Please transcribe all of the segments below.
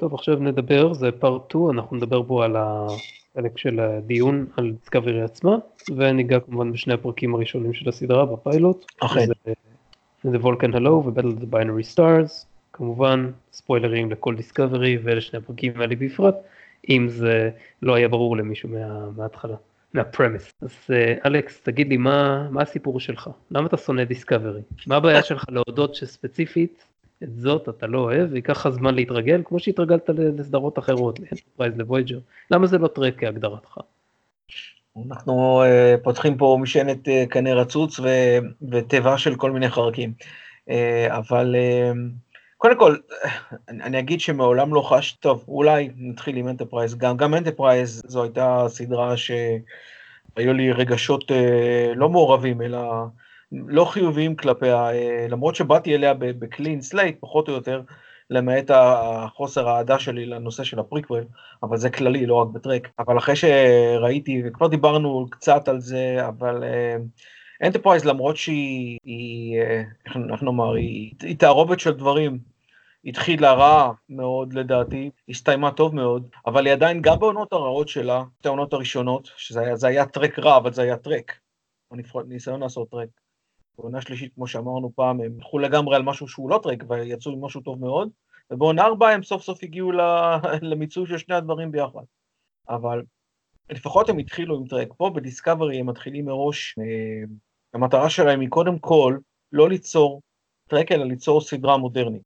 טוב, עכשיו נדבר, זה פארט 2, אנחנו נדבר בו על החלק של הדיון על דיסקאברי עצמה, וניגע כמובן בשני הפרקים הראשונים של הסדרה בפיילוט. אכן. זה The Volcan Hello ו-Battle of the Binary Stars, כמובן ספוילרים לכל דיסקאברי ולשני הפרקים האלה בפרט, אם זה לא היה ברור למישהו מה, מההתחלה, מהפרמיס. אז אה, אלכס, תגיד לי מה, מה הסיפור שלך? למה אתה שונא דיסקאברי? מה הבעיה שלך להודות שספציפית את זאת אתה לא אוהב, ייקח לך זמן להתרגל, כמו שהתרגלת לסדרות אחרות, לאנטרפרייז, לוויג'ר. למה זה לא טרק כהגדרתך? אנחנו uh, פותחים פה משענת uh, קנה רצוץ ו- ותיבה של כל מיני חרקים. Uh, אבל uh, קודם כל, אני, אני אגיד שמעולם לא חש, טוב, אולי נתחיל עם אנטרפרייז, גם, גם אנטרפרייז זו הייתה סדרה שהיו לי רגשות uh, לא מעורבים, אלא לא חיוביים כלפיה, uh, למרות שבאתי אליה ב clean slate, פחות או יותר, למעט החוסר האהדה שלי לנושא של הפריקוול, אבל זה כללי, לא רק בטרק. אבל אחרי שראיתי, וכבר דיברנו קצת על זה, אבל אנטרפרייז, uh, למרות שהיא, היא, uh, איך נאמר, היא, היא תערובת של דברים, התחילה רע מאוד לדעתי, הסתיימה טוב מאוד, אבל היא עדיין, גם בעונות הרעות שלה, שתי העונות הראשונות, שזה היה, היה טרק רע, אבל זה היה טרק. ניסיון לעשות טרק. בעונה שלישית, כמו שאמרנו פעם, הם הלכו לגמרי על משהו שהוא לא טרק, ויצאו עם משהו טוב מאוד, ובעונה ארבע הם סוף סוף הגיעו למיצוי של שני הדברים ביחד. אבל לפחות הם התחילו עם טרק. פה בדיסקאברי הם מתחילים מראש, אה, המטרה שלהם היא קודם כל לא ליצור טרק, אלא ליצור סדרה מודרנית,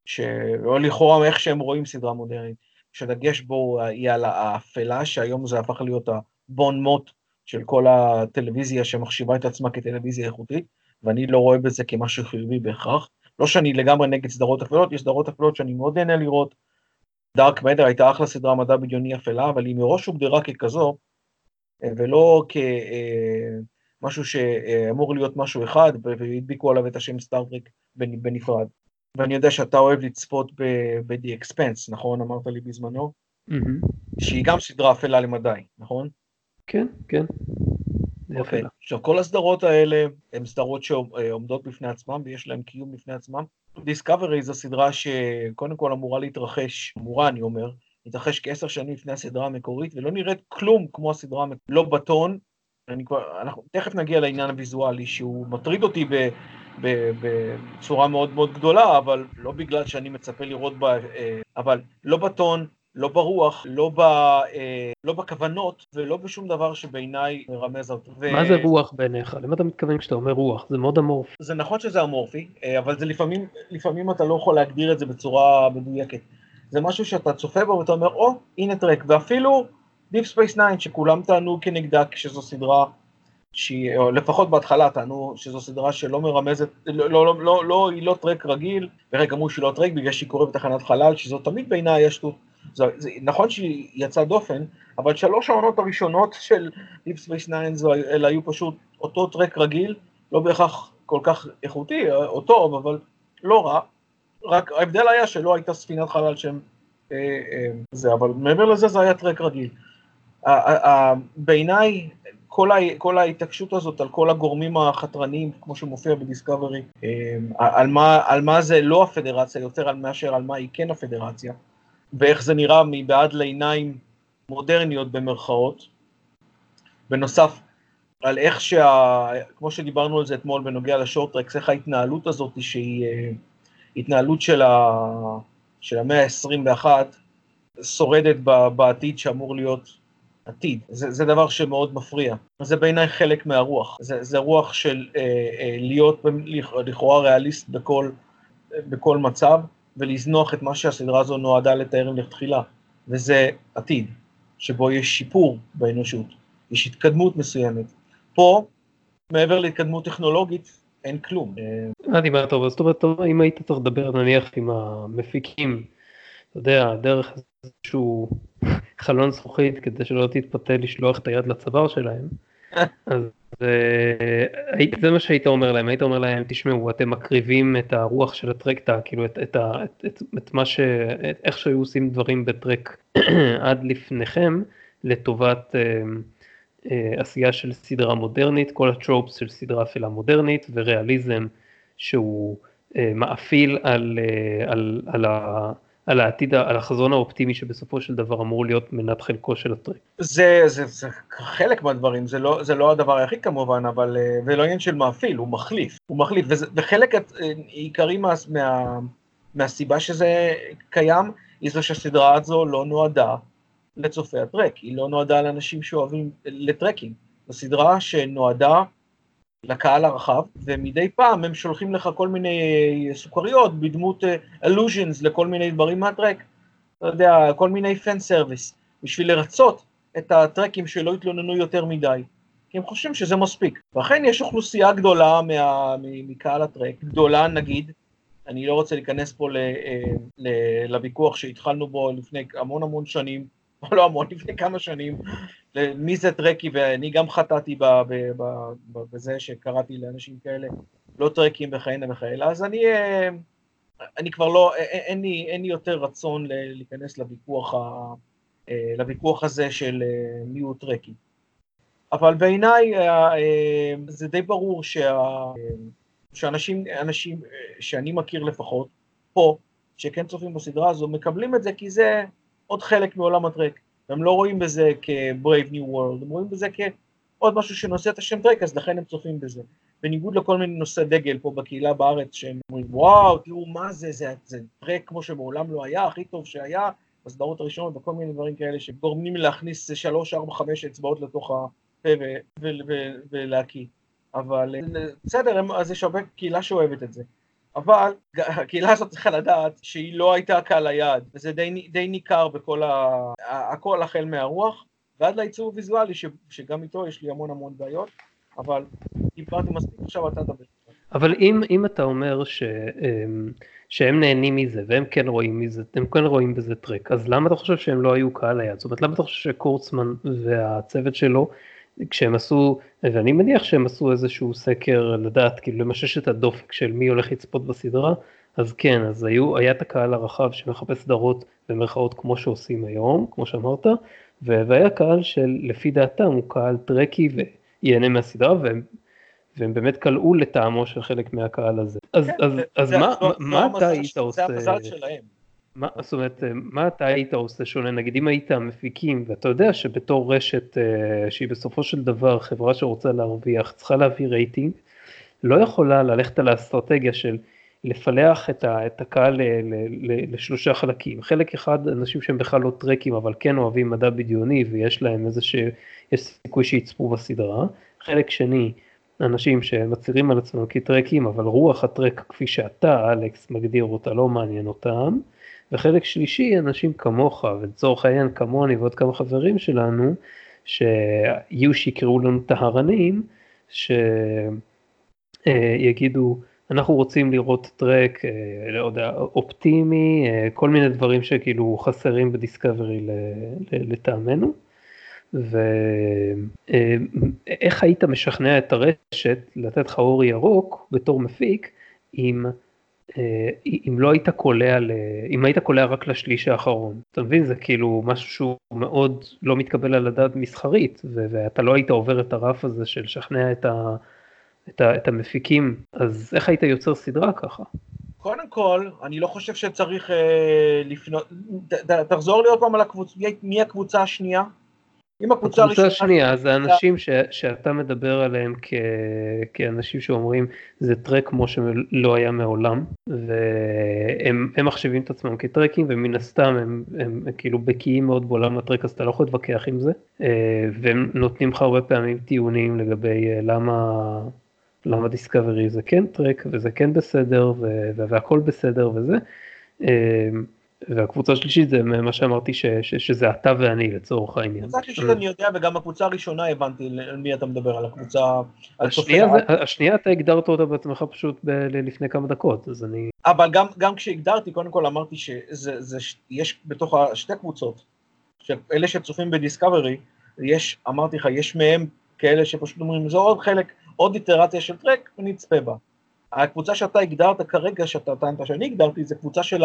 או לכאורה מאיך שהם רואים סדרה מודרנית, שדגש בו היא על האפלה, שהיום זה הפך להיות הבון מוט של כל הטלוויזיה שמחשיבה את עצמה כטלוויזיה איכותית, ואני לא רואה בזה כמשהו חיובי בהכרח. לא שאני לגמרי נגד סדרות אפלות, יש סדרות אפלות שאני מאוד נהנה לראות. דארק מדר הייתה אחלה סדרה מדע בדיוני אפלה, אבל היא מראש הוגדרה ככזו, אה, ולא כמשהו אה, שאמור להיות משהו אחד, והדביקו עליו את השם סטארטריק בנפרד. ואני יודע שאתה אוהב לצפות ב-The Expense, נכון? אמרת לי בזמנו? Mm-hmm. שהיא גם סדרה אפלה למדי, נכון? כן, כן. אוקיי, okay. עכשיו כל הסדרות האלה הן סדרות שעומדות בפני עצמן ויש להן קיום בפני עצמן. דיסקאברי זו סדרה שקודם כל אמורה להתרחש, אמורה אני אומר, להתרחש כעשר שנים לפני הסדרה המקורית ולא נראית כלום כמו הסדרה המקורית, לא בטון, אני כבר, אנחנו תכף נגיע לעניין הוויזואלי שהוא מטריד אותי ב, ב, בצורה מאוד מאוד גדולה, אבל לא בגלל שאני מצפה לראות בה, אה, אבל לא בטון, לא ברוח, לא, ב, אה, לא בכוונות ולא בשום דבר שבעיניי מרמז על... ו... מה זה רוח בעיניך? למה אתה מתכוון כשאתה אומר רוח? זה מאוד אמורפי. זה נכון שזה אמורפי, אה, אבל זה לפעמים, לפעמים אתה לא יכול להגדיר את זה בצורה מדויקת. זה משהו שאתה צופה בו ואתה אומר, או, oh, הנה טרק, ואפילו Deep Space 9 שכולם טענו כנגדה כשזו סדרה שהיא, או לפחות בהתחלה טענו שזו סדרה שלא מרמזת, לא, לא, לא, לא, לא, היא לא טרק רגיל, ורגע אמרו שהיא לא טרק בגלל שהיא קורית בתחנת חלל, שזו תמיד בעיניי השטות. זה, זה, נכון שהיא יצאה דופן, אבל שלוש העונות הראשונות של Deep Space Nine אלה היו פשוט אותו טרק רגיל, לא בהכרח כל כך איכותי או טוב, אבל לא רע, רק ההבדל היה שלא הייתה ספינת חלל שהם אה, אה, זה, אבל מעבר לזה זה היה טרק רגיל. בעיניי כל, ה, כל ההתעקשות הזאת על כל הגורמים החתרניים, כמו שמופיע בדיסקאברי, אה, על, מה, על מה זה לא הפדרציה, יותר על מאשר על מה היא כן הפדרציה, ואיך זה נראה מבעד לעיניים מודרניות במרכאות. בנוסף, על איך שה... כמו שדיברנו על זה אתמול בנוגע לשורטרקס, איך ההתנהלות הזאת שהיא אה, התנהלות של, ה... של המאה ה-21 שורדת בעתיד שאמור להיות עתיד. זה, זה דבר שמאוד מפריע. זה בעיניי חלק מהרוח. זה, זה רוח של אה, אה, להיות לכאורה ריאליסט בכל, בכל מצב, ולזנוח את מה שהסדרה הזו נועדה לתאר מלכתחילה, וזה עתיד, שבו יש שיפור באנושות, יש התקדמות מסוימת. פה, מעבר להתקדמות טכנולוגית, אין כלום. הבנתי מה טוב, זאת אומרת, אם היית צריך לדבר נניח עם המפיקים, אתה יודע, דרך איזשהו חלון זכוכית כדי שלא תתפתה לשלוח את היד לצוואר שלהם, אז אה, זה מה שהיית אומר להם, היית אומר להם, תשמעו, אתם מקריבים את הרוח של הטרקטה, כאילו את, את, את, את, את מה ש... את, איך שהיו עושים דברים בטרק עד לפניכם, לטובת אה, אה, עשייה של סדרה מודרנית, כל הטרופס של סדרה אפלה מודרנית, וריאליזם שהוא אה, מאפיל על, על, על, ה, על העתיד, על החזון האופטימי שבסופו של דבר אמור להיות מנת חלקו של הטרק. זה, זה, זה חלק מהדברים, זה לא, זה לא הדבר היחיד כמובן, אבל זה לא עניין של מאפיל, הוא מחליף, הוא מחליף, וזה, וחלק עיקרי מה, מה, מהסיבה שזה קיים, היא זו שהסדרה הזו לא נועדה לצופי הטרק, היא לא נועדה לאנשים שאוהבים טרקים, זו סדרה שנועדה לקהל הרחב, ומדי פעם הם שולחים לך כל מיני סוכריות בדמות allusions אה, לכל מיני דברים מהטרק, אתה יודע, כל מיני fan service, בשביל לרצות את הטרקים שלא יתלוננו יותר מדי, כי הם חושבים שזה מספיק. ואכן יש אוכלוסייה גדולה מה, מקהל הטרק, גדולה נגיד, אני לא רוצה להיכנס פה אה, לוויכוח שהתחלנו בו לפני המון המון שנים, לא המון, לפני כמה שנים, מי זה טרקי, ואני גם חטאתי בזה שקראתי לאנשים כאלה לא טרקים וכהנה וכאלה, אז אני, אה, אני כבר לא, אין לי, אין לי יותר רצון להיכנס לוויכוח, ה, אה, לוויכוח הזה של מי הוא טרקי. אבל בעיניי זה די ברור שה... שאנשים אנשים שאני מכיר לפחות, פה, שכן צופים בסדרה הזו, מקבלים את זה כי זה עוד חלק מעולם הטרק. הם לא רואים בזה כ-Brave New World, הם רואים בזה כעוד משהו שנושא את השם טרק, אז לכן הם צופים בזה. בניגוד לכל מיני נושאי דגל פה בקהילה בארץ, שהם אומרים, וואו, תראו מה זה, זה, זה טרק כמו שמעולם לא היה, הכי טוב שהיה, בסדרות הראשונות וכל מיני דברים כאלה שגורמים להכניס שלוש, ארבע, חמש אצבעות לתוך הפה ולהקיא. אבל בסדר, אז יש הרבה קהילה שאוהבת את זה. אבל הקהילה הזאת צריכה לדעת שהיא לא הייתה קהל היעד, וזה די, די ניכר בכל ה... הכל החל מהרוח, ועד לעיצוב הוויזואלי, ש, שגם איתו יש לי המון המון בעיות, אבל דיברתי מספיק, עכשיו אתה תדבר. אבל אם, אם אתה אומר ש, אמ, שהם נהנים מזה, והם כן רואים מזה, הם כן רואים בזה טרק, אז למה אתה חושב שהם לא היו קהל היעד? זאת אומרת, למה אתה חושב שקורצמן והצוות שלו כשהם עשו, ואני מניח שהם עשו איזשהו סקר לדעת, כאילו למשש את הדופק של מי הולך לצפות בסדרה, אז כן, אז היו, היה את הקהל הרחב שמחפש סדרות במרכאות כמו שעושים היום, כמו שאמרת, והיה קהל של לפי דעתם הוא קהל טרקי וייהנה מהסדרה, והם, והם באמת כלאו לטעמו של חלק מהקהל הזה. אז, כן, אז, זה, אז זה, מה, זה, מה אתה היית עושה? זה המזל שלהם. מה, זאת אומרת, מה אתה היית עושה שונה, נגיד אם היית מפיקים, ואתה יודע שבתור רשת אה, שהיא בסופו של דבר חברה שרוצה להרוויח, צריכה להביא רייטינג, לא יכולה ללכת על האסטרטגיה של לפלח את, ה, את הקהל ל, ל, ל, לשלושה חלקים. חלק אחד, אנשים שהם בכלל לא טרקים, אבל כן אוהבים מדע בדיוני ויש להם איזה ש... יש סיכוי שיצפו בסדרה. חלק שני, אנשים שמצהירים על עצמם כטרקים, אבל רוח הטרק כפי שאתה, אלכס, מגדיר אותה, לא מעניין אותם. וחלק שלישי אנשים כמוך ולצורך העניין כמוני ועוד כמה חברים שלנו שיהיו שיקראו לנו טהרנים שיגידו אנחנו רוצים לראות טרק, אה, לא יודע, אופטימי, אה, כל מיני דברים שכאילו חסרים בדיסקאברי לטעמנו. ואיך היית משכנע את הרשת לתת לך אור ירוק בתור מפיק אם אה, אם לא היית קולע, אם היית קולע רק לשליש האחרון, אתה מבין? זה כאילו משהו שהוא מאוד לא מתקבל על הדעת מסחרית, ואתה לא היית עובר את הרף הזה של לשכנע את, ה, את, ה, את המפיקים, אז איך היית יוצר סדרה ככה? קודם כל, אני לא חושב שצריך אה, לפנות, ת, ת, תחזור לי עוד פעם על הקבוצה, מי הקבוצה השנייה? אם הקבוצה הראשונה... הקבוצה השנייה זה אנשים ש, שאתה מדבר עליהם כ, כאנשים שאומרים זה טרק כמו שלא היה מעולם והם מחשיבים את עצמם כטרקים ומן הסתם הם, הם, הם, כאילו בקיאים מאוד בעולם הטרק אז אתה לא יכול להתווכח עם זה אה, והם נותנים לך הרבה פעמים טיעונים לגבי אה, למה למה דיסקאברי זה כן טרק וזה כן בסדר והכל בסדר וזה. והקבוצה השלישית זה מה שאמרתי ש, ש, שזה אתה ואני לצורך העניין. הקבוצה השלישית אני יודע וגם הקבוצה הראשונה הבנתי על מי אתה מדבר, על הקבוצה... השנייה, זה, השנייה אתה הגדרת אותה בעצמך פשוט ב, לפני כמה דקות אז אני... אבל גם, גם כשהגדרתי קודם כל אמרתי שיש בתוך שתי קבוצות, אלה שצופים בדיסקאברי, יש, אמרתי לך, יש מהם כאלה שפשוט אומרים זה עוד חלק, עוד איטרציה של טרק ונצפה בה. הקבוצה שאתה הגדרת כרגע, שאתה טענת שאני הגדרתי, זה קבוצה של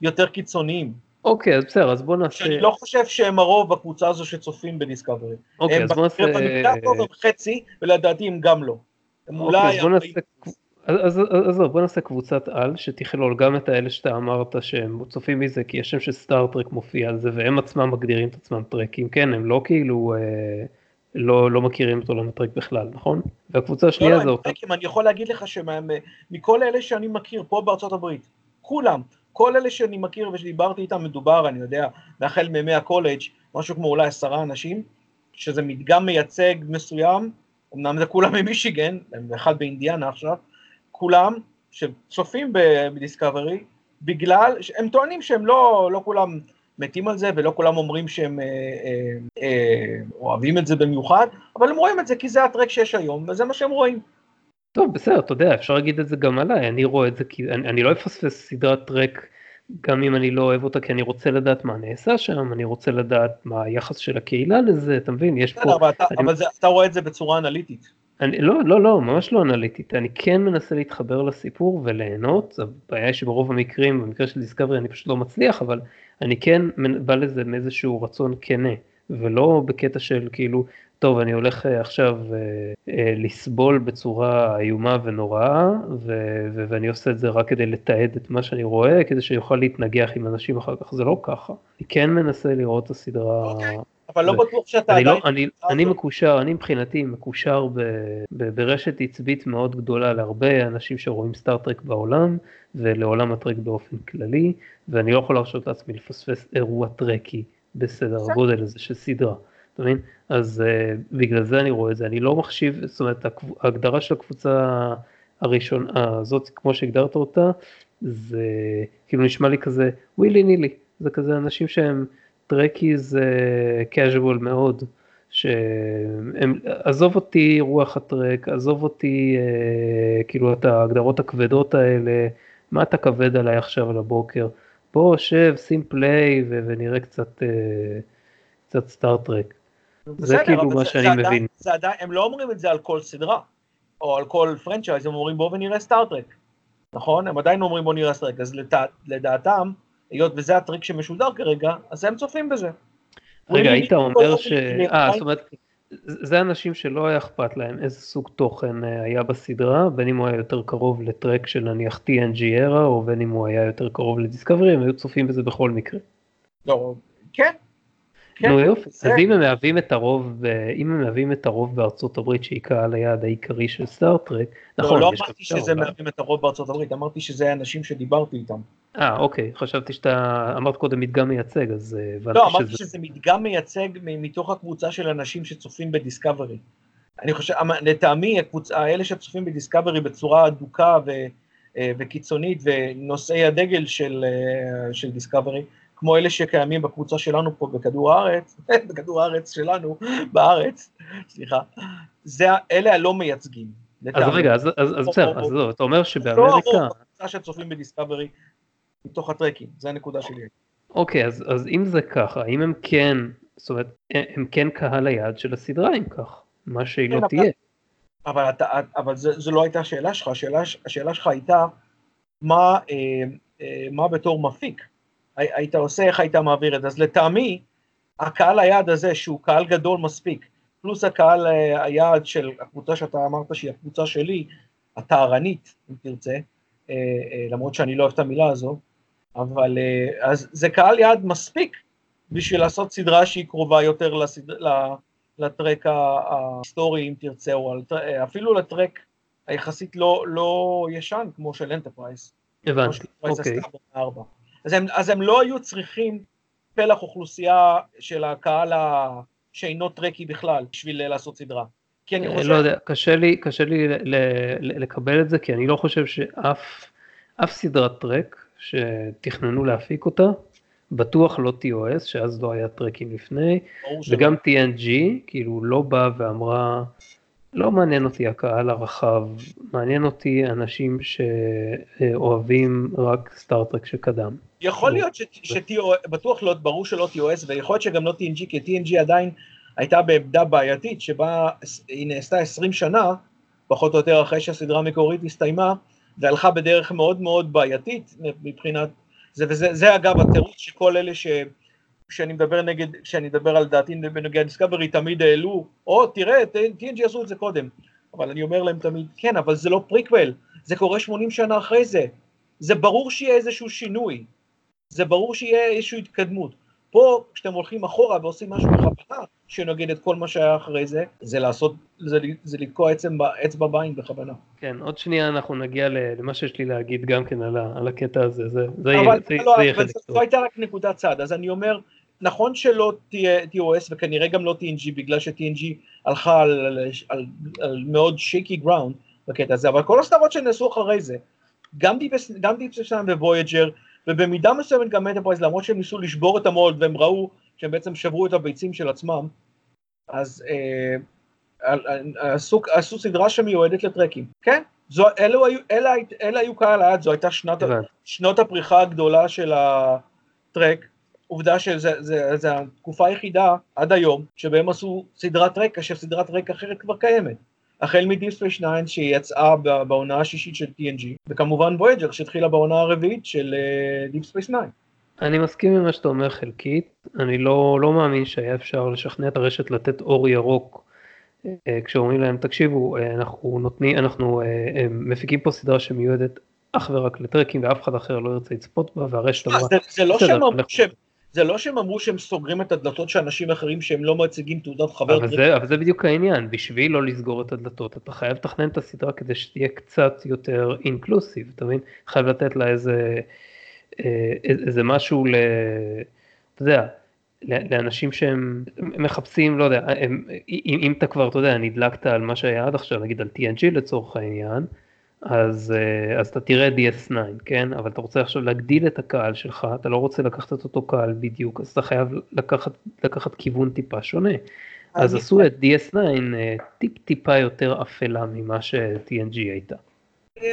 היותר קיצוניים. אוקיי, אז בסדר, אז בוא נעשה... שאני לא חושב שהם הרוב בקבוצה הזו שצופים בדיסקאברי. אוקיי, אז בוא נעשה... הם במקרה הטוב הם חצי, ולדעתי הם גם לא. הם אוקיי, אז בוא נעשה... אז עזוב, בוא נעשה קבוצת על שתכלול גם את האלה שאתה אמרת שהם צופים מזה כי השם של סטארטרק מופיע על זה והם עצמם מגדירים את עצמם טרקים, כן, הם לא כאילו אה, לא, לא מכירים את עולם הטרק בכלל, נכון? והקבוצה השנייה לא, זה אותה... טרקים, אני יכול להגיד לך שמכל אלה שאני מכיר פה בארצות הברית, כולם, כל אלה שאני מכיר ושדיברתי איתם מדובר, אני יודע, החל מימי הקולג', משהו כמו אולי עשרה אנשים, שזה מדגם מייצג מסוים, אמנם זה כולם ממישיגן, אחד באינדיאנה עכשיו, כולם שצופים בדיסקאברי, בגלל, הם טוענים שהם לא, לא כולם מתים על זה ולא כולם אומרים שהם אה, אה, אה, אוהבים את זה במיוחד, אבל הם רואים את זה כי זה הטרק שיש היום וזה מה שהם רואים. טוב בסדר, אתה יודע, אפשר להגיד את זה גם עליי, אני רואה את זה כי אני, אני לא אפספס סדרת טרק גם אם אני לא אוהב אותה כי אני רוצה לדעת מה נעשה שם, אני רוצה לדעת מה היחס של הקהילה לזה, אתה מבין? יש פה... אבל, אתה, אני... אבל זה, אתה רואה את זה בצורה אנליטית. אני, לא, לא, לא, ממש לא אנליטית, אני כן מנסה להתחבר לסיפור וליהנות, הבעיה היא שברוב המקרים, במקרה של דיסקאברי אני פשוט לא מצליח, אבל אני כן בא לזה מאיזשהו רצון כנה, ולא בקטע של כאילו, טוב אני הולך אה, עכשיו אה, אה, לסבול בצורה איומה ונוראה, ו- ו- ואני עושה את זה רק כדי לתעד את מה שאני רואה, כדי שיוכל להתנגח עם אנשים אחר כך, זה לא ככה. אני כן מנסה לראות את הסדרה. Okay. אבל לא בטוח שאתה אני לא- עדיין... לא, אני, אני מקושר, אני מבחינתי מקושר ב, ב, ברשת עצבית מאוד גדולה להרבה אנשים שרואים סטארט-טרק בעולם ולעולם הטרק באופן כללי, ואני לא יכול להרשות לעצמי לפספס אירוע טרקי בסדר הגודל הזה של סדרה. אתה מבין? אז uh, בגלל זה אני רואה את זה, אני לא מחשיב, זאת אומרת ההגדרה של הקבוצה הראשונה הזאת, כמו שהגדרת אותה, זה כאילו נשמע לי כזה ווילי נילי, זה כזה אנשים שהם טרקי זה casual מאוד, שהם, עזוב אותי רוח הטרק, עזוב אותי uh, כאילו את ההגדרות הכבדות האלה, מה אתה כבד עליי עכשיו על הבוקר, בוא שב, שים play ונראה קצת, uh, קצת סטארט-טרק. זה כאילו מה שאני זה מבין. זה עדיין, הם לא אומרים את זה על כל סדרה, או על כל franchise, הם אומרים בוא ונראה Star Trek, נכון? הם עדיין אומרים בוא נראה Star Trek, אז לדע, לדעתם, היות וזה הטרק שמשודר כרגע, אז הם צופים בזה. רגע, היית אומר ש... אה, זאת אומרת, זה אנשים שלא היה אכפת להם איזה סוג תוכן אה, היה בסדרה, בין אם הוא היה יותר קרוב לטרק של נניח TNG era, או בין אם הוא היה יותר קרוב לדיסקאברי, הם היו צופים בזה בכל מקרה. לא, כן, כן, נו יופי, אז אם הם מהווים את הרוב, אם הם מהווים את הרוב בארצות הברית שהיא קהל היעד העיקרי של סטארט-טרק, לא, נכון, לא אמרתי שזה מהווים את הרוב בארצות הברית, אמרתי שזה האנשים שדיברתי איתם. אה אוקיי, חשבתי שאתה אמרת קודם מדגם מייצג, אז אה, לא, אמרתי שזה מדגם מייצג מתוך הקבוצה של אנשים שצופים בדיסקאברי. אני חושב, לטעמי, האלה שצופים בדיסקאברי בצורה אדוקה אה, וקיצונית ונושאי הדגל של אה, דיסקאברי, כמו אלה שקיימים בקבוצה שלנו פה בכדור הארץ, בכדור הארץ שלנו, בארץ, סליחה, זה, אלה הלא מייצגים. אז רגע, אז בסדר, אז זהו, אתה אומר שבאמריקה... לא הרוב בקבוצה שצופים בדיסקאברי מתוך הטרקים, זה הנקודה שלי. אוקיי, אז, אז אם זה ככה, אם הם כן, זאת אומרת, הם כן קהל היעד של הסדרה אם כך, מה שהיא כן, לא אבל, תהיה. אבל, אתה, אבל זה, זה לא הייתה השאלה שלך, השאלה, השאלה שלך הייתה מה, אה, אה, מה בתור מפיק היית עושה, איך היית מעביר את זה. אז לטעמי, הקהל היעד הזה, שהוא קהל גדול מספיק, פלוס הקהל אה, היעד של הקבוצה שאתה אמרת שהיא הקבוצה שלי, הטהרנית, אם תרצה, אה, אה, למרות שאני לא אוהב את המילה הזו, אבל אז זה קהל יעד מספיק בשביל לעשות סדרה שהיא קרובה יותר לסד... לטרק ההיסטורי, אם תרצה, או אפילו לטרק היחסית לא, לא ישן, כמו של אנטרפרייז. הבנתי, אוקיי. אז הם, אז הם לא היו צריכים פלח אוכלוסייה של הקהל שאינו טרקי בכלל בשביל לעשות סדרה. כי אני חושב... לא יודע, קשה לי, קשה לי לקבל את זה, כי אני לא חושב שאף אף סדרת טרק שתכננו להפיק אותה, בטוח לא TOS, שאז לא היה טרקים לפני, וגם TNG, כאילו לא באה ואמרה, לא מעניין אותי הקהל הרחב, מעניין אותי אנשים שאוהבים רק סטארט-טרק שקדם. יכול להיות ש-TOS, בטוח לא, ברור שלא TOS, ויכול להיות שגם לא TNG, כי TNG עדיין הייתה בעמדה בעייתית, שבה היא נעשתה 20 שנה, פחות או יותר אחרי שהסדרה המקורית הסתיימה, והלכה בדרך מאוד מאוד בעייתית מבחינת זה, וזה זה אגב התירוץ שכל אלה ש... כשאני מדבר נגד, כשאני מדבר על דעתי בנוגע לדיסקאברי, תמיד העלו, או תראה, TNG עשו את זה קודם, אבל אני אומר להם תמיד, כן, אבל זה לא פריקוול, זה קורה 80 שנה אחרי זה. זה ברור שיהיה איזשהו שינוי, זה ברור שיהיה איזושהי התקדמות. פה, כשאתם הולכים אחורה ועושים משהו בכוונה שנוגד את כל מה שהיה אחרי זה, זה לעשות, זה, זה לתקוע אצבע בעין בכוונה. כן, עוד שנייה אנחנו נגיע למה שיש לי להגיד גם כן על, ה, על הקטע הזה, זה, זה אבל זה, לא, זה יהיה חלק טוב. זו הייתה רק נקודת צעד, אז אני אומר, נכון שלא תהיה TOS וכנראה גם לא TNG בגלל ש-TNG הלכה על, על, על, על מאוד shaky ground בקטע הזה, אבל כל הסדרות שנעשו אחרי זה, גם Deep ו Voyager, ובמידה מסוימת גם Enterprise, למרות שהם ניסו לשבור את ה mold והם ראו שהם בעצם שברו את הביצים של עצמם, אז אה, עשו, עשו סדרה שמיועדת לטרקים, כן? זו, אלו, היו, אלה, אלה היו קהל היעד, זו הייתה שנת, שנות הפריחה הגדולה של הטרק, עובדה שזו התקופה היחידה עד היום שבהם עשו סדרת טרק, כאשר סדרת טרק אחרת כבר קיימת. החל מ Deep Space 9 שיצאה בעונה השישית של TNG, וכמובן Voyager שהתחילה בעונה הרביעית של Deep Space 9. אני מסכים עם מה שאתה אומר חלקית, אני לא, לא מאמין שהיה אפשר לשכנע את הרשת לתת אור ירוק אה, כשאומרים להם תקשיבו אה, אנחנו נותנים אנחנו אה, מפיקים פה סדרה שמיועדת אך ורק לטרקים ואף אחד אחר לא ירצה לצפות בה והרשת אמרה זה, זה לא שהם אמרו זה לא שהם אמרו שהם סוגרים את הדלתות של אנשים אחרים שהם לא מציגים תעודת חבר. אבל זה, אבל זה בדיוק העניין, בשביל לא לסגור את הדלתות אתה חייב לתכנן את הסדרה כדי שתהיה קצת יותר inclusive, אתה מבין? חייב לתת לה איזה, אה, איזה משהו ל... אתה יודע, לאנשים שהם מחפשים, לא יודע, הם, אם, אם אתה כבר, אתה יודע, נדלקת על מה שהיה עד עכשיו, נגיד על TNG לצורך העניין, אז, אה, אז אתה תראה DS9, כן? אבל אתה רוצה עכשיו להגדיל את הקהל שלך, אתה לא רוצה לקחת את אותו קהל בדיוק, אז אתה חייב לקחת, לקחת כיוון טיפה שונה. אז עשו את DS9 אה, טיפ טיפה יותר אפלה ממה ש-TNG הייתה.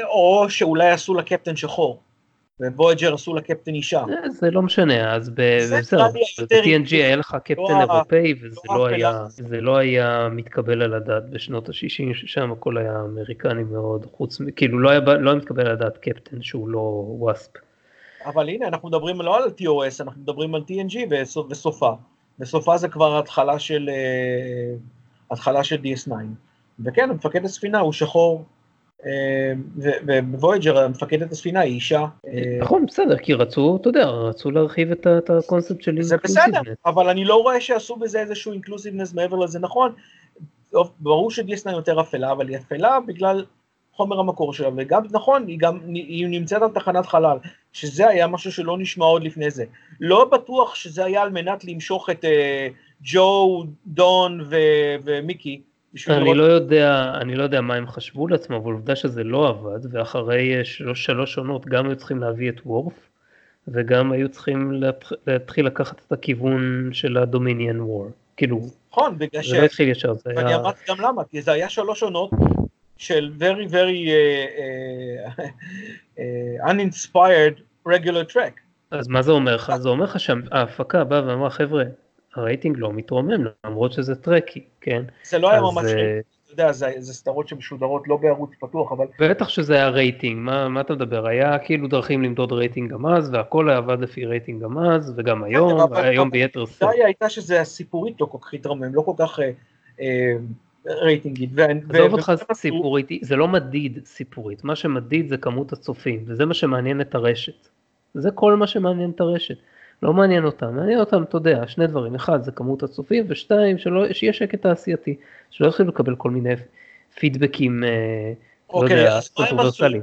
או שאולי עשו לה קפטן שחור. ובויג'ר עשו לה קפטן אישה. זה לא משנה, אז ב-TNG היה לך קפטן לא אירופאי וזה לא, לא, לא היה מתקבל על הדעת בשנות ה-60, ששם הכל היה אמריקני מאוד, חוץ, כאילו לא היה מתקבל על הדעת קפטן שהוא לא וואספ. אבל הנה, אנחנו מדברים לא על TOS, אנחנו מדברים על TNG וסופה. וסופה זה כבר התחלה של, אה, התחלה של DS9. וכן, מפקד הספינה הוא שחור ובוויג'ר מפקדת הספינה היא אישה. נכון בסדר כי רצו אתה יודע רצו להרחיב את הקונספט של זה בסדר אבל אני לא רואה שעשו בזה איזשהו אינקלוסיבנס מעבר לזה נכון. ברור שדיסנה יותר אפלה אבל היא אפלה בגלל חומר המקור שלה וגם נכון היא גם היא נמצאת על תחנת חלל שזה היה משהו שלא נשמע עוד לפני זה לא בטוח שזה היה על מנת למשוך את אה, ג'ו דון ומיקי אני לא יודע, אני לא יודע מה הם חשבו לעצמם, אבל עובדה שזה לא עבד, ואחרי שלוש, שלוש עונות גם היו צריכים להביא את וורף, וגם היו צריכים להתחיל לקחת את הכיוון של הדומיניאן וור. כאילו, נכון, בגלל ש... זה לא התחיל ישר, זה היה... אני אמרתי גם למה, כי זה היה שלוש עונות של very very uh, uh, uh, uninspired regular track. אז מה זה אומר לך? זה אומר לך שההפקה באה ואמרה, חבר'ה, הרייטינג לא מתרומם למרות שזה טרקי, כן? זה לא היה ממש, אה, אתה יודע, זה, זה סדרות שמשודרות לא בערוץ פתוח, אבל... בטח שזה היה רייטינג, מה, מה אתה מדבר? היה כאילו דרכים למדוד רייטינג גם אז, והכל היה עבד לפי רייטינג גם אז, וגם היום, והיום ביתר סוף. הבעיה הייתה שזה הסיפורית לא כל כך התרומם, לא כל כך... אה, אה, רייטינגית. עזוב אותך סיפורית, זה לא מדיד סיפורית, מה שמדיד זה כמות הצופים, וזה מה שמעניין את הרשת. זה כל מה שמעניין את הרשת. לא מעניין אותם, מעניין אותם, אתה יודע, שני דברים, אחד זה כמות הצופים, ושתיים, שלא, שיהיה שקט תעשייתי, שלא יתחילו לקבל כל מיני פידבקים, אה, לא אוקיי, יודע, קונטרוברסליים.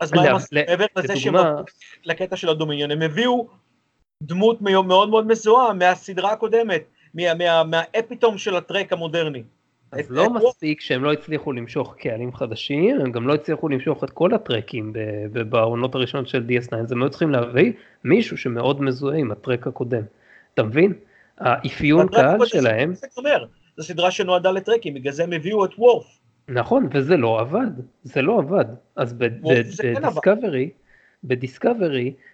אז מה הם עשו? מעבר לזה שהם לקטע של הדומיניון, הם הביאו דמות מאוד מאוד מזוהה מהסדרה הקודמת, מה epitome של הטרק המודרני. אז לא מספיק שהם לא הצליחו למשוך קהלים חדשים, הם גם לא הצליחו למשוך את כל הטרקים בעונות הראשונות של DS9, אז הם היו צריכים להביא מישהו שמאוד מזוהה עם הטרק הקודם. אתה מבין? האפיון קהל שלהם... זו סדרה שנועדה לטרקים, בגלל זה הם הביאו את וורף. נכון, וזה לא עבד, זה לא עבד. אז בדיסקאברי, בדיסקאברי, אה,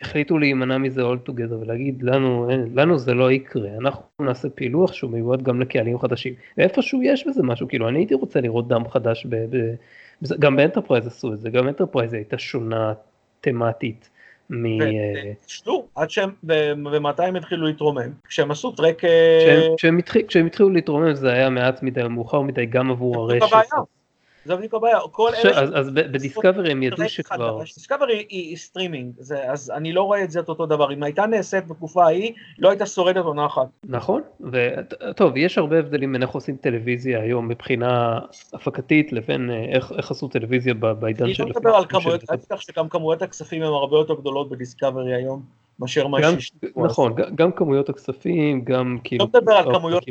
החליטו להימנע מזה all together ולהגיד לנו, אה, לנו זה לא יקרה, אנחנו נעשה פילוח שהוא מיועד גם לקהלים חדשים. ואיפשהו יש בזה משהו, כאילו אני הייתי רוצה לראות דם חדש, ב, ב, גם ב Enterprise עשו את זה, גם ב Enterprise הייתה שונה תמטית. מ... תשתו, אה, עד שהם, ומתי הם התחילו להתרומם? כשהם עשו טרק... כשהם התחילו להתרומם זה היה מעט מדי, מאוחר מדי גם עבור הרשת. זה בדיוק הבעיה, כל עכשיו, אלה... אז, אז ב Discovery הם ידעו שכבר... Discovery היא סטרימינג, זה- אז אני לא רואה את זה את אותו דבר, אם הייתה נעשית בתקופה ההיא, לא הייתה שורדת עונה אחת. נכון, וטוב, יש הרבה הבדלים בין איך עושים טלוויזיה היום מבחינה הפקתית לבין אה, איך, איך עשו טלוויזיה בעידן אני של... לא מדבר על כמויות, אל תשכח שגם כמויות הכספים הן הרבה יותר גדולות בדיסקאברי היום, מאשר מה גם, שיש. נכון, ג- גם כמויות הכספים, גם כאילו... לא מדבר על מספר כמויות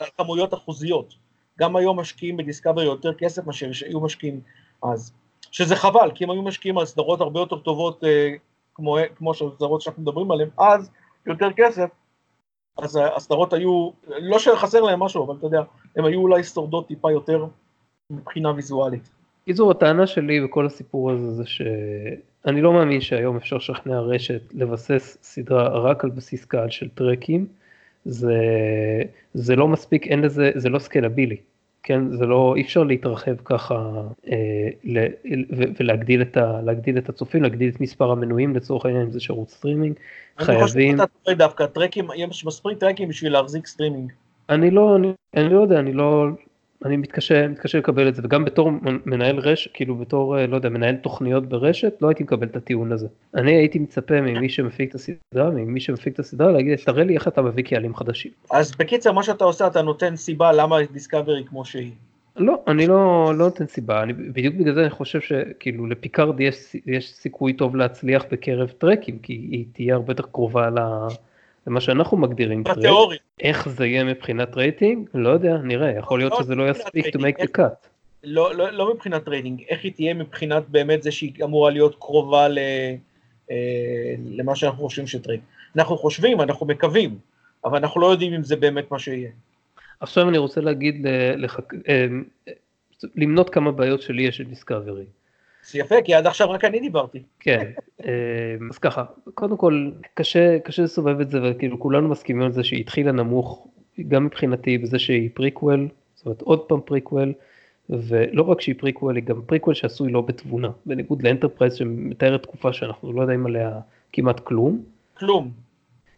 על כמויות אחוזיות. גם היום משקיעים בדיסקאברי יותר כסף מאשר שהיו משקיעים אז. שזה חבל, כי אם היו משקיעים על סדרות הרבה יותר טובות, אה, כמו, כמו הסדרות שאנחנו מדברים עליהן, אז יותר כסף, אז הסדרות היו, לא שחסר להם משהו, אבל אתה יודע, הן היו אולי שורדות טיפה יותר מבחינה ויזואלית. קיצור, הטענה שלי בכל הסיפור הזה זה שאני לא מאמין שהיום אפשר לשכנע רשת לבסס סדרה רק על בסיס קהל של טרקים. זה, זה לא מספיק, אין לזה, זה לא סקלבילי. כן, זה לא, אי אפשר להתרחב ככה אה, ל, ו, ולהגדיל את, ה, להגדיל את הצופים, להגדיל את מספר המנויים לצורך העניין אם זה שירות סטרימינג. אני חושב חייבים, שאתה טועה דווקא, טרקים, יש מספיק טרקים בשביל להחזיק סטרימינג. אני לא, אני, אני לא יודע, אני לא, אני מתקשה, מתקשה לקבל את זה, וגם בתור מנהל רשת, כאילו בתור, אה, לא יודע, מנהל תוכניות ברשת, לא הייתי מקבל את הטיעון הזה. אני הייתי מצפה ממי שמפיק את הסדרה, ממי שמפיק את הסדרה, להגיד, תראה לי איך אתה מביא קהלים חדשים. אז בקיצר, מה שאתה עושה, אתה נותן סיבה למה Discovery כמו שהיא. לא, אני לא, לא נותן סיבה, אני, בדיוק בגלל זה אני חושב שכאילו לפיקארד יש, יש סיכוי טוב להצליח בקרב טרקים, כי היא תהיה הרבה יותר קרובה ל... למה שאנחנו מגדירים. בתיאוריה. איך זה יהיה מבחינת רייטינג? לא יודע, נראה, יכול להיות לא, שזה לא לא יספיק to make the cut. לא, לא, לא מבחינת רייטינג, איך היא תהיה מבחינת באמת זה שהיא אמורה להיות קרובה ל, אה, למה שאנחנו חושבים שטרייק. אנחנו חושבים, אנחנו מקווים, אבל אנחנו לא יודעים אם זה באמת מה שיהיה. עכשיו אני רוצה להגיד, לח... אה, למנות כמה בעיות שלי יש ב Discovery. זה יפה, כי עד עכשיו רק אני דיברתי. כן, אה, אז ככה, קודם כל קשה, קשה לסובב את זה וכאילו כולנו מסכימים על זה שהיא התחילה נמוך, גם מבחינתי בזה שהיא פריקוול, זאת אומרת עוד פעם פריקוול, ולא רק שהיא פריקוול, היא גם פריקוול שעשוי לא בתבונה, בניגוד ל Enterprise שמתארת תקופה שאנחנו לא יודעים עליה כמעט כלום. כלום.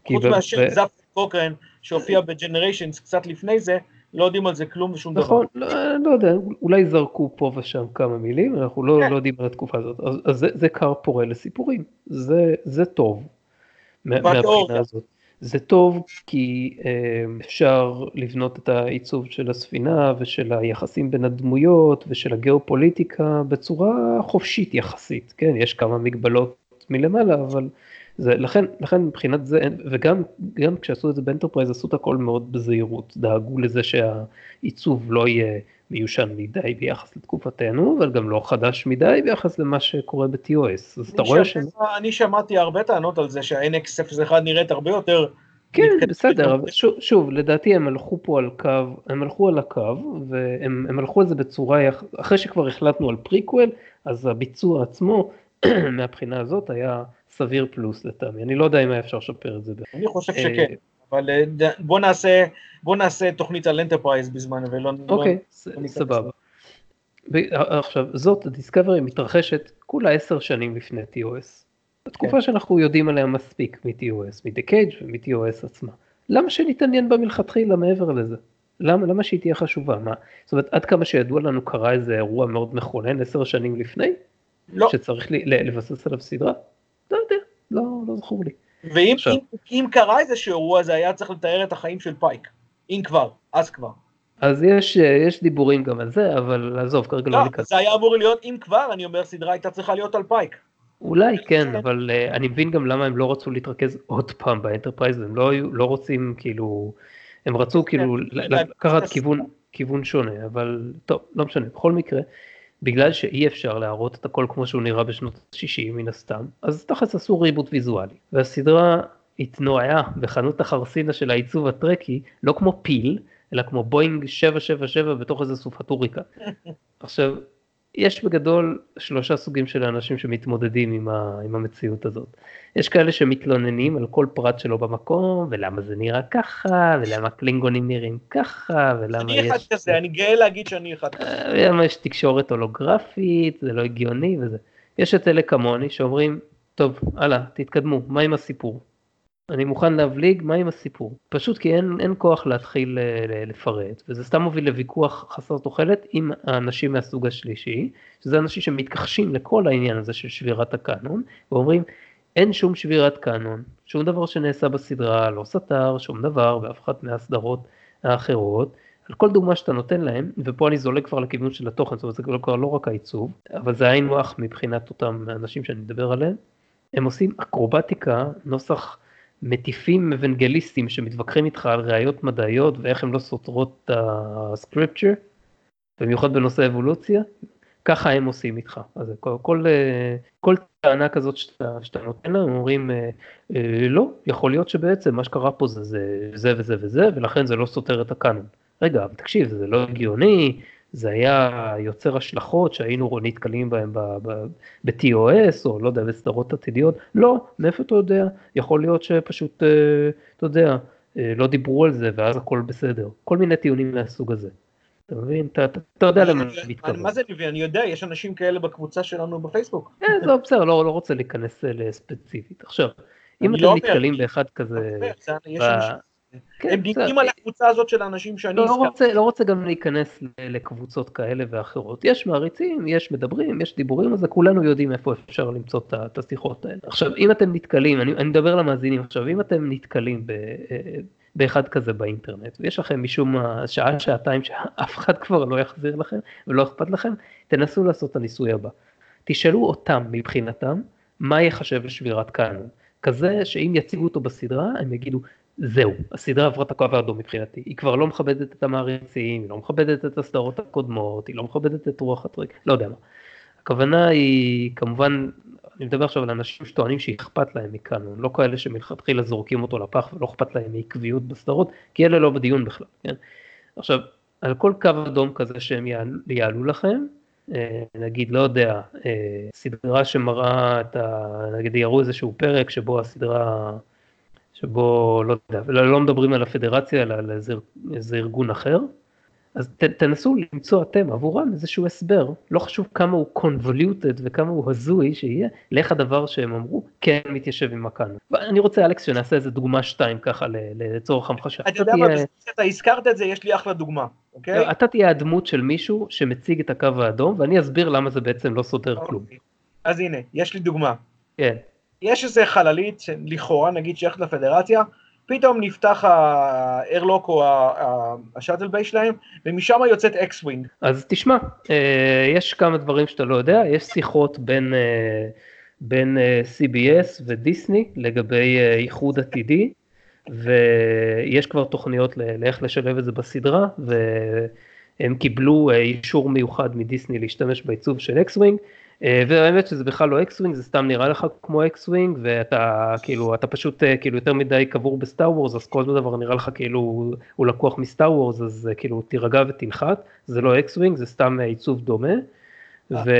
חוץ מאשר זאפ קוקרן שהופיע ב Generations קצת לפני זה, לא יודעים על זה כלום ושום דבר. נכון, לא, לא יודע, אולי זרקו פה ושם כמה מילים, אנחנו לא, כן. לא יודעים על התקופה הזאת, אז, אז זה, זה כר פורה לסיפורים, זה, זה טוב. מהבחינה הזאת. זה טוב כי אה, אפשר לבנות את העיצוב של הספינה ושל היחסים בין הדמויות ושל הגיאופוליטיקה בצורה חופשית יחסית, כן, יש כמה מגבלות מלמעלה, אבל זה, לכן, לכן מבחינת זה, וגם גם כשעשו את זה ב Enterprise עשו את הכל מאוד בזהירות, דאגו לזה שהעיצוב לא יהיה מיושן מדי ביחס לתקופתנו, אבל גם לא חדש מדי ביחס למה שקורה ב-TOS, אז אתה רואה ש... אני שמעתי הרבה טענות על זה שה-NX01 נראית הרבה יותר... כן. בסדר, אבל שוב, שוב, לדעתי הם הלכו פה על קו, הם הלכו על הקו, והם הם הלכו על זה בצורה, אחרי שכבר החלטנו על פריקוול, אז הביצוע עצמו, מהבחינה הזאת, היה סביר פלוס לטעמי. אני לא יודע אם היה אפשר לשפר את זה. אני חושב אה, שכן, אבל אה, בוא נעשה, בוא נעשה תוכנית על Enterprise בזמן, ולא... אוקיי, לא- ס- ניכנס סבבה. ו- עכשיו, זאת, ה Discovery מתרחשת כולה עשר שנים לפני TOS. התקופה כן. שאנחנו יודעים עליה מספיק מ-TOS, מ-The Cage ומ-TOS עצמה. למה שנתעניין בה מלכתחילה מעבר לזה? למה, למה שהיא תהיה חשובה? מה? זאת אומרת, עד כמה שידוע לנו קרה איזה אירוע מאוד מכונן עשר שנים לפני, לא, שצריך לי, לבסס עליו סדרה? לא לא, זכור לי. ואם עכשיו. אם, אם קרה איזשהו אירוע, זה היה צריך לתאר את החיים של פייק. אם כבר, אז כבר. אז יש, יש דיבורים גם על זה, אבל עזוב, כרגע לא לא, ניכנס. זה היה אמור להיות, אם כבר, אני אומר, סדרה הייתה צריכה להיות על פייק. אולי כן. אבל אה, אני מבין גם למה הם לא רצו להתרכז עוד פעם באנטרפרייז, הם לא, לא רוצים כאילו, הם רצו כאילו כן, כן, לקחת. כיוון, כיוון שונה, אבל טוב, לא משנה, בכל מקרה, בגלל שאי אפשר להראות את הכל כמו שהוא נראה בשנות ה-60 מן הסתם, אז תכלס עשו ריבוט ויזואלי, והסדרה התנועעה בחנות החרסינה של העיצוב הטרקי, לא כמו פיל, אלא כמו בואינג 777 בתוך איזה סופטוריקה. עכשיו, יש בגדול שלושה סוגים של אנשים שמתמודדים עם, ה, עם המציאות הזאת. יש כאלה שמתלוננים על כל פרט שלו במקום, ולמה זה נראה ככה, ולמה קלינגונים נראים ככה, ולמה אני אחד יש... כזה, אני גאה להגיד שאני אחד כזה. אה, ולמה יש תקשורת הולוגרפית, זה לא הגיוני וזה. יש את אלה כמוני שאומרים, טוב, הלאה, תתקדמו, מה עם הסיפור? אני מוכן להבליג, מה עם הסיפור? פשוט כי אין, אין כוח להתחיל לפרט, וזה סתם מוביל לוויכוח חסר תוחלת עם האנשים מהסוג השלישי, שזה אנשים שמתכחשים לכל העניין הזה של שבירת הקאנון, ואומרים, אין שום שבירת קאנון, שום דבר שנעשה בסדרה לא סתר, שום דבר, באף אחת מהסדרות האחרות. על כל דוגמה שאתה נותן להם, ופה אני זולג כבר לכיוון של התוכן, זאת אומרת זה כבר לא רק העיצוב, אבל זה היינו הך מבחינת אותם אנשים שאני מדבר עליהם, הם עושים אקרובטיקה, נוסח מטיפים אבנגליסטים שמתווכחים איתך על ראיות מדעיות ואיך הן לא סותרות את הסקריפצ'ר, במיוחד בנושא אבולוציה, ככה הם עושים איתך. אז כל, כל, כל טענה כזאת שאתה, שאתה נותן להם, אומרים, אה, אה, לא, יכול להיות שבעצם מה שקרה פה זה זה, זה וזה וזה, ולכן זה לא סותר את הקאנון. רגע, אבל תקשיב, זה לא הגיוני, זה היה יוצר השלכות שהיינו נתקלים בהם ב-TOS, או לא יודע, בסדרות עתידיות. לא, מאיפה אתה יודע? יכול להיות שפשוט, אה, אתה יודע, לא דיברו על זה ואז הכל בסדר. כל מיני טיעונים מהסוג הזה. אתה מבין? אתה, אתה, אתה יודע למה אני מתכוון. מה זה ליבי? אני יודע, יש אנשים כאלה בקבוצה שלנו בפייסבוק. אה, זה בסדר, לא, לא רוצה להיכנס לספציפית. עכשיו, אם אתם לא נתקלים באחד כזה... כן, הם דיקים על הקבוצה הזאת של האנשים שאני לא הזכרתי. לא רוצה גם להיכנס לקבוצות כאלה ואחרות. יש מעריצים, יש מדברים, יש דיבורים, אז כולנו יודעים איפה אפשר למצוא את השיחות האלה. עכשיו, אם אתם נתקלים, אני מדבר למאזינים עכשיו, אם אתם נתקלים באחד כזה באינטרנט, ויש לכם משום מה שעה, שעתיים שאף אחד כבר לא יחזיר לכם ולא אכפת לכם, תנסו לעשות את הניסוי הבא. תשאלו אותם מבחינתם, מה יחשב לשבירת קאנון. כזה שאם יציגו אותו בסדרה, הם יגידו, זהו, הסדרה עברה את הקו האדום מבחינתי, היא כבר לא מכבדת את המעריצים, היא לא מכבדת את הסדרות הקודמות, היא לא מכבדת את רוח הטריק, לא יודע מה. הכוונה היא כמובן אני מדבר עכשיו על אנשים שטוענים שאכפת להם מקאנון, לא כאלה שמלכתחילה זורקים אותו לפח ולא אכפת להם מעקביות בסדרות, כי אלה לא בדיון בכלל, כן? עכשיו, על כל קו אדום כזה שהם יעלו, לכם, אה, נגיד, לא יודע, אה, סדרה שמראה את ה... נגיד יראו איזשהו פרק שבו הסדרה, שבו, לא יודע, לא, לא מדברים על הפדרציה אלא על איזה, איזה ארגון אחר, אז ת, תנסו למצוא אתם עבורם איזשהו הסבר, לא חשוב כמה הוא convoluted וכמה הוא הזוי שיהיה, לאיך הדבר שהם אמרו כן מתיישב עם הקאנון. ואני רוצה אלכס שנעשה איזה דוגמה שתיים ככה לצורך המחשה. אתה יודע מה, אתה הזכרת את זה, יש לי אחלה דוגמה, אוקיי? לא, אתה תהיה הדמות של מישהו שמציג את הקו האדום ואני אסביר למה זה בעצם לא סותר אוקיי. כלום. אז הנה, יש לי דוגמה. כן. יש איזה חללית, לכאורה נגיד שייכת לפדרציה, פתאום נפתח ה airlock או ה shuttle bay שלהם, ומשם יוצאת X-wing. אז תשמע, אה, יש כמה דברים שאתה לא יודע, יש שיחות בין, אה, בין אה, CBS ודיסני לגבי איחוד עתידי, ויש כבר תוכניות לאיך לשלב את זה בסדרה, והם קיבלו אישור מיוחד מדיסני להשתמש בעיצוב של X-wing. אה, והאמת שזה בכלל לא X-wing זה סתם נראה לך כמו X-wing ואתה כאילו אתה פשוט אה, כאילו יותר מדי קבור בסטאר וורס אז כל דבר נראה לך כאילו הוא לקוח מסטאר וורס אז אה, כאילו תירגע ותנחת. זה לא X-wing זה סתם עיצוב דומה. ו...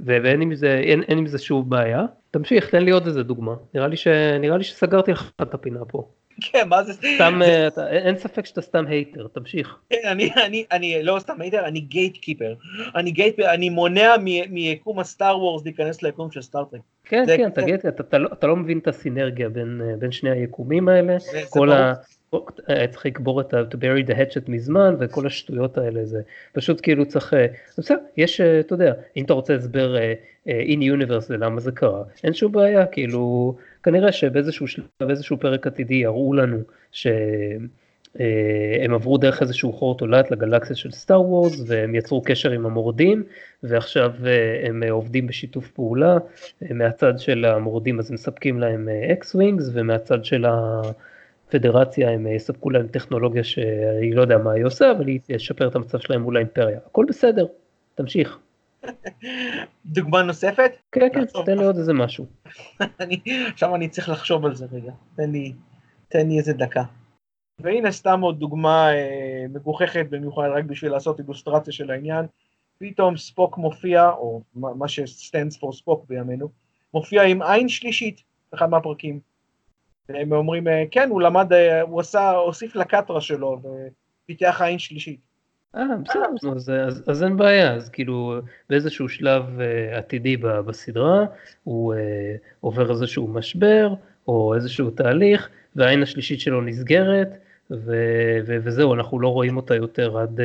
ואין עם זה אין, אין עם זה שוב בעיה. תמשיך תן לי עוד איזה דוגמה. נראה לי, ש... נראה לי שסגרתי לך את הפינה פה. כן, מה זה? סתם, זה... אתה, אין ספק שאתה סתם hater, תמשיך. כן, אני, אני, אני לא סתם hater, אני gatekeeper. אני gate, אני מונע מיקום הסטאר וורס להיכנס ליקום של סטארטרק. כן, כן, אתה, gate, אתה, אתה, לא, אתה לא מבין את הסינרגיה בין, בין שני היקומים האלה. כל ה... היה צריך לקבור את ה... to bury the hatchet מזמן וכל השטויות האלה זה פשוט כאילו צריך, אה, בסדר, יש, אה, אתה יודע, אם אתה רוצה הסבר אה, in universe ללמה זה קרה, אין שום בעיה, כאילו כנראה שבאיזשהו שלב, באיזשהו פרק עתידי יראו לנו שהם עברו דרך איזשהו חור תולעת לגלקסיה של סטאר וורס והם יצרו קשר עם המורדים ועכשיו הם עובדים בשיתוף פעולה מהצד של המורדים אז מספקים להם X-wings ומהצד של הפדרציה הם יספקו להם טכנולוגיה שהיא לא יודע מה היא עושה אבל היא תשפר את המצב שלהם מול האימפריה הכל בסדר תמשיך. דוגמה נוספת? כן, כן, תן לי עוד איזה משהו. עכשיו אני צריך לחשוב על זה רגע, תן לי, תן לי איזה דקה. והנה סתם עוד דוגמה אה, מגוחכת במיוחד רק בשביל לעשות אילוסטרציה של העניין. פתאום ספוק מופיע, או מה שסטנדס פור ספוק בימינו, מופיע עם עין שלישית, אחד מהפרקים. והם אומרים, אה, כן, הוא למד, אה, הוא עשה, הוסיף לקטרה שלו, ופיתח עין שלישית. אה, בסדר, אז, אז, אז אין בעיה, אז כאילו באיזשהו שלב uh, עתידי בסדרה, הוא uh, עובר איזשהו משבר, או איזשהו תהליך, והעין השלישית שלו נסגרת, ו- ו- וזהו, אנחנו לא רואים אותה יותר עד...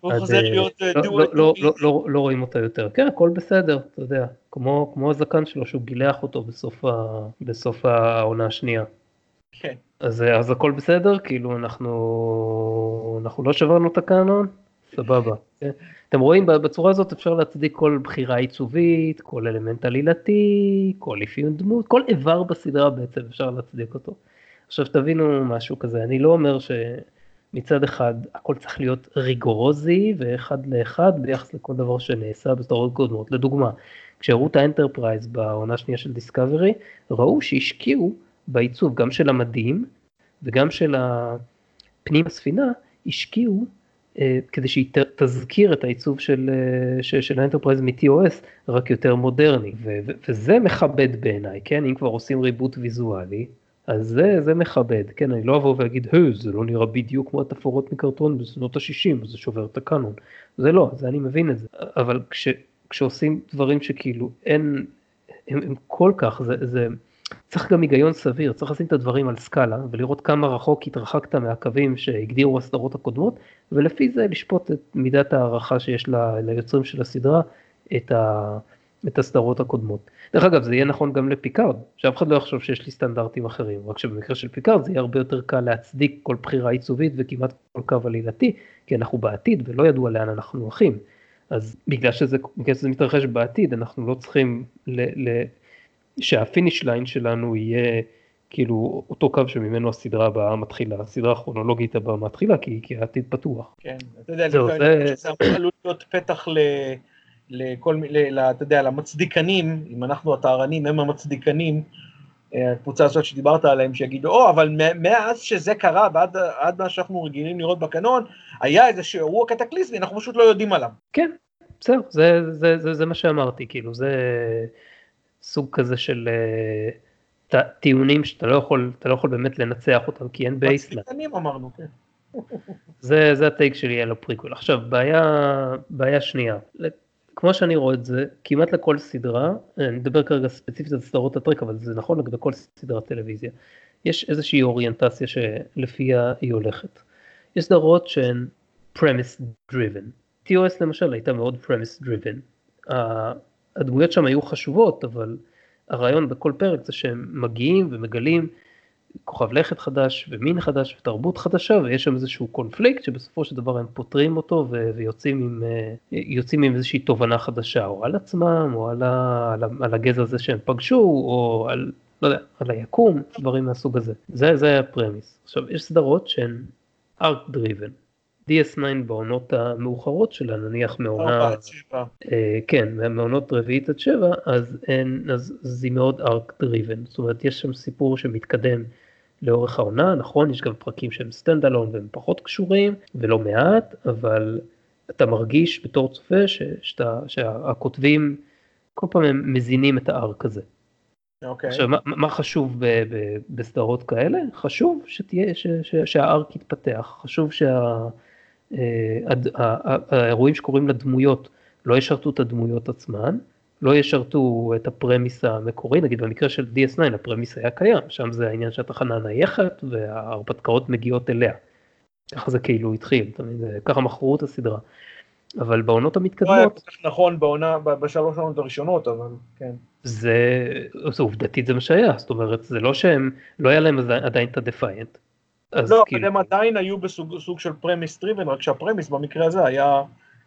הוא עד, חוזר להיות לא, לא, לא, לא, לא, לא רואים אותה יותר. כן, הכל בסדר, אתה יודע, כמו, כמו הזקן שלו שהוא גילח אותו בסוף, ה, בסוף העונה השנייה. כן. אז, אז הכל בסדר? כאילו אנחנו, אנחנו לא שברנו את הקאנון? סבבה. כן? אתם רואים, בצורה הזאת אפשר להצדיק כל בחירה עיצובית, כל אלמנט עלילתי, כל אפיון דמות, כל איבר בסדרה בעצם אפשר להצדיק אותו. עכשיו תבינו משהו כזה, אני לא אומר שמצד אחד הכל צריך להיות ריגורוזי ואחד לאחד ביחס לכל דבר שנעשה בסדרות קודמות. לדוגמה, כשהראו את האנטרפרייז בעונה השנייה של דיסקאברי, ראו שהשקיעו בעיצוב גם של המדים וגם של הפנים הספינה, השקיעו אה, כדי שהיא תזכיר את העיצוב של, אה, של, של האנטרפרייז מ-TOS, רק יותר מודרני, ו, ו, וזה מכבד בעיניי, כן? אם כבר עושים reboot ויזואלי, אז זה, זה מכבד, כן? אני לא אבוא ואגיד, היי, זה לא נראה בדיוק כמו התפאורות מקרטון בשנות ה-60, זה שובר את הקאנון. זה לא, זה אני מבין את זה. אבל כש, כשעושים דברים שכאילו אין, הם, הם כל כך, זה, זה, צריך גם היגיון סביר, צריך לשים את הדברים על סקאלה ולראות כמה רחוק התרחקת מהקווים שהגדירו הסדרות הקודמות ולפי זה לשפוט את מידת הערכה שיש לה, ליוצרים של הסדרה את, ה, את הסדרות הקודמות. דרך אגב זה יהיה נכון גם לפיקארד, שאף אחד לא יחשוב שיש לי סטנדרטים אחרים, רק שבמקרה של פיקארד זה יהיה הרבה יותר קל להצדיק כל בחירה עיצובית וכמעט כל קו עלילתי, כי אנחנו בעתיד ולא ידוע לאן אנחנו הולכים. אז בגלל שזה, בגלל שזה מתרחש בעתיד אנחנו לא צריכים ל, ל, שה finish line שלנו יהיה כאילו אותו קו שממנו הסדרה הבאה מתחילה, הסדרה הכרונולוגית הבאה מתחילה כי, כי העתיד פתוח. כן, אתה יודע, זהו, זה... זה אמור להיות פתח ל... לכל מיני, אתה יודע, למצדיקנים, אם אנחנו הטהרנים הם המצדיקנים, אה, הקבוצה הזאת שדיברת עליהם, שיגידו, או, אבל מאז שזה קרה ועד עד מה שאנחנו רגילים לראות בקנון, היה איזשהו אירוע קטקליסמי, אנחנו פשוט לא יודעים עליו. כן, בסדר, זה, זה, זה, זה מה שאמרתי, כאילו, זה... סוג כזה של אה, טיעונים שאתה לא יכול, אתה לא יכול באמת לנצח אותם כי אין baseline. מצדיקנים אמרנו, כן. זה, זה ה take שלי על הפריקול. עכשיו, בעיה, בעיה שנייה, כמו שאני רואה את זה, כמעט לכל סדרה, אני מדבר כרגע ספציפית על סדרות הטריק, אבל זה נכון לגבי כל סדרת טלוויזיה, יש איזושהי אוריינטציה שלפיה היא הולכת. יש סדרות שהן premise driven. TOS למשל הייתה מאוד premise driven. הדמויות שם היו חשובות, אבל הרעיון בכל פרק זה שהם מגיעים ומגלים כוכב לכת חדש ומין חדש ותרבות חדשה ויש שם איזשהו קונפליקט שבסופו של דבר הם פותרים אותו ויוצאים עם, אה, יוצאים עם איזושהי תובנה חדשה או על עצמם או על, ה- על, ה- על הגזע הזה שהם פגשו או על, לא יודע, על היקום, דברים מהסוג הזה. זה, זה ה premise. עכשיו יש סדרות שהן arc driven. DS9 בעונות המאוחרות שלה, נניח מעונה, אה, כן, מעונות רביעית עד שבע, אז, אין, אז, אז היא מאוד arc driven, זאת אומרת יש שם סיפור שמתקדם לאורך העונה, נכון, יש גם פרקים שהם stand alone והם פחות קשורים, ולא מעט, אבל אתה מרגיש בתור צופה ש, שאתה, שהכותבים כל פעם הם מזינים את הארק הזה. Okay. אוקיי. עכשיו, מה, מה חשוב ב, ב, בסדרות כאלה? חשוב שתהיה, ש, ש, שהארק יתפתח, חשוב שה... אה, האירועים שקורים לדמויות לא ישרתו את הדמויות עצמן, לא ישרתו את הפרמיס המקורי, נגיד במקרה של DS9 הפרמיס היה קיים, שם זה העניין שהתחנה נייחת וההרפתקאות מגיעות אליה. ככה זה כאילו התחיל, ככה מכרו את הסדרה. אבל בעונות המתקדמות... נכון בעונה, בשלוש העונות הראשונות, אבל כן. זה, זה עובדתית זה מה שהיה, זאת אומרת, זה לא שהם, לא היה להם עדיין את הדפיינט. לא, אבל כאילו... הם עדיין היו בסוג של premise driven, רק שה premise במקרה הזה היה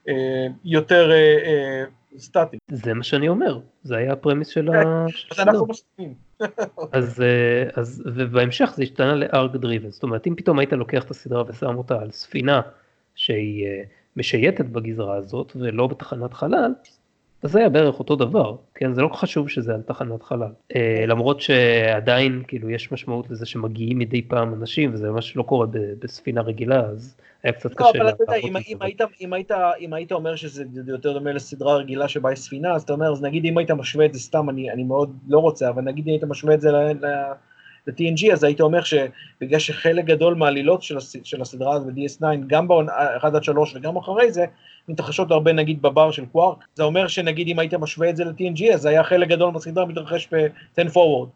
אה, יותר אה, אה, סטטי. זה מה שאני אומר, זה היה ה premise של כן, ה... אז אנחנו מסכימים. אז, אה, אז ובהמשך זה השתנה ל arc driven, זאת אומרת אם פתאום היית לוקח את הסדרה ושם אותה על ספינה שהיא אה, משייטת בגזרה הזאת ולא בתחנת חלל, אז זה היה בערך אותו דבר, כן, זה לא חשוב שזה על תחנת חלל, אה, למרות שעדיין כאילו יש משמעות לזה שמגיעים מדי פעם אנשים וזה ממש לא קורה בספינה רגילה, אז היה קצת לא, קשה. אבל אתה יודע, אם, אם, היית, אם, היית, אם היית אומר שזה יותר דומה לסדרה רגילה שבה יש ספינה, אז אתה אומר, אז נגיד אם היית משווה את זה סתם, אני, אני מאוד לא רוצה, אבל נגיד אם היית משווה את זה ל... ל ל-TNG, אז הייתי אומר שבגלל שחלק גדול מהעלילות של, הס, של הסדרה הזאת ב-DS9, גם בעונה 1 עד 3 וגם אחרי זה, מתרחשות הרבה נגיד בבר של קווארק, זה אומר שנגיד אם היית משווה את זה ל-TNG, אז היה חלק גדול מהסדרה מתרחש ב-10 forward.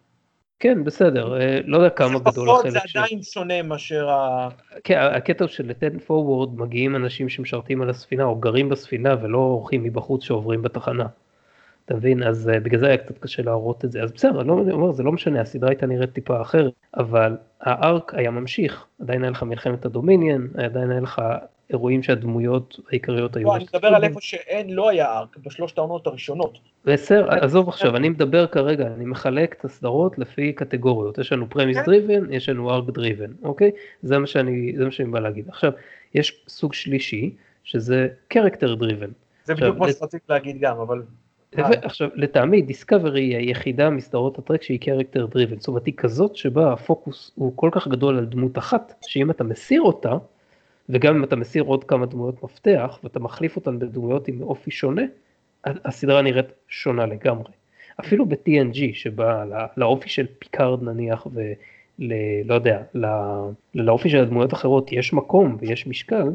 כן, בסדר, אה, לא יודע כמה גדול החלק זה עדיין שונה מאשר ה... כן, הקטע הוא של-10 forward מגיעים אנשים שמשרתים על הספינה או גרים בספינה ולא אורחים מבחוץ שעוברים בתחנה. אתה מבין? אז uh, בגלל זה היה קצת קשה להראות את זה. אז בסדר, אני לא אומר, זה לא משנה, הסדרה הייתה נראית טיפה אחרת, אבל הארק היה ממשיך, עדיין היה לך מלחמת הדומיניאן, עדיין היה לך אירועים שהדמויות העיקריות היו... לא, אני מדבר על איפה שאין, לא היה arc, בשלושת העונות הראשונות. בסדר, עזוב עכשיו, אני מדבר כרגע, אני מחלק את הסדרות לפי קטגוריות, יש לנו premise driven, יש לנו arc driven, אוקיי? זה מה שאני, זה מה שאני בא להגיד. עכשיו, יש סוג שלישי, שזה character driven. זה בדיוק מה שרציתי להגיד גם, אבל... עכשיו לטעמי דיסקאברי היא היחידה מסדרות הטרק שהיא character driven, זאת אומרת היא כזאת שבה הפוקוס הוא כל כך גדול על דמות אחת, שאם אתה מסיר אותה, וגם אם אתה מסיר עוד כמה דמויות מפתח ואתה מחליף אותן בדמויות עם אופי שונה, הסדרה נראית שונה לגמרי. אפילו ב-TNG שבה לאופי של פיקארד נניח ול... לא יודע, לאופי של הדמויות האחרות יש מקום ויש משקל,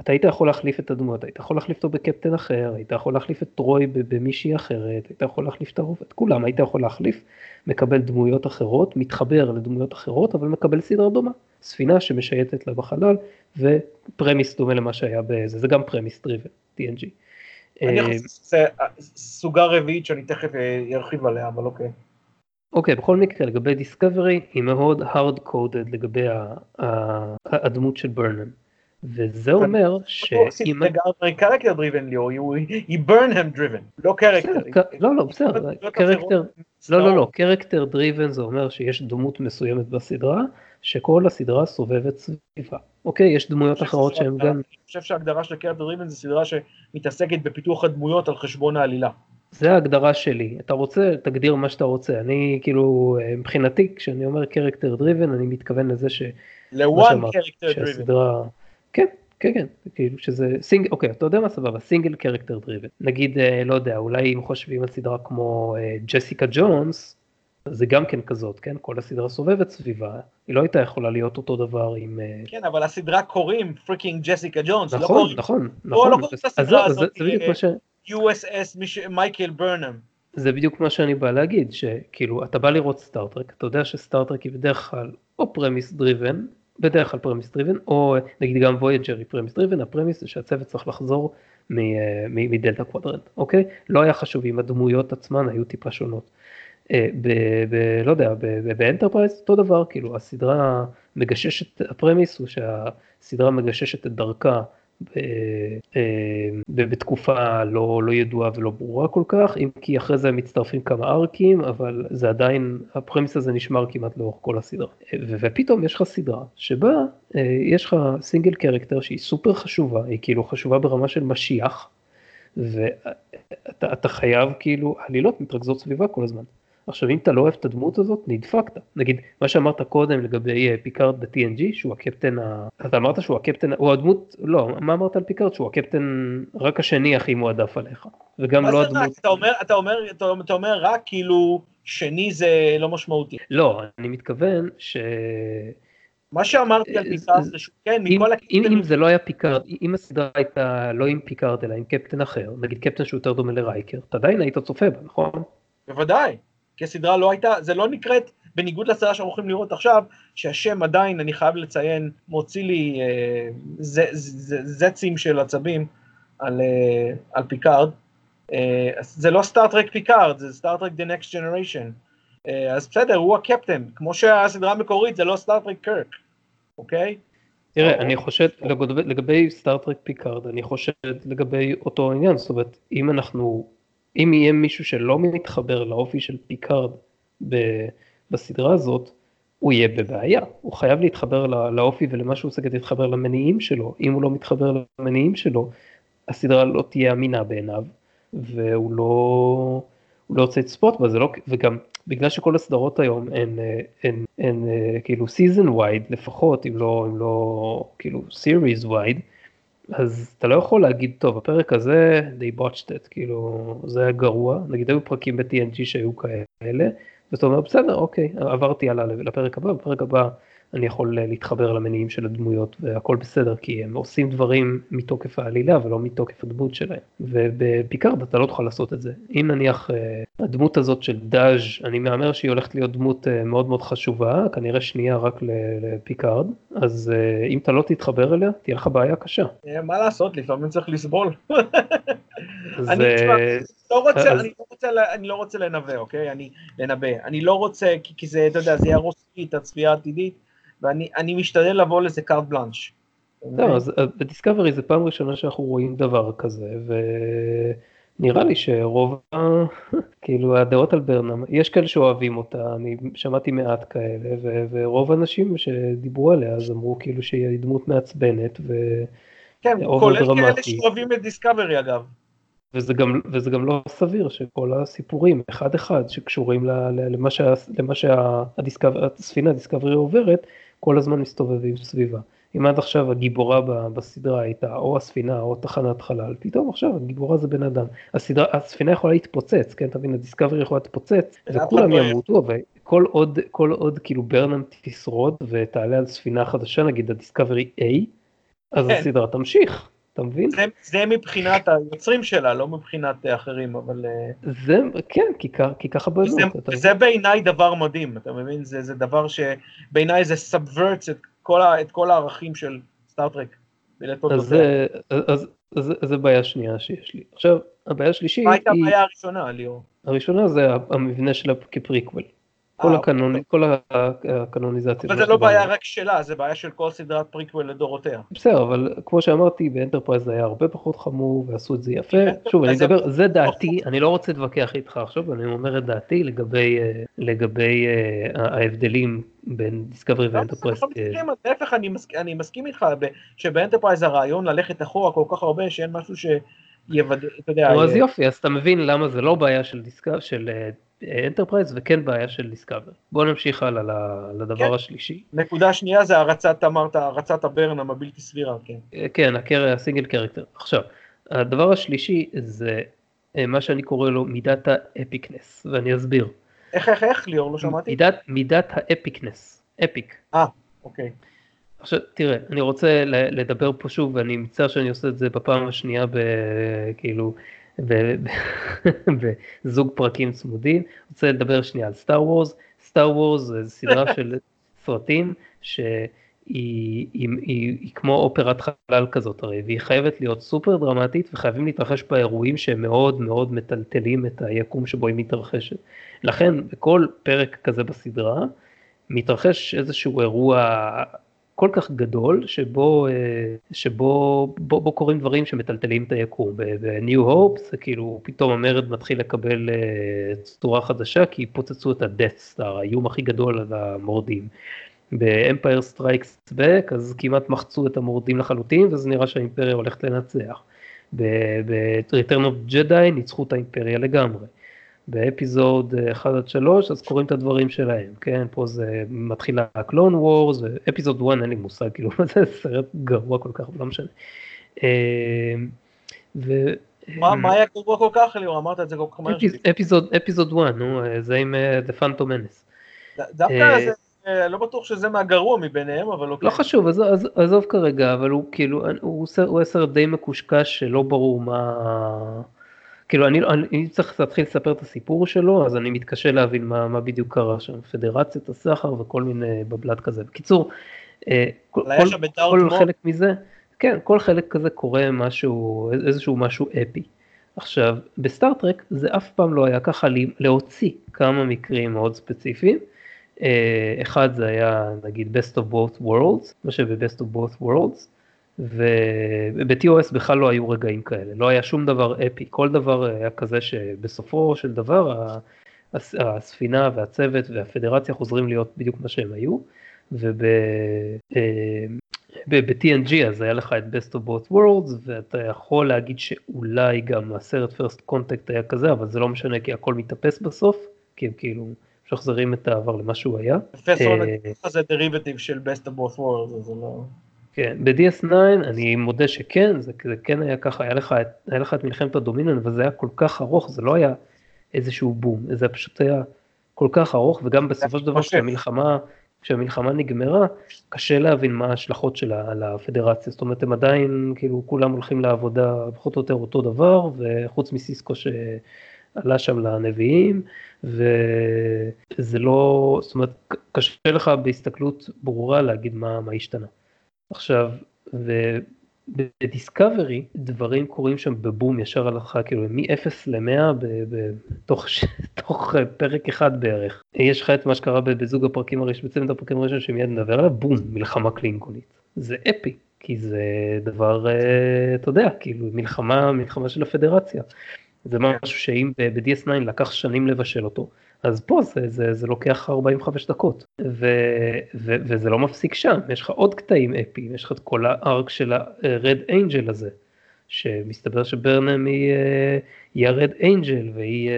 אתה היית יכול להחליף את הדמויות, היית יכול להחליף אותו בקפטן אחר, היית יכול להחליף את טרוי במישהי אחרת, היית יכול להחליף את הרוב, את כולם היית יכול להחליף, מקבל דמויות אחרות, מתחבר לדמויות אחרות, אבל מקבל סדרה דומה. ספינה שמשייטת לה בחלל, ו premise דומה למה שהיה בזה, זה גם premise driven, TNG. אני חושב שזה סוגה רביעית שאני תכף ארחיב עליה, אבל אוקיי. אוקיי, בכל מקרה, לגבי דיסקאברי, היא מאוד hard coded לגבי הדמות של ברנם. וזה אומר שאם... character driven ליאור, היא ברנהם driven, לא character. לא, לא, בסדר, character, לא, לא, לא, character driven זה אומר שיש דמות מסוימת בסדרה, שכל הסדרה סובבת סביבה. אוקיי, יש דמויות אחרות שהן גם... אני חושב שההגדרה של character driven זה סדרה שמתעסקת בפיתוח הדמויות על חשבון העלילה. זה ההגדרה שלי, אתה רוצה, תגדיר מה שאתה רוצה, אני כאילו, מבחינתי, כשאני אומר character driven, אני מתכוון לזה ש... ל one character driven. כן, כן, כן, כאילו שזה סינגל, אוקיי, אתה יודע מה סבבה, single character driven. נגיד, אה, לא יודע, אולי אם חושבים על סדרה כמו אה, ג'סיקה ג'ונס, זה גם כן כזאת, כן? כל הסדרה סובבת סביבה, היא לא הייתה יכולה להיות אותו דבר עם... אה, כן, אבל הסדרה קוראים freaking ג'סיקה ג'ונס, נכון, לא קוראים, נכון, נכון. לא קוראים את הסדרה הזאת, זה בדיוק מה ש... USS מייקל ברנם. זה בדיוק מה שאני בא להגיד, שכאילו, אתה בא לראות סטארטרק, אתה יודע שסטארטרק היא בדרך כלל או premise driven, בדרך כלל premise driven, או נגיד גם וויג'ר היא premise driven, ה premise זה שהצוות צריך לחזור אה, מ Delta Quadrant, אוקיי? לא היה חשוב אם הדמויות עצמן היו טיפה שונות. אה, ב... ב לא יודע, באנטרפרייז אותו דבר, כאילו הסדרה מגששת, ה premise הוא שהסדרה מגששת את דרכה אה, בתקופה לא, לא ידועה ולא ברורה כל כך, אם כי אחרי זה מצטרפים כמה arc ים, אבל זה עדיין, ה premise הזה נשמר כמעט לאורך כל הסדרה. ופתאום יש לך סדרה שבה אה, יש לך single character שהיא סופר חשובה, היא כאילו חשובה ברמה של משיח, ואתה חייב כאילו, עלילות מתרכזות סביבה כל הזמן. עכשיו אם אתה לא אוהב את הדמות הזאת נדפקת נגיד מה שאמרת קודם לגבי אה, פיקארד ב-TNG שהוא הקפטן ה... אתה אמרת שהוא הקפטן הוא הדמות לא מה אמרת על פיקארד שהוא הקפטן רק השני הכי מועדף עליך וגם לא הדמות. רק? אתה אומר אתה אומר אתה אומר רק כאילו שני זה לא משמעותי. לא אני מתכוון ש... מה שאמרתי על פיקארד זה שכן, מכל הקפטנים... אם זה לא היה פיקארד, אם הסדרה הייתה לא עם פיקארד אלא עם קפטן אחר, נגיד קפטן שהוא יותר דומה לרייקר, אתה עדיין היית צופה בה, נכון? בוודאי. כי הסדרה לא הייתה, זה לא נקראת, בניגוד לסדרה שאנחנו הולכים לראות עכשיו, שהשם עדיין, אני חייב לציין, מוציא לי אה, זצים של עצבים על, אה, על פיקארד. אה, זה לא סטאר-טרק פיקארד, זה סטאר-טרק The Next Generation. אה, אז בסדר, הוא הקפטן, כמו שהסדרה המקורית זה לא סטאר-טרק קירק, אוקיי? תראה, אני חושב, לגבי סטאר-טרק פיקארד, אני חושב לגבי אותו עניין, זאת אומרת, אם אנחנו אם יהיה מישהו שלא מתחבר לאופי של פיקארד בסדרה הזאת, הוא יהיה בבעיה, הוא חייב להתחבר לא, לאופי ולמה שהוא עושה כדי להתחבר למניעים שלו, אם הוא לא מתחבר למניעים שלו, הסדרה לא תהיה אמינה בעיניו, והוא לא, הוא לא רוצה לצפות בה, לא, וגם בגלל שכל הסדרות היום הן, הן, הן, הן כאילו season wide לפחות, אם לא, אם לא כאילו series wide, אז אתה לא יכול להגיד, טוב, הפרק הזה, they botched it, כאילו, זה היה גרוע, נגיד היו פרקים ב-TNG שהיו כאלה, ואתה אומר, בסדר, אוקיי, עברתי הלאה לפרק הבא, בפרק הבא אני יכול להתחבר למניעים של הדמויות והכל בסדר, כי הם עושים דברים מתוקף העלילה ולא מתוקף הדמות שלהם. ובפיקארד אתה לא תוכל לעשות את זה. אם נניח אה, הדמות הזאת של דאז', אני מהמר שהיא הולכת להיות דמות אה, מאוד מאוד חשובה, כנראה שנייה רק לפיקארד, אז אה, אם אתה לא תתחבר אליה, תהיה לך בעיה קשה. מה לעשות, לפעמים צריך לסבול. אני, לא רוצה. אני, לא רוצה, אני לא רוצה לנבא, אוקיי? אני לנבא. אני לא רוצה, כי, כי זה, אתה יודע, זה יהרוס לי את הצפייה העתידית, ואני משתדל לבוא לזה קארט בלאנש. לא, אז בדיסקאברי זה פעם ראשונה שאנחנו רואים דבר כזה, ונראה לי שרוב, כאילו הדעות על ברנם, יש כאלה שאוהבים אותה, אני שמעתי מעט כאלה, ו, ורוב האנשים שדיברו עליה אז אמרו כאילו שהיא דמות מעצבנת, ו... כן, כולל כאלה שאוהבים את דיסקאברי אגב. וזה גם, וזה גם לא סביר שכל הסיפורים אחד אחד שקשורים למה, שה, למה שהספינה דיסקאברי עוברת כל הזמן מסתובבים סביבה. אם עד עכשיו הגיבורה בסדרה הייתה או הספינה או תחנת חלל, פתאום עכשיו הגיבורה זה בן אדם. הסדרה, הספינה יכולה להתפוצץ, כן, אתה מבין, הדיסקאברי יכולה להתפוצץ, וכולם ימותו, וכל עוד, כל עוד כאילו ברנם תשרוד ותעלה על ספינה חדשה, נגיד הדיסקאברי A, אז כן. הסדרה תמשיך. אתה מבין? זה, זה מבחינת היוצרים שלה, לא מבחינת אחרים, אבל... אה, זה, כן, כי, כי ככה בנו. זה, אתה... זה בעיניי דבר מדהים, אתה מבין? זה, זה דבר שבעיניי זה subverts את, את כל הערכים של סטאר-טרק. אז זה, אז, אז, אז זה בעיה שנייה שיש לי. עכשיו, הבעיה השלישית היא... מה הייתה הבעיה הראשונה, ליאור? הראשונה זה המבנה שלה כפריקוול. כל, אה, הקנונ... אוקיי. כל הקנוניזציה. אבל זה לא בעיה רק שלה, זה בעיה של כל סדרת פריקוול לדורותיה. בסדר, אבל כמו שאמרתי, באנטרפרייז זה היה הרבה פחות חמור, ועשו את זה יפה. כן, שוב, אני מדבר, זה דעתי, אני לא רוצה להתווכח איתך עכשיו, אני אומר את דעתי לגבי, אה, לגבי uh, ההבדלים בין דיסקאברי לא, ואנטרפרייז. להפך, אני מסכים איתך שבאנטרפרייז הרעיון ללכת אחורה כל כך הרבה, שאין משהו ש... יוודא, אתה יודע... אז יופי, אז אתה מבין למה זה לא בעיה של אנטרפרייז וכן בעיה של דיסקאברי. בוא נמשיך הלאה לדבר כן. השלישי. נקודה שנייה זה הערצת, אמרת, הערצת הברנם הבלתי סבירה, כן. אה, כן, ה char... ה single character. עכשיו, הדבר השלישי זה אה, מה שאני קורא לו מידת ה epicness, ואני אסביר. איך, איך, איך, ליאור, לא שמעתי? מידת, מידת ה epicness, epic. אה, אוקיי. עכשיו, תראה, אני רוצה לדבר פה שוב, ואני מצטער שאני עושה את זה בפעם השנייה, כאילו, וזוג פרקים צמודים. רוצה לדבר שנייה על סטאר וורס. סטאר וורס זה סדרה של סרטים שהיא היא, היא, היא כמו אופרת חלל כזאת הרי, והיא חייבת להיות סופר דרמטית וחייבים להתרחש בה אירועים שהם מאוד מאוד מטלטלים את היקום שבו היא מתרחשת. לכן בכל פרק כזה בסדרה מתרחש איזשהו אירוע כל כך גדול שבו, אה, שבו בו, בו קורים דברים שמטלטלים את היקום. ב-New Hope זה כאילו פתאום המרד מתחיל לקבל אה, צורה חדשה כי פוצצו את ה-Death Star, האיום הכי גדול על המורדים. ב-Empire Strikes Back אז כמעט מחצו את המורדים לחלוטין וזה נראה שהאימפריה הולכת לנצח. ב-Return of Jedi ניצחו את האימפריה לגמרי. באפיזוד 1 עד 3 אז קוראים את הדברים שלהם, כן, פה זה מתחיל הקלון וורס, ואפיזוד 1 אין לי מושג, כאילו זה סרט גרוע כל כך, לא משנה. אמ, ו... מה, מה היה גרוע כל כך, ליאור? אמרת את זה כל כך מהר. אפיזוד, אפיזוד 1, נו, זה עם אה, The Phantom Menace. דווקא אה, זה, אה, לא בטוח שזה מהגרוע מביניהם, אבל אוקיי. לא חשוב, עזוב, כרגע, אבל הוא כאילו, הוא, הוא סרט די מקושקש שלא ברור מה... כאילו אני, אני צריך להתחיל לספר את הסיפור שלו, אז אני מתקשה להבין מה, מה בדיוק קרה שם, פדרציית הסחר וכל מיני בבלת כזה. בקיצור, אה, כל, כל, חלק מזה, כן, כל חלק כזה קורה משהו, איזשהו משהו אפי. עכשיו, בסטארט-טרק זה אף פעם לא היה ככה להוציא כמה מקרים מאוד ספציפיים. אה, אחד זה היה נגיד best of both worlds, מה שב-best of both worlds. וב-TOS בכלל לא היו רגעים כאלה, לא היה שום דבר אפי, כל דבר היה כזה שבסופו של דבר הספינה והצוות והפדרציה חוזרים להיות בדיוק מה שהם היו, וב-TNG אה, אז היה לך את Best of Both Worlds ואתה יכול להגיד שאולי גם הסרט First Contact היה כזה, אבל זה לא משנה כי הכל מתאפס בסוף, כי הם כאילו משחזרים את העבר למה שהוא היה. פרופסור אה, זה דריבטיב של Best of Both Worlds, זה לא... כן, ב-DS9 אני מודה שכן, זה, זה כן היה ככה, היה לך, היה לך את מלחמת הדומינון, אבל זה היה כל כך ארוך, זה לא היה איזשהו בום, זה פשוט היה כל כך ארוך, וגם בסופו של דבר כשהמלחמה כשהמלחמה נגמרה, קשה להבין מה ההשלכות שלה על הפדרציה, זאת אומרת הם עדיין כאילו כולם הולכים לעבודה פחות או יותר אותו דבר, וחוץ מסיסקו שעלה שם לנביאים, וזה לא, זאת אומרת קשה לך בהסתכלות ברורה להגיד מה, מה השתנה. עכשיו, בדיסקאברי דברים קורים שם בבום ישר התחלה כאילו מ-0 ל-100 בתוך פרק אחד בערך. יש לך את מה שקרה בזוג הפרקים הראשון, בצוות הפרקים הראשון שמיד נדבר עליו, בום, מלחמה קלינקונית. זה אפי, כי זה דבר, אה, אתה יודע, כאילו מלחמה, מלחמה של הפדרציה. זה משהו שאם ב-DS9 לקח שנים לבשל אותו, אז פה זה, זה, זה לוקח 45 דקות, ו, ו, וזה לא מפסיק שם, יש לך עוד קטעים אפיים, יש לך את כל הארק של ה-Red Angel הזה, שמסתבר שברנם היא, אה, היא ה-Red Angel, והיא...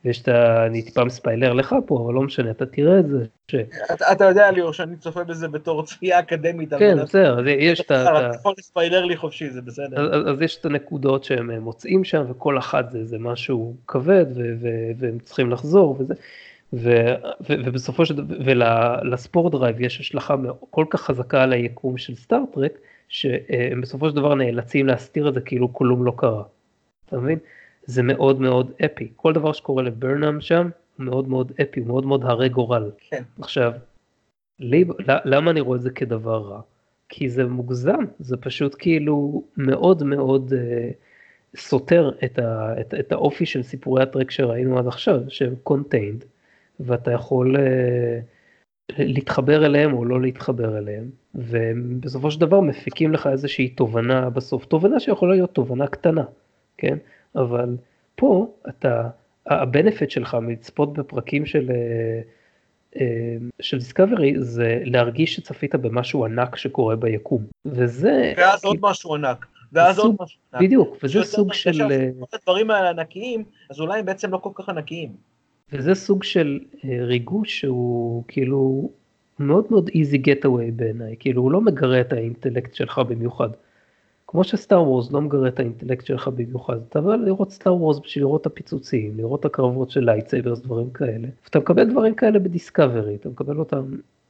אה, ויש את ה... אני טיפה מספיילר לך פה, אבל לא משנה, אתה תראה את זה. ש... אתה, אתה יודע ליאור שאני צופה בזה בתור צפייה אקדמית. כן, בסדר, אז יש את ה... אתה יכול לספיילר לי חופשי, זה בסדר. אז, אז יש את הנקודות שהם מוצאים שם, וכל אחת זה, זה משהו כבד, ו, ו, והם צריכים לחזור, וזה. ו, ו, ובסופו של דבר, ול spore drive יש השלכה כל כך חזקה על היקום של סטאר טרק, שהם בסופו של דבר נאלצים להסתיר את זה כאילו כלום לא קרה. אתה מבין? זה מאוד מאוד אפי. כל דבר שקורה לברנאם שם הוא מאוד מאוד אפי, הוא מאוד מאוד הרי גורל. כן. עכשיו, לי, למה אני רואה את זה כדבר רע? כי זה מוגזם, זה פשוט כאילו מאוד מאוד אה, סותר את, ה, את, את האופי של סיפורי הטרק שראינו עד עכשיו, שהם contained, ואתה יכול אה, להתחבר אליהם או לא להתחבר אליהם, ובסופו של דבר מפיקים לך איזושהי תובנה בסוף, תובנה שיכולה להיות תובנה קטנה, כן? אבל פה אתה, הבנפיט שלך מלצפות בפרקים של, אה, אה, של דיסקאברי זה להרגיש שצפית במשהו ענק שקורה ביקום, וזה... ואז עוד משהו ענק. ואז עוד משהו ענק. בדיוק, וזה סוג של... אה, הדברים האלה ענקיים, אז אולי הם בעצם לא כל כך ענקיים. וזה סוג של ריגוש שהוא כאילו מאוד מאוד easy getaway בעיניי, כאילו הוא לא מגרה את האינטלקט שלך במיוחד. כמו שסטאר וורס לא מגרה את האינטלקט שלך במיוחד, אתה בא לראות סטאר וורס בשביל לראות את הפיצוצים, לראות את הקרבות של lightsabers, דברים כאלה. ואתה מקבל דברים כאלה בדיסקאברי, אתה מקבל אותם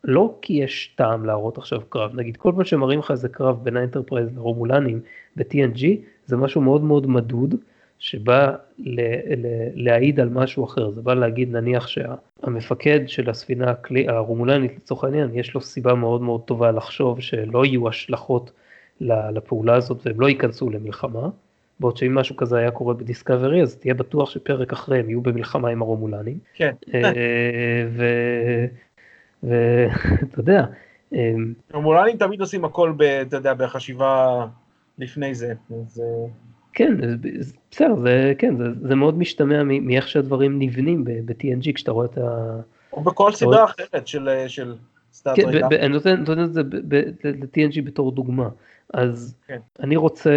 לא כי יש טעם להראות עכשיו קרב, נגיד כל פעם שמראים לך איזה קרב בין האנטרפרייז לרומולנים ב-TNG, זה משהו מאוד מאוד מדוד, שבא ל- ל- להעיד על משהו אחר, זה בא להגיד נניח שהמפקד של הספינה הרומולנית לצורך העניין, יש לו סיבה מאוד מאוד טובה לחשוב שלא יהיו השלכות לפעולה הזאת והם לא ייכנסו למלחמה, בעוד שאם משהו כזה היה קורה בדיסקאברי אז תהיה בטוח שפרק אחרי הם יהיו במלחמה עם הרומולנים. כן. אה, ואתה יודע. אה, הרומולנים תמיד עושים הכל, אתה יודע, בחשיבה לפני זה. כן, בסדר, זה, כן, זה, זה מאוד משתמע מאיך שהדברים נבנים ב-TNG כשאתה רואה את ה... או בכל סדרה אחרת של, של סטארט כן, אני נותן את זה ל-TNG בתור דוגמה. אז כן. אני רוצה,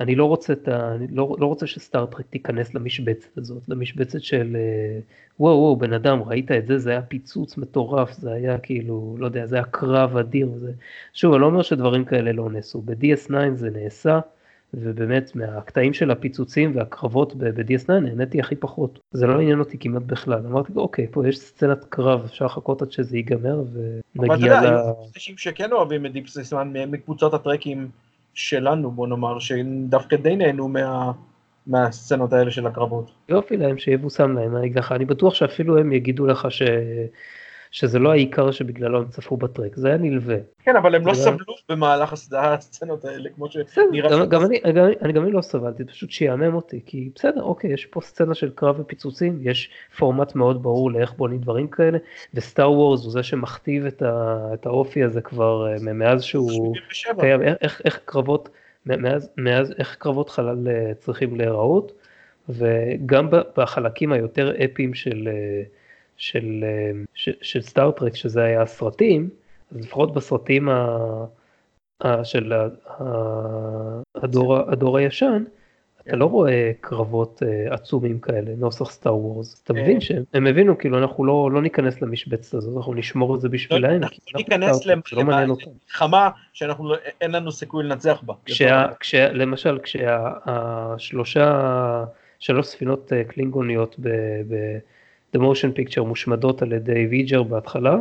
אני לא רוצה את ה... אני לא, לא רוצה שסטארט-טרק תיכנס למשבצת הזאת, למשבצת של אה, וואו וואו בן אדם ראית את זה, זה היה פיצוץ מטורף, זה היה כאילו, לא יודע, זה היה קרב אדיר. וזה... שוב, אני לא אומר שדברים כאלה לא נעשו, ב-DS9 זה נעשה, ובאמת מהקטעים של הפיצוצים והקרבות ב-DS9 נהניתי הכי פחות. זה לא עניין אותי כמעט בכלל, אמרתי אוקיי, פה יש סצנת קרב, אפשר לחכות עד שזה ייגמר ונגיע ל... אבל אתה יודע, היו אנשים שכן אוהבים את דיפסיסמן מקבוצות הטרקים שלנו, בוא נאמר, שדווקא די נהנו מה... מהסצנות האלה של הקרבות. יופי להם שיבושם להם האקדח, אני בטוח שאפילו הם יגידו לך ש... שזה לא העיקר שבגללו הם צפו בטרק, זה היה נלווה. כן, אבל הם לא סבלו במהלך הסצנות האלה, כמו שנראה... גם אני גם לא סבלתי, פשוט שיאמם אותי, כי בסדר, אוקיי, יש פה סצנה של קרב ופיצוצים, יש פורמט מאוד ברור לאיך בונים דברים כאלה, וסטאר וורס הוא זה שמכתיב את האופי הזה כבר אה, מאז שהוא קיים, איך קרבות, מאז איך קרבות חלל אה, צריכים להיראות, וגם בחלקים היותר אפיים של... אה, של, אה, של, של סטארטרק, שזה היה הסרטים, אז לפחות בסרטים ה, ה, של ה, ה, הדור, הדור הישן, אתה לא רואה קרבות uh, עצומים כאלה, נוסח סטאר וורס. אתה מבין שהם הבינו, כאילו אנחנו לא, לא ניכנס למשבצת הזאת, אנחנו נשמור את זה בשבילנו. אנחנו לא ניכנס למלחמה שאנחנו, לא- אין לנו סיכוי לנצח בה. למשל, כשהשלושה, שלוש ספינות אה, קלינגוניות The Motion Picture מושמדות על ידי ויג'ר בהתחלה,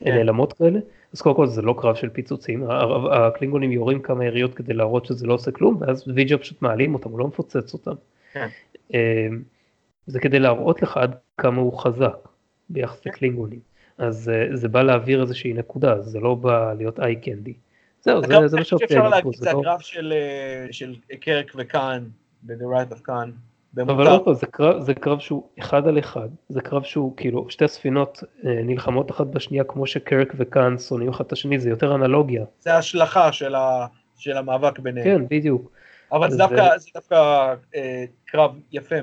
כן. נעלמות כאלה. אז קודם כל זה לא קרב של פיצוצים, הקלינגונים יורים כמה יריות כדי להראות שזה לא עושה כלום, ואז ויג'ה פשוט מעלים אותם, הוא לא מפוצץ אותם. כן. אמ, זה כדי להראות לך עד כמה הוא חזק ביחס כן. לקלינגונים. אז אה, זה בא להעביר איזושהי נקודה, זה לא בא להיות איי קנדי. זהו, זה, זה מה שרוצה להגיד זה לא- הקרב של, אה, של קרק וקאן, ב-The Right of Khan. אבל עוד פעם, זה זה קרב שהוא אחד על אחד, זה קרב שהוא כאילו שתי ספינות אה, נלחמות אחת בשנייה כמו שקרק וקאן שונאים אחד את השני, זה יותר אנלוגיה. זה השלכה של, ה, של המאבק ביניהם. כן, בדיוק. אבל זה דווקא, זה דווקא אה, קרב יפה,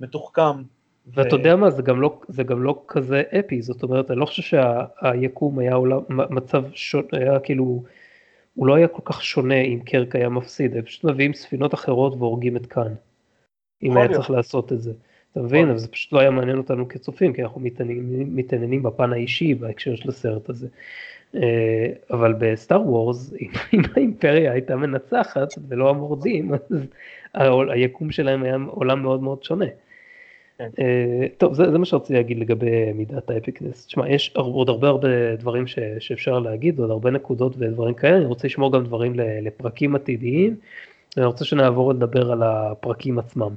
מתוחכם. ואתה. יודע מה, זה גם, לא, זה גם לא כזה אפי, זאת אומרת, אני לא חושב שהיקום היה עולם, מצב שונה, היה כאילו, הוא לא היה כל כך שונה אם קרק היה מפסיד, הם פשוט מביאים ספינות אחרות והורגים את קאן. אם היה צריך לעשות את זה. אתה מבין? אבל זה פשוט לא היה מעניין אותנו כצופים, כי אנחנו מתעניינים, מתעניינים בפן האישי בהקשר של הסרט הזה. אה, אבל בסטאר וורס, אם האימפריה הייתה מנצחת ולא המורדים, אז היקום שלהם היה עולם מאוד מאוד שונה. כן. אה, טוב, זה, זה מה שרציתי להגיד לגבי מידת האפיקנס. תשמע, יש עוד הרבה הרבה דברים ש, שאפשר להגיד, עוד הרבה נקודות ודברים כאלה, אני רוצה לשמור גם דברים לפרקים עתידיים, ואני רוצה שנעבור לדבר על הפרקים עצמם.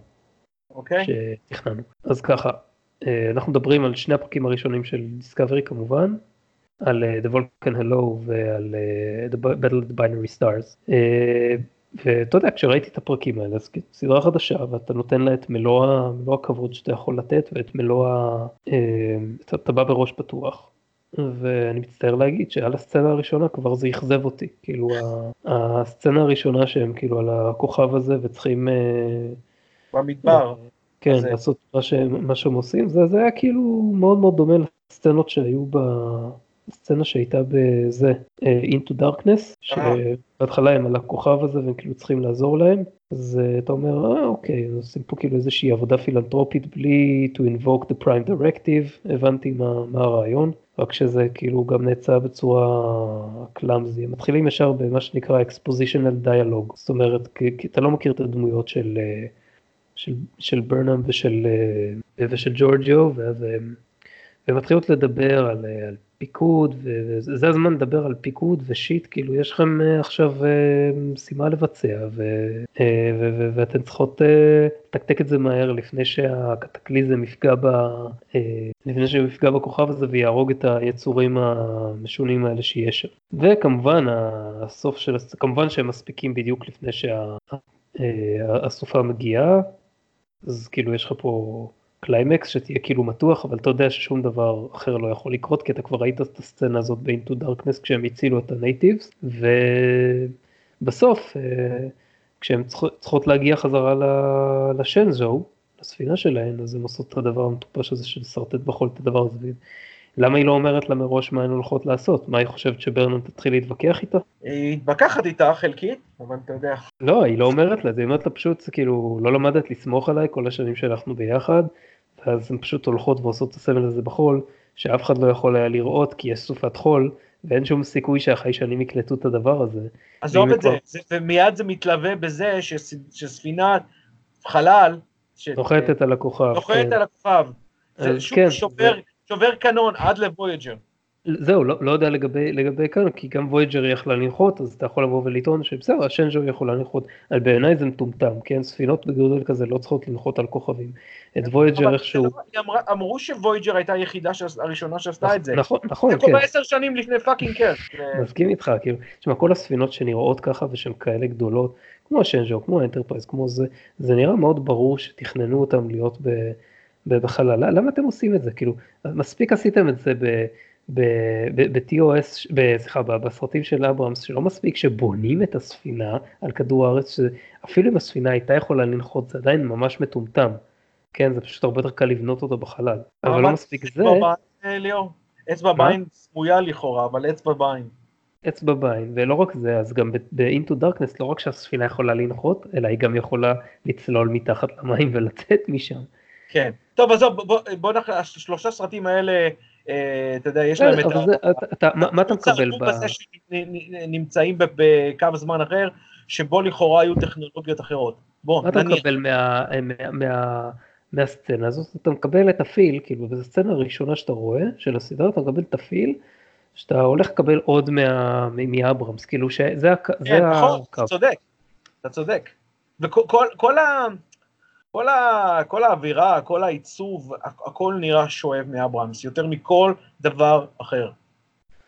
אוקיי. שתכננו. אז ככה, אה, אנחנו מדברים על שני הפרקים הראשונים של דיסקאברי כמובן, על אה, The Vulcan Hello ועל אה, The Battle of the Binary Stars. ואתה יודע, כשראיתי את הפרקים האלה, אז סדרה חדשה, ואתה נותן לה את מלוא, מלוא הכבוד שאתה יכול לתת, ואת מלוא ה... אתה בא בראש פתוח. ואני מצטער להגיד שעל הסצנה הראשונה כבר זה אכזב אותי, כאילו הסצנה הראשונה שהם כאילו על הכוכב הזה וצריכים במדבר. כן, אז... לעשות מה, ש... מה שהם עושים, זה, זה היה כאילו מאוד מאוד דומה לסצנות שהיו בסצנה שהייתה בזה, uh, Into Darkness, שבהתחלה הם על הכוכב הזה והם כאילו צריכים לעזור להם, אז uh, אתה אומר, אה אוקיי, עושים פה כאילו איזושהי עבודה פילנטרופית בלי to invoke the prime directive, הבנתי מה, מה הרעיון. רק שזה כאילו גם נעצה בצורה קלאמזי, הם מתחילים ישר במה שנקרא expositional dialogue, זאת אומרת, כי, כי אתה לא מכיר את הדמויות של, uh, של, של ברנאם ושל, אה, ושל ג'ורג'יו, ואז הם, הם מתחילות לדבר על, אה, על פיקוד, וזה הזמן לדבר על פיקוד ושיט, כאילו יש לכם אה, עכשיו משימה לבצע, ו, ו, ו, ואתן צריכות לתקתק את זה מהר לפני שהקטקליזם יפגע, ב, לפני שהוא יפגע בכוכב הזה ויהרוג את היצורים המשונים האלה שיש שם. וכמובן הסוף של, כמובן שהם מספיקים בדיוק לפני שהסופה מגיעה. אז כאילו יש לך פה קליימקס שתהיה כאילו מתוח, אבל אתה יודע ששום דבר אחר לא יכול לקרות, כי אתה כבר ראית את הסצנה הזאת ב-Into Darkness כשהם הצילו את ה natives, ובסוף, אה, כשהן צריכות להגיע חזרה לשנזו, לספינה שלהן, אז הן עושות את הדבר המטופש הזה של לשרטט בחול את הדבר הזה. למה היא לא אומרת לה מראש מה הן הולכות לעשות? מה היא חושבת שברנם תתחיל להתווכח איתה? היא מתווכחת איתה חלקית, אבל אתה יודע. לא, היא לא אומרת לה, היא אומרת לה פשוט, כאילו, לא למדת לסמוך עליי כל השנים שאנחנו ביחד, ואז הן פשוט הולכות ועושות את הסמל הזה בחול, שאף אחד לא יכול היה לראות כי יש סופת חול, ואין שום סיכוי שהחיישנים יקלטו את הדבר הזה. עזוב את כבר... זה, ומיד זה מתלווה בזה שספינת חלל, נוחתת על הכוכב. נוחתת כן. על הכוכב. זה שוב כן, שובר, זה... שובר קנון עד לוויג'ר. זהו, לא, לא יודע לגבי, לגבי קנון, כי גם וויג'ר יכלה לנחות, אז אתה יכול לבוא ולטעון שבסדר, השנג'ו יכולה לנחות. בעיניי זה מטומטם, כן? ספינות בגודל כזה לא צריכות לנחות על כוכבים. את וויג'ר איכשהו... לא, אמר, אמרו שוויג'ר הייתה היחידה הראשונה שעשתה את זה. נכון, נכון, כן. זה קורה עשר שנים לפני פאקינג קרק. מסכים איתך, כאילו, תשמע, כל הספינות שנראות ככה ושהן כאלה גדולות, כמו השנג'ו, כמו האנטרפרייז, כמו זה, זה נראה מאוד ברור שתכננו אותם להיות ב... בחלל, למה אתם עושים את זה? כאילו, מספיק עשיתם את זה ב-TOS, סליחה, בסרטים של אברמס, שלא מספיק שבונים את הספינה על כדור הארץ, שאפילו אם הספינה הייתה יכולה לנחות, זה עדיין ממש מטומטם. כן, זה פשוט הרבה יותר קל לבנות אותו בחלל. אבל לא מספיק זה... אצבע בעין סמויה לכאורה, אבל אצבע בעין. אצבע בעין, ולא רק זה, אז גם ב-Into Darkness לא רק שהספינה יכולה לנחות, אלא היא גם יכולה לצלול מתחת למים ולצאת משם. כן. טוב, עזוב, בוא, בוא נח... השלושה סרטים האלה, אה, אתה יודע, יש להם את ה... מה אתה מקבל ב... נמצאים בקו זמן אחר, שבו לכאורה היו טכנולוגיות אחרות. בוא. מה אתה מקבל מה... מהסצנה הזאת? אתה מקבל את הפיל, כאילו, וזו הסצנה הראשונה שאתה רואה, של הסדרה, אתה מקבל את הפיל, שאתה הולך לקבל עוד מאברמס, כאילו שזה כן, נכון, אתה צודק, אתה צודק. וכל כל, כל ה... כל, ה, כל האווירה, כל העיצוב, הכל נראה שואב מאברמס, יותר מכל דבר אחר.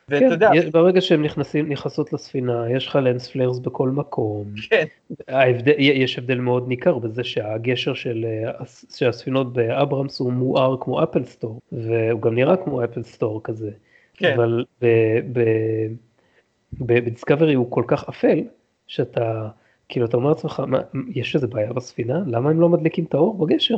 ואתה כן, יודע... ברגע שהן נכנסים, נכנסות לספינה, יש לך lens flares בכל מקום. כן. ההבדל, יש הבדל מאוד ניכר בזה שהגשר של, של הספינות באברמס הוא מואר כמו אפל סטור, והוא גם נראה כמו אפל סטור כזה. כן. אבל בדיסקאברי הוא כל כך אפל, שאתה, כאילו אתה אומר לעצמך, יש איזה בעיה בספינה? למה הם לא מדליקים את האור בגשר?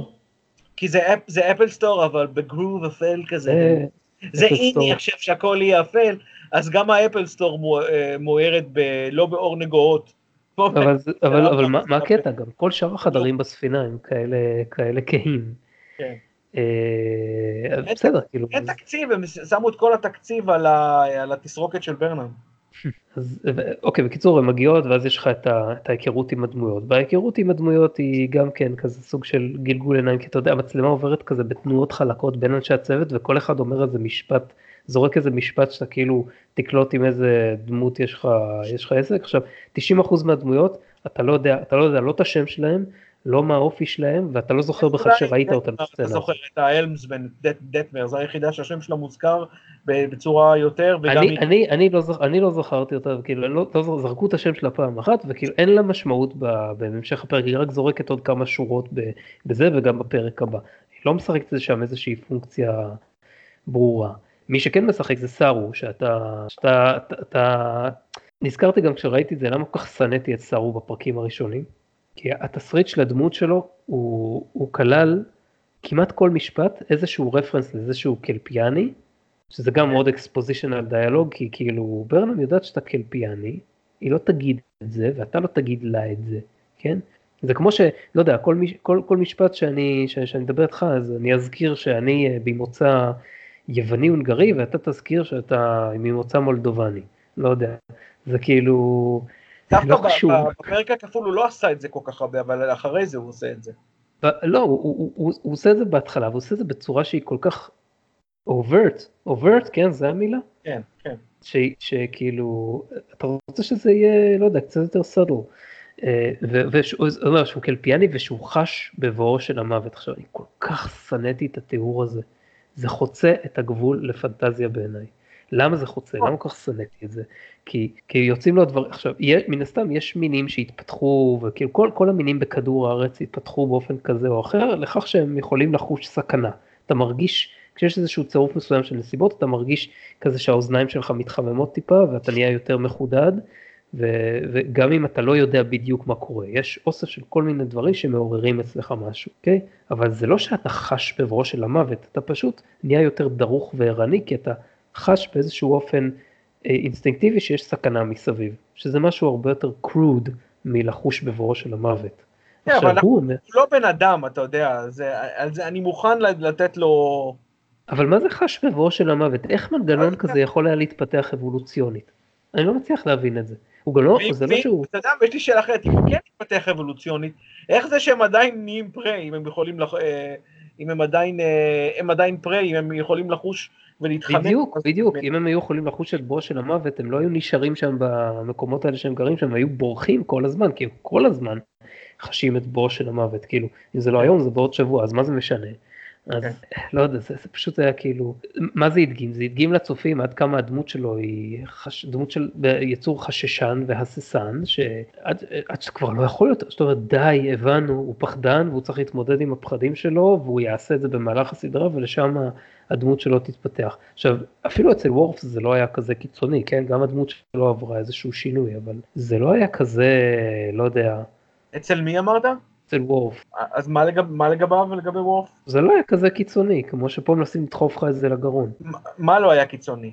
כי זה, זה אפל סטור אבל בגרוב אפל כזה. זה אם אני חושב שהכל יהיה אפל, אז גם האפל סטור אה, מוארת לא באור נגועות. אבל, אבל, אבל מה, מה הקטע גם? כל שאר החדרים בספינה הם כאלה, כאלה כהים. כן. אה, בסדר, כאילו. אין תקציב, הם שמו את כל התקציב על התסרוקת של ברנם. אז אוקיי, בקיצור, הן מגיעות ואז יש לך את, ה, את ההיכרות עם הדמויות. וההיכרות עם הדמויות היא גם כן כזה סוג של גלגול עיניים, כי אתה יודע, המצלמה עוברת כזה בתנועות חלקות בין אנשי הצוות וכל אחד אומר איזה משפט, זורק איזה משפט שאתה כאילו תקלוט עם איזה דמות יש לך, יש לך עסק. עכשיו, 90% מהדמויות, אתה לא יודע, אתה לא יודע לא את השם שלהם, לא מה האופי שלהם, ואתה לא זוכר בכלל שראית אותם בסצנה. אתה זוכר את האלמסבן, דטמר, זו היחידה שהשם שלה מוזכר בצורה יותר, וגם אני, לא, לא זכרתי אותה, כאילו, זרקו את השם שלה פעם אחת, וכאילו אין לה משמעות בהמשך הפרק, היא רק זורקת עוד כמה שורות בזה, וגם בפרק הבא. היא לא משחקת שם איזושהי פונקציה ברורה. מי שכן משחק זה סארו, שאתה, שאתה, אתה, אתה... נזכרתי גם כשראיתי את זה, למה כל כך שנאתי את סארו בפרקים הראשונים. כי התסריט של הדמות שלו הוא, הוא כלל כמעט כל משפט איזשהו רפרנס לאיזשהו קלפיאני, שזה גם מאוד אקספוזיציונל דיאלוג, כי כאילו ברנם יודעת שאתה קלפיאני, היא לא תגיד את זה ואתה לא תגיד לה את זה, כן? זה כמו שלא יודע, כל, כל, כל משפט שאני, שאני מדבר איתך, אז אני אזכיר שאני אה, ממוצא יווני-הונגרי ואתה תזכיר שאתה ממוצא מולדובני, לא יודע, זה כאילו, דווקא לא. בפרק הכפול הוא לא עשה את זה כל כך הרבה, אבל אחרי זה הוא עושה את זה. לא, הוא, הוא, הוא, הוא עושה את זה בהתחלה, והוא עושה את זה בצורה שהיא כל כך overt, overt, כן, זה המילה? כן, כן. ש, שכאילו, אתה רוצה שזה יהיה, לא יודע, קצת יותר סאדל. אה, אומר שהוא קלפיאני ושהוא חש בבואו של המוות. עכשיו, אני כל כך שנאתי את התיאור הזה. זה חוצה את הגבול לפנטזיה בעיניי. למה זה חוצה? למה כל כך שנאתי את זה? כי, כי יוצאים לו הדברים, עכשיו, מן הסתם יש מינים שהתפתחו, וכאילו כל, כל המינים בכדור הארץ התפתחו באופן כזה או אחר, לכך שהם יכולים לחוש סכנה. אתה מרגיש, כשיש איזשהו צירוף מסוים של נסיבות, אתה מרגיש כזה שהאוזניים שלך מתחממות טיפה, ואתה נהיה יותר מחודד, ו, וגם אם אתה לא יודע בדיוק מה קורה, יש אוסף של כל מיני דברים שמעוררים אצלך משהו, אוקיי? אבל זה לא שאתה חש בבואו של המוות, אתה פשוט נהיה יותר דרוך וערני, כי אתה חש באיזשהו אופן אה, אינסטינקטיבי שיש סכנה מסביב, שזה משהו הרבה יותר קרוד מלחוש בבואו של המוות. כן, אבל הוא אומר... לא בן אדם, אתה יודע, זה, זה אני מוכן לתת לו... אבל מה זה חש בבואו של המוות? איך מנגנון כזה יכול היה להתפתח אבולוציונית? אני לא מצליח להבין את זה. הוא גם לא, זה לא שהוא... אתה יודע, יש לי שאלה אחרת, אם הוא כן מתפתח אבולוציונית, איך זה שהם עדיין נהיים פרה, אם הם יכולים, לח... אה, אם הם עדיין, אה, הם עדיין פרה, אם הם יכולים לחוש ולהתחמק. בדיוק, בדיוק, אם הם היו יכולים לחוש את בואו של המוות, הם לא היו נשארים שם במקומות האלה שהם גרים שם, הם היו בורחים כל הזמן, כי כל הזמן חשים את בואו של המוות, כאילו, אם זה לא היום זה בעוד שבוע, אז מה זה משנה? אז כן. לא יודע, זה, זה פשוט היה כאילו, מה זה הדגים? זה הדגים לצופים עד כמה הדמות שלו היא חש, דמות של יצור חששן והססן, שעד שכבר לא יכול יותר, זאת אומרת די, הבנו, הוא פחדן והוא צריך להתמודד עם הפחדים שלו והוא יעשה את זה במהלך הסדרה ולשם הדמות שלו תתפתח. עכשיו, אפילו אצל וורף זה לא היה כזה קיצוני, כן? גם הדמות שלו עברה איזשהו שינוי, אבל זה לא היה כזה, לא יודע. אצל מי אמרת? אצל וורף. אז מה, לגב, מה לגביו ולגבי וורף? זה לא היה כזה קיצוני, כמו שפה מנסים לדחוף לך את זה לגרון. ما, מה לא היה קיצוני?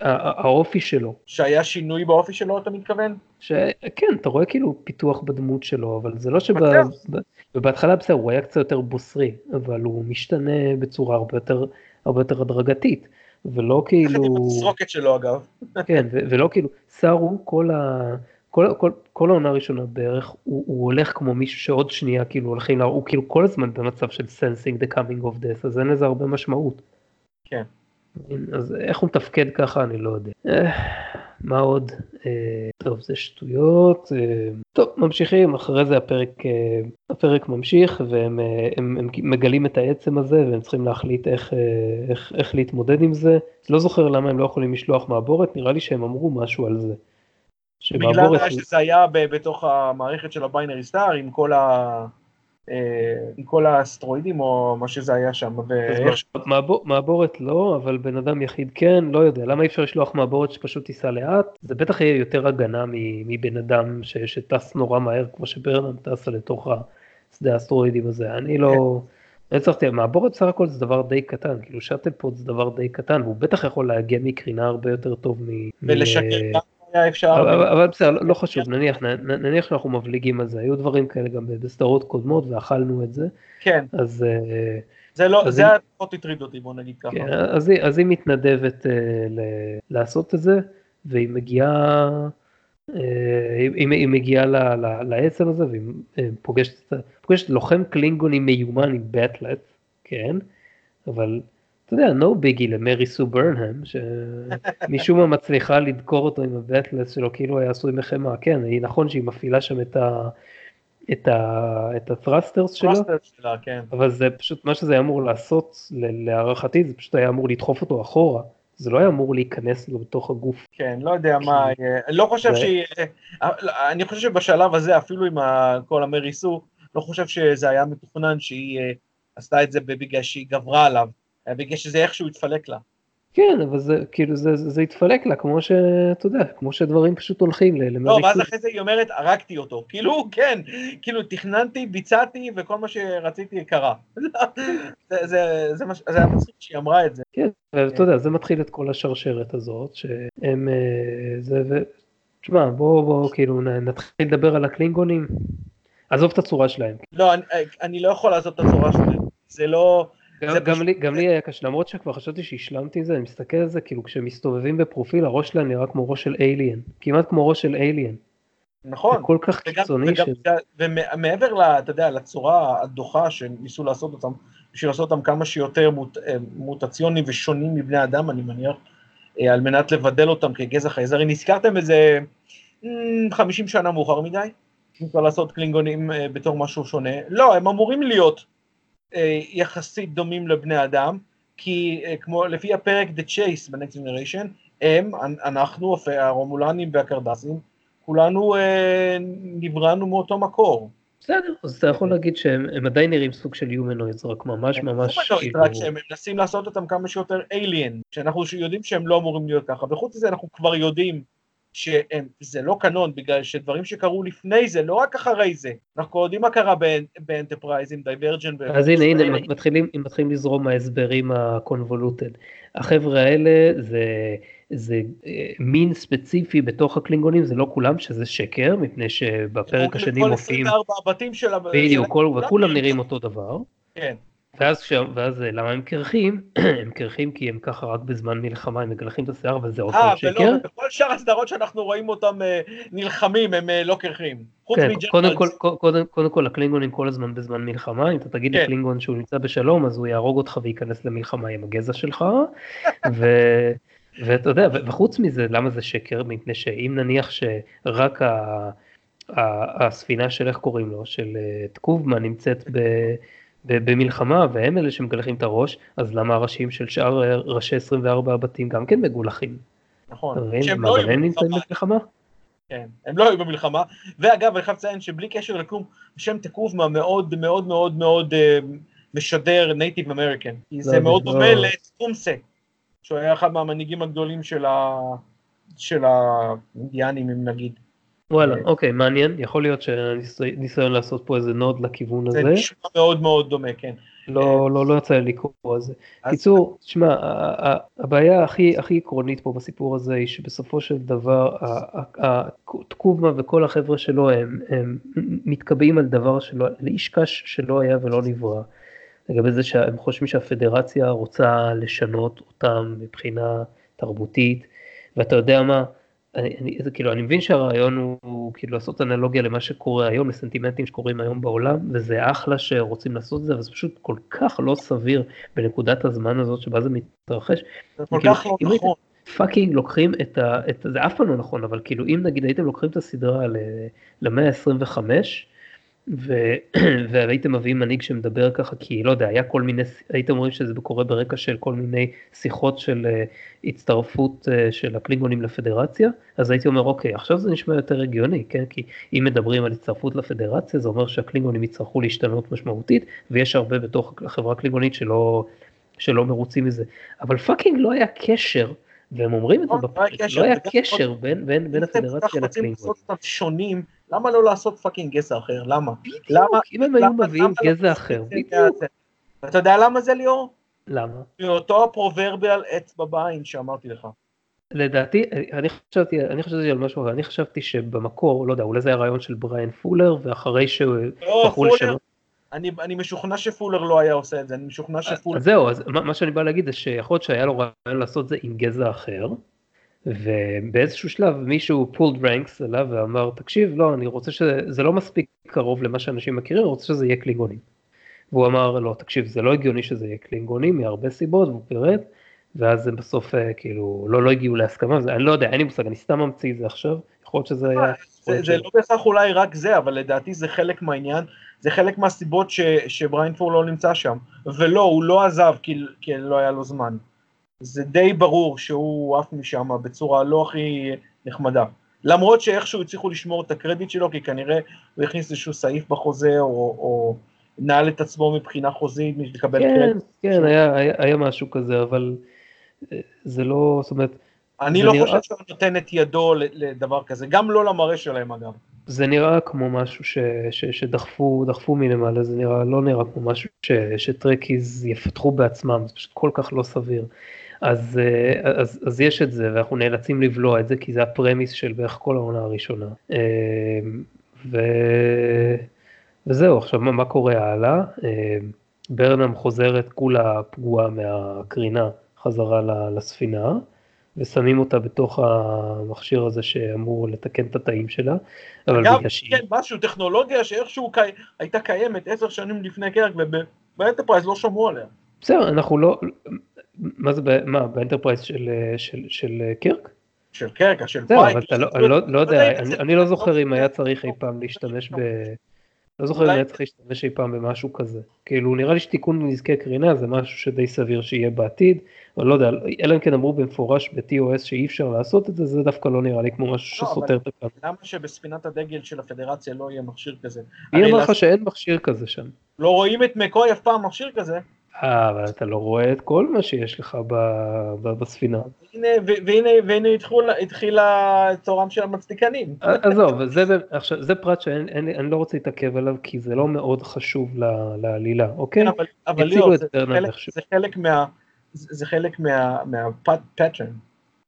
האופי שלו. שהיה שינוי באופי שלו אתה מתכוון? שכן, אתה רואה כאילו פיתוח בדמות שלו, אבל זה לא שבהתחלה בסדר, הוא היה קצת יותר בוסרי, אבל הוא משתנה בצורה הרבה יותר, הרבה יותר הדרגתית, ולא כאילו... התסרוקת שלו אגב. כן, ולא כאילו, סארו כל ה... כל, כל, כל העונה הראשונה בערך הוא, הוא הולך כמו מישהו שעוד שנייה כאילו הולכים, הוא כאילו כל הזמן במצב של sensing the coming of death אז אין לזה הרבה משמעות. כן. אז איך הוא מתפקד ככה אני לא יודע. אה, מה עוד? אה, טוב זה שטויות. אה, טוב ממשיכים אחרי זה הפרק הפרק ממשיך והם הם, הם מגלים את העצם הזה והם צריכים להחליט איך, איך, איך להתמודד עם זה. לא זוכר למה הם לא יכולים לשלוח מעבורת נראה לי שהם אמרו משהו על זה. בגלל שזה היה בתוך המערכת של הביינרי סטאר עם כל ה... אה, עם כל האסטרואידים או מה שזה היה שם. מעבורת לא, אבל בן אדם יחיד כן, לא יודע, למה אי אפשר לשלוח מעבורת שפשוט תיסע לאט? זה בטח יהיה יותר הגנה מבן אדם שטס נורא מהר כמו שברנם טסה לתוך השדה האסטרואידים הזה, אני לא... כן. הצלחתי, מעבורת בסך הכל זה דבר די קטן, כאילו שאטל פוד זה דבר די קטן, והוא בטח יכול להגיע מקרינה הרבה יותר טוב מ... ולשקר גם היה אפשר... אבל בסדר, לא, לא חשוב, נניח, נניח שאנחנו מבליגים על זה, היו דברים כאלה גם בסדרות קודמות ואכלנו את זה. כן. אז... אה, זה לא, זה פחות הטריד אותי, בוא נגיד ככה. כן, אז, היא, אז היא מתנדבת ל, לעשות את זה, והיא מגיעה, uh, היא, היא מגיעה ל, ל, לעצם הזה, והיא פוגשת, פוגשת לוחם קלינגוני מיומן עם בטלט, כן, אבל אתה יודע, no ביגי למרי סו ברנהם, שמשום מה מצליחה לדקור אותו עם הבטלס שלו כאילו היה עשוי מחמאה, כן, היא נכון שהיא מפעילה שם את ה... את, ה, את הת'רסטרס שלו, שלה, כן. אבל זה פשוט מה שזה היה אמור לעשות להערכתי זה פשוט היה אמור לדחוף אותו אחורה, זה לא היה אמור להיכנס לו בתוך הגוף. כן, לא יודע מה, אני לא חושב שהיא, אני חושב שבשלב הזה אפילו עם כל המריסו, לא חושב שזה היה מתוכנן שהיא אה, עשתה את זה בגלל שהיא גברה עליו, בגלל שזה איכשהו התפלק לה. כן, אבל זה כאילו זה, זה, זה התפלק לה כמו שאתה יודע, כמו שדברים פשוט הולכים למריצות. לא, ואז אחרי זה היא אומרת, הרגתי אותו. כאילו, כן, כאילו תכננתי, ביצעתי וכל מה שרציתי קרה. זה, זה, זה, זה, זה היה מצחיק שהיא אמרה את זה. כן, ואתה יודע, זה מתחיל את כל השרשרת הזאת, שהם, אה, זה, ו... תשמע, בוא, בוא, כאילו נתחיל לדבר על הקלינגונים. עזוב את הצורה שלהם. לא, אני, אני לא יכול לעזוב את הצורה שלהם. זה לא... גם, לי, גם לי היה קשה, למרות שכבר חשבתי שהשלמתי את זה, אני מסתכל על זה, כאילו כשמסתובבים בפרופיל, הראש שלהם נראה כמו ראש של אליאן, כמעט כמו ראש של אליאן. נכון. זה כל כך וגם, קיצוני וגם, שזה. ומעבר, אתה יודע, לצורה הדוחה שניסו לעשות אותם, בשביל לעשות אותם כמה שיותר מוט, אה, מוטציונים ושונים מבני אדם, אני מניח, אה, על מנת לבדל אותם כגזע חייזרי, נזכרתם איזה 50 שנה מאוחר מדי? אפשר לעשות קלינגונים אה, בתור משהו שונה. לא, הם אמורים להיות אה, יחסית דומים לבני אדם, כי אה, כמו לפי הפרק The Chase ב-Next Generation, הם, אנחנו, הרומולנים והקרדסים, כולנו אה, נבראנו מאותו מקור. בסדר, אז אתה יכול להגיד שהם עדיין נראים סוג של humanoids, רק ממש ממש כאילו... רק שהם מנסים לעשות אותם כמה שיותר alien, שאנחנו יודעים שהם לא אמורים להיות ככה, וחוץ מזה אנחנו כבר יודעים שזה לא קנון, בגלל שדברים שקרו לפני זה, לא רק אחרי זה, אנחנו יודעים מה קרה באנטרפרייז עם Divergence. אז הנה, הנה, מתחילים, מתחילים לזרום ההסברים ה convoluted. החבר'ה האלה זה, זה אה, מין ספציפי בתוך הקלינגונים, זה לא כולם, שזה שקר, מפני שבפרק השני מופיעים... כל 24 הבתים של... בדיוק, וכולם נראים אותו דבר. כן. ואז, ש... ואז אה, למה הם קרחים? הם קרחים כי הם ככה רק בזמן מלחמה, הם מגלחים את השיער וזה עוד פעם שקר. אה, ולא, בכל שאר הסדרות שאנחנו רואים אותם אה, נלחמים, הם לא קרחים. כן, קודם כל, קודם, קודם כל הקלינגונים כל הזמן בזמן מלחמה, אם אתה תגיד כן. לקלינגון שהוא נמצא בשלום, אז הוא יהרוג אותך וייכנס למלחמה עם הגזע שלך. ו... ואתה יודע, וחוץ מזה, למה זה שקר? מפני שאם נניח שרק ה... הספינה של איך קוראים לו, של תקובמה נמצאת ב... במלחמה והם אלה שמגלחים את הראש, אז למה הראשים של שאר אה, ראשי 24 הבתים גם כן מגולחים? נכון. שהם לא היו במלחמה. כן, הם לא היו במלחמה, ואגב אני חייב לציין שבלי קשר לכלום, שם תקובמה מאוד מאוד מאוד מאוד אה, משדר native American, כי זה לא, מאוד לא. דומה לטקומסה, שהוא היה אחד מהמנהיגים הגדולים של האינדיאנים אם נגיד. וואלה, אוקיי, מעניין, יכול להיות שניסיון לעשות פה איזה נוד לכיוון הזה. זה נשמע מאוד מאוד דומה, כן. לא, לא, לא יצא לי לקרוא על זה. קיצור, תשמע, הבעיה הכי, הכי עקרונית פה בסיפור הזה היא שבסופו של דבר, תקובמה וכל החבר'ה שלו הם, הם מתקבעים על דבר שלא, על איש קש שלא היה ולא נברא. לגבי זה שהם חושבים שהפדרציה רוצה לשנות אותם מבחינה תרבותית, ואתה יודע מה, אני, זה, כאילו, אני מבין שהרעיון הוא, הוא כאילו לעשות אנלוגיה למה שקורה היום, לסנטימנטים שקורים היום בעולם, וזה אחלה שרוצים לעשות את זה, אבל זה פשוט כל כך לא סביר בנקודת הזמן הזאת שבה זה מתרחש. זה כל כך לא נכון. פאקינג לוקחים את ה... את, זה אף פעם לא נכון, אבל כאילו אם נגיד הייתם לוקחים את הסדרה למאה ה-25, ו... והייתם מביאים מנהיג שמדבר ככה כי לא יודע היה כל מיני הייתם אומרים שזה קורה ברקע של כל מיני שיחות של uh, הצטרפות uh, של הקלינגונים לפדרציה אז הייתי אומר אוקיי עכשיו זה נשמע יותר הגיוני כן? כי אם מדברים על הצטרפות לפדרציה זה אומר שהקלינגונים יצטרכו להשתנות משמעותית ויש הרבה בתוך החברה הקלינגונית שלא שלא מרוצים מזה. אבל fucking לא היה קשר והם אומרים את זה לא, בפרק, לא היה קשר בין הפדרציה לקלינגונים. שונים למה לא לעשות fucking גזע אחר? למה? בדיוק, אם הם היו מביאים לא גזע אחר, בדיוק. אתה יודע למה זה ליאור? למה? מאותו ה proverbial אצבע בעין שאמרתי לך. לדעתי, אני חשבתי, אני חשבתי על משהו אחר, אני חשבתי שבמקור, לא יודע, אולי זה היה רעיון של בריין פולר, ואחרי שהוא לא, לשנות... אני, אני משוכנע שפולר לא היה עושה את זה, אני משוכנע שפולר... אז זהו, אז מה שאני בא להגיד זה שיכול להיות שהיה לו רעיון לעשות זה עם גזע אחר, ובאיזשהו שלב מישהו pulled ranks עליו ואמר תקשיב לא אני רוצה שזה לא מספיק קרוב למה שאנשים מכירים אני רוצה שזה יהיה קלינגונים. והוא אמר לא תקשיב זה לא הגיוני שזה יהיה קלינגונים מהרבה סיבות והוא פירט ואז הם בסוף אה, כאילו לא לא הגיעו להסכמה זה, אני לא יודע אין לי מושג אני סתם ממציא את זה עכשיו יכול להיות שזה היה. אה, זה, זה לא בהכרח אולי רק זה אבל לדעתי זה חלק מהעניין זה חלק מהסיבות ש, שבריינפור לא נמצא שם ולא הוא לא עזב כי, כי לא היה לו זמן. זה די ברור שהוא עף משם בצורה לא הכי נחמדה. למרות שאיכשהו הצליחו לשמור את הקרדיט שלו, כי כנראה הוא הכניס איזשהו סעיף בחוזה, או, או נעל את עצמו מבחינה חוזית, לקבל כן, קרדיט. כן, היה, היה, היה משהו כזה, אבל אה, זה לא, זאת אומרת... אני לא נראה... חושב שהוא נותן את ידו לדבר כזה, גם לא למראה שלהם אגב. זה נראה כמו משהו ש, ש, שדחפו דחפו מלמעלה, זה נראה, לא נראה כמו משהו ש, שטרקיז יפתחו בעצמם, זה פשוט כל כך לא סביר. אז, אה, אז, אז יש את זה ואנחנו נאלצים לבלוע את זה כי זה הפרמיס של בערך כל העונה הראשונה. אה, ו... וזהו, עכשיו מה, מה קורה הלאה? אה, ברנם חוזרת כולה פגועה מהקרינה חזרה לספינה ושמים אותה בתוך המכשיר הזה שאמור לתקן את התאים שלה. אגב, כן, משהו, טכנולוגיה שאיכשהו קי... הייתה קיימת עשר שנים לפני קירק ובאנטרפרייז לא שמעו עליה. בסדר, אנחנו לא, מה זה, מה, באנטרפרייז של, של, של קרק? של קרק, של זהו, אבל אתה לא, לא, לא יודע, אני, אני לא זוכר אם היה צריך אי פעם להשתמש ב... לא זוכר אם היה צריך להשתמש אי פעם במשהו כזה. כאילו נראה לי שתיקון נזקי קרינה זה משהו שדי סביר שיהיה בעתיד, אבל לא יודע, אלא אם כן אמרו במפורש ב-TOS שאי אפשר לעשות את זה, זה דווקא לא נראה לי כמו משהו שסותר את הכלל. למה שבספינת הדגל של הפדרציה לא יהיה מכשיר כזה? מי אמר לך שאין מכשיר כזה שם? לא רואים את מקוי אף פעם מכשיר כזה. אה, אבל אתה לא רואה את כל מה שיש לך ב, ב, בספינה. הנה, והנה, והנה התחיל, התחילה צורם של המצדיקנים. אה, עזוב, זה, עכשיו, זה פרט שאני לא רוצה להתעכב עליו, כי זה לא מאוד חשוב לעלילה, אוקיי? כן, אבל, אבל ליאור, זה, זה חלק מה... זה חלק מהפאטרן.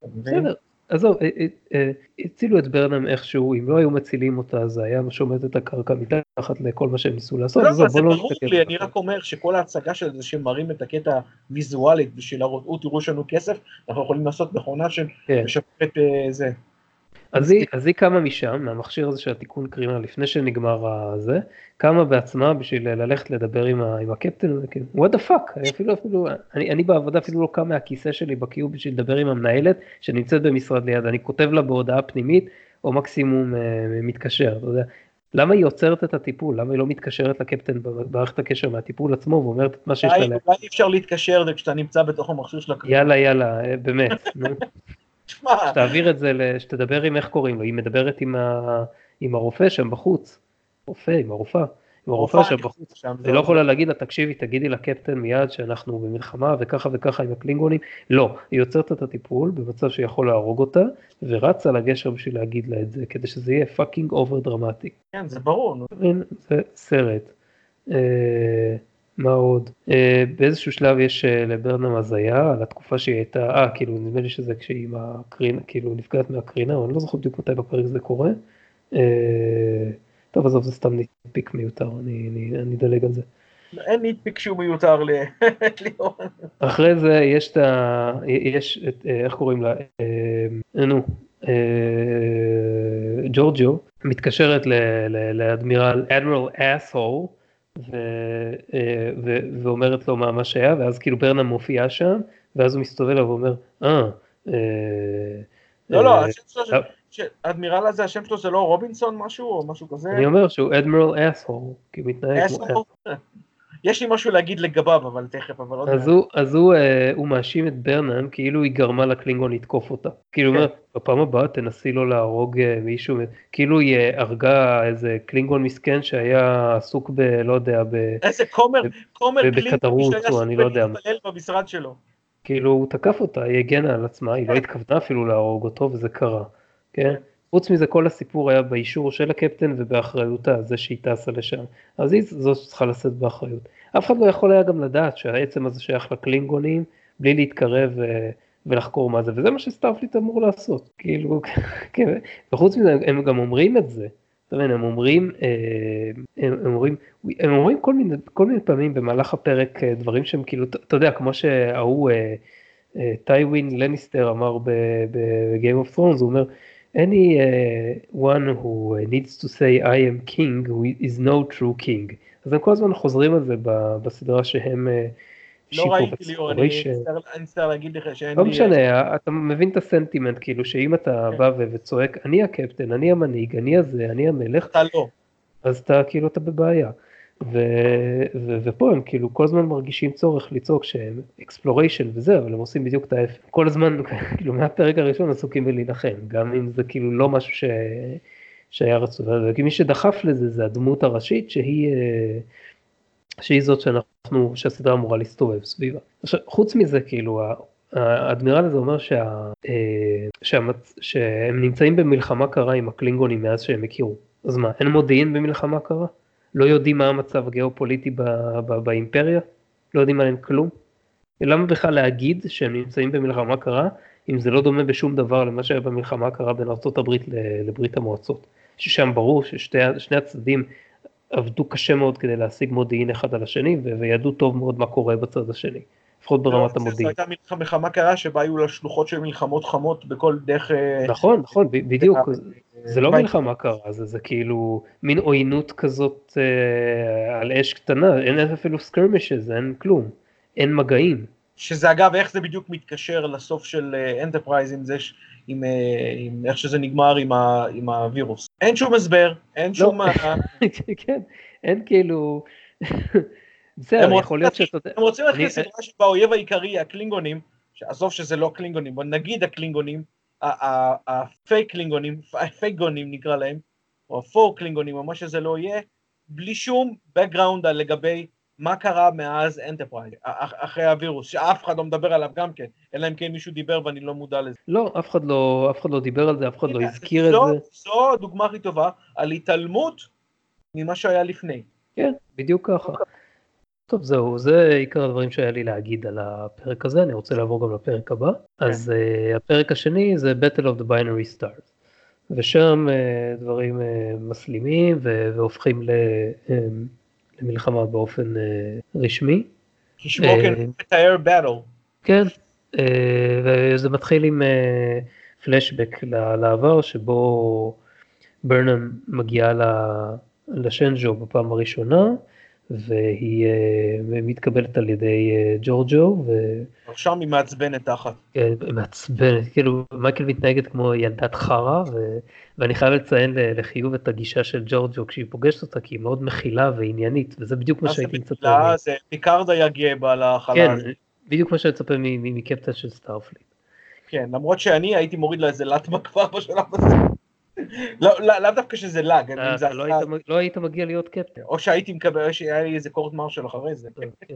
בסדר, עזוב, אה, אה, אה, הצילו את ברנם איכשהו, אם לא היו מצילים אותה זה היה שומט את הקרקע מתחת לכל מה שהם ניסו לעשות. לא, לא, זה לא ברור לי, אני רק אומר שכל ההצגה של זה שמראים את הקטע ויזואלית בשביל להראות, תראו שיש לנו כסף, אנחנו יכולים לעשות מכונה שמשפרת כן. זה. אז היא, אז היא קמה משם, מהמכשיר הזה של התיקון קרינה, לפני שנגמר הזה, קמה בעצמה בשביל ללכת לדבר עם, ה, עם הקפטן, כאילו, what the fuck, אפילו, אפילו, אני, אני בעבודה אפילו לא קם מהכיסא שלי בקיוב בשביל לדבר עם המנהלת שנמצאת במשרד ליד, אני כותב לה בהודעה פנימית, או מקסימום uh, מתקשר, אתה יודע. למה היא עוצרת את הטיפול? למה היא לא מתקשרת לקפטן במערכת הקשר מהטיפול עצמו ואומרת את מה שיש לה? אולי אי אפשר להתקשר כשאתה נמצא בתוך המכשיר של הקרינה. יאללה יאללה, אה, שתעביר את זה, שתדבר עם איך קוראים לו, היא מדברת עם, ה, עם הרופא שם בחוץ, רופא, עם הרופאה, עם הרופאה שם בחוץ, היא לא יכולה להגיד לה, תקשיבי, תגידי לקפטן מיד שאנחנו במלחמה וככה וככה עם הקלינגונים, לא, היא יוצרת את הטיפול במצב שיכול להרוג אותה, ורצה לגשר בשביל להגיד לה את זה, כדי שזה יהיה fucking over דרמטי. כן, זה ברור. זה סרט. אה, מה עוד? אה, באיזשהו שלב יש אה, לברנם הזיה על התקופה שהיא הייתה, אה כאילו נדמה לי שזה כשהיא מהקרינה, כאילו נפגעת מהקרינה, אני לא זוכר בדיוק מתי בפרק זה קורה. אה, טוב עזוב זה סתם nitpick מיותר, אני, אני, אני אדלג על זה. אין nitpick שהוא מיותר אחרי זה יש את ה... יש את, איך קוראים לה? נו, ג'ורג'ו מתקשרת לאדמירל אדמירל אסהול ואומרת לו מה מה שהיה ואז כאילו ברנם מופיע שם ואז הוא מסתובב אליו ואומר אה. לא לא, השם שלו, אדמירל הזה השם שלו זה לא רובינסון משהו או משהו כזה? אני אומר שהוא אדמירל אסהול, כי הוא מתנהג כמו יש לי משהו להגיד לגביו, אבל תכף, אבל עוד אז הוא, אז הוא, אה, הוא מאשים את ברנם כאילו היא גרמה לקלינגון לתקוף אותה. כאילו, כן. אומר, בפעם הבאה תנסי לא להרוג אה, מישהו, כאילו היא אה, הרגה איזה קלינגון מסכן שהיה עסוק ב... לא יודע, ב... איזה כומר, כומר קלינגון שהיה עסוק לא להתפלל במשרד שלו. כאילו, הוא תקף אותה, היא הגנה על עצמה, היא לא כן. התכוונה אפילו להרוג אותו, וזה קרה, כן? חוץ מזה כל הסיפור היה באישור של הקפטן ובאחריותה, זה שהיא טסה לשם. אז היא זו שצריכה לשאת באחריות. אף אחד לא יכול היה גם לדעת שהעצם הזה שייך לקלינגונים, בלי להתקרב ו... ולחקור מה זה, וזה מה שסטארפליט אמור לעשות, כאילו, כן, וחוץ מזה הם גם אומרים את זה, אתה מבין, הם אומרים, אה, הם, הם אומרים, הם אומרים כל מיני, כל מיני פעמים במהלך הפרק אה, דברים שהם כאילו, אתה יודע, כמו שההוא טייווין לניסטר אמר ב-game of Thrones, הוא אומר, any uh, one who needs to say I am king is no true king. אז הם כל הזמן חוזרים על זה בסדרה שהם אה, לא ראיתי ליאור, אני מצטער להגיד לך שאין לי... לא משנה, אתה מבין את הסנטימנט, כאילו שאם אתה כן. בא וצועק, אני הקפטן, אני המנהיג, אני הזה, אני המלך, אתה לא. אז אתה כאילו, אתה בבעיה. ופה הם כאילו כל הזמן מרגישים צורך לצעוק שהם exploration וזה, אבל הם עושים בדיוק את ההפך. כל הזמן, כאילו מהפרק הראשון עסוקים בלהילחם, גם אם זה כאילו לא משהו ש, שהיה רצוי. ומי שדחף לזה זה הדמות הראשית שהיא, אה, שהיא זאת שאנחנו, שהסדרה אמורה להסתובב סביבה. עכשיו, חוץ מזה, כאילו, האדמירל הזה אומר שה, אה, שהמצ... שהם נמצאים במלחמה קרה עם הקלינגונים מאז שהם הכירו. אז מה, אין מודיעין במלחמה קרה? לא יודעים מה המצב הגיאופוליטי באימפריה, לא יודעים עליהם כלום. למה בכלל להגיד שהם נמצאים במלחמה קרה, אם זה לא דומה בשום דבר למה שהיה במלחמה קרה בין ארה"ב לברית המועצות. ששם ברור ששני הצדדים עבדו קשה מאוד כדי להשיג מודיעין אחד על השני, וידעו טוב מאוד מה קורה בצד השני. לפחות ברמת המודיעין. זו הייתה מלחמה קרה שבה היו לה שלוחות של מלחמות חמות בכל דרך... אה, נכון, נכון, בדיוק. זה לא מלחמה קרה, זה, זה כאילו מין עוינות כזאת אה, על אש קטנה, אין אפילו סקרמישז, אין כלום, אין מגעים. שזה אגב, איך זה בדיוק מתקשר לסוף של אנטרפרייז אה, עם זה, עם, אה, עם איך שזה נגמר עם, ה, עם הווירוס. אין שום הסבר, אין לא. שום... כן, אין כאילו... בסדר, יכול להיות שאתה... הם רוצים ללכת לסדרה שבה האויב העיקרי, הקלינגונים, עזוב שזה לא קלינגונים, בוא נגיד הקלינגונים, הפייק קלינגונים, הפייק גונים נקרא להם, או ה faux קלינגונים, או מה שזה לא יהיה, בלי שום background לגבי מה קרה מאז אנטרפרייז, אחרי הווירוס, שאף אחד לא מדבר עליו גם כן, אלא אם כן מישהו דיבר ואני לא מודע לזה. לא, אף אחד לא, אף אחד לא דיבר על זה, אף אחד לא הזכיר זו, את זה. זו הדוגמה הכי טובה על התעלמות ממה שהיה לפני. כן, בדיוק ככה. טוב זהו, זה עיקר הדברים שהיה לי להגיד על הפרק הזה, אני רוצה לעבור גם לפרק הבא. כן. אז אה, הפרק השני זה Battle of the Binary Stars, ושם uh, דברים uh, מסלימים והופכים ל, uh, למלחמה באופן uh, רשמי. כן מתאר battle. כן, uh, וזה מתחיל עם uh, פלשבק לעבר שבו ברנם מגיעה לשנג'ו בפעם הראשונה. והיא uh, מתקבלת על ידי uh, ג'ורג'ו. ו... עכשיו היא מעצבנת תחת. כן, מעצבנת, כאילו מייקל מתנהגת כמו ילדת חרא, ו... ואני חייב לציין לחיוב את הגישה של ג'ורג'ו כשהיא פוגשת אותה, כי היא מאוד מכילה ועניינית, וזה בדיוק מה שהייתי מצפה. זה פיקארד היה גאה בה לחלל. כן, בדיוק מה שאני מצפה מקפטן של סטארפליט. כן, למרות שאני הייתי מוריד לה איזה לטמה כבר בשלב הזה. לא, לא, לאו דווקא שזה לאג. אה, לא, לא היית מגיע להיות קפטן. או שהייתי מקבל, שהיה לי איזה court martial אחרי זה. כן.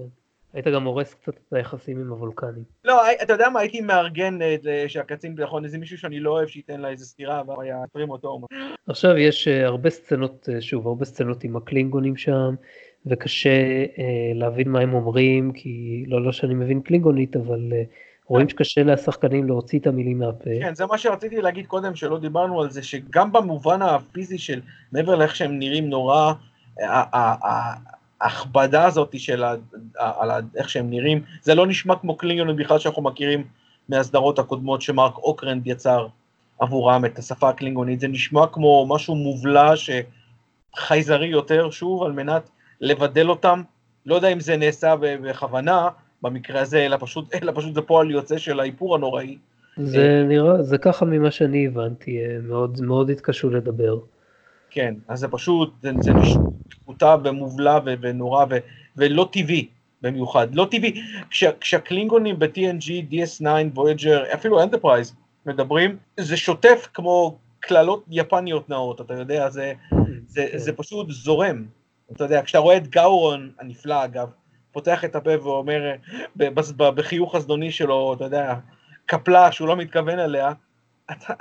היית גם הורס קצת את היחסים עם הוולקנים. לא, אתה יודע מה, הייתי מארגן אה, שהקצין ביטחון, איזה מישהו שאני לא אוהב שייתן לה איזה סטירה, והוא היה מפרים אותו. עכשיו יש אה, הרבה סצנות, שוב, הרבה סצנות עם הקלינגונים שם, וקשה להבין מה הם אומרים, כי לא, לא שאני מבין קלינגונית, אבל רואים שקשה לשחקנים להוציא את המילים מהפה. כן, זה מה שרציתי להגיד קודם, שלא דיברנו על זה, שגם במובן הפיזי של מעבר לאיך שהם נראים נורא, ההכבדה הזאת של איך שהם נראים, זה לא נשמע כמו קלינגונים בכלל שאנחנו מכירים מהסדרות הקודמות שמרק אוקרנד יצר. עבורם את השפה הקלינגונית, זה נשמע כמו משהו מובלע שחייזרי יותר, שוב, על מנת לבדל אותם, לא יודע אם זה נעשה בכוונה במקרה הזה, אלא פשוט, אלא פשוט זה פועל יוצא של האיפור הנוראי. זה נראה, זה ככה ממה שאני הבנתי, מאוד, מאוד התקשו לדבר. כן, אז זה פשוט, זה, זה נשמע ומובלע ונורא ו, ולא טבעי במיוחד, לא טבעי. כש, כשהקלינגונים ב-TNG, DS9, Voyager, אפילו אנטרפרייז, מדברים, זה שוטף כמו קללות יפניות נאות, אתה יודע, זה, זה, כן. זה פשוט זורם. אתה יודע, כשאתה רואה את גאורון, הנפלא אגב, פותח את הפה ואומר בחיוך הזדוני שלו, אתה יודע, קפלה שהוא לא מתכוון אליה, אתה,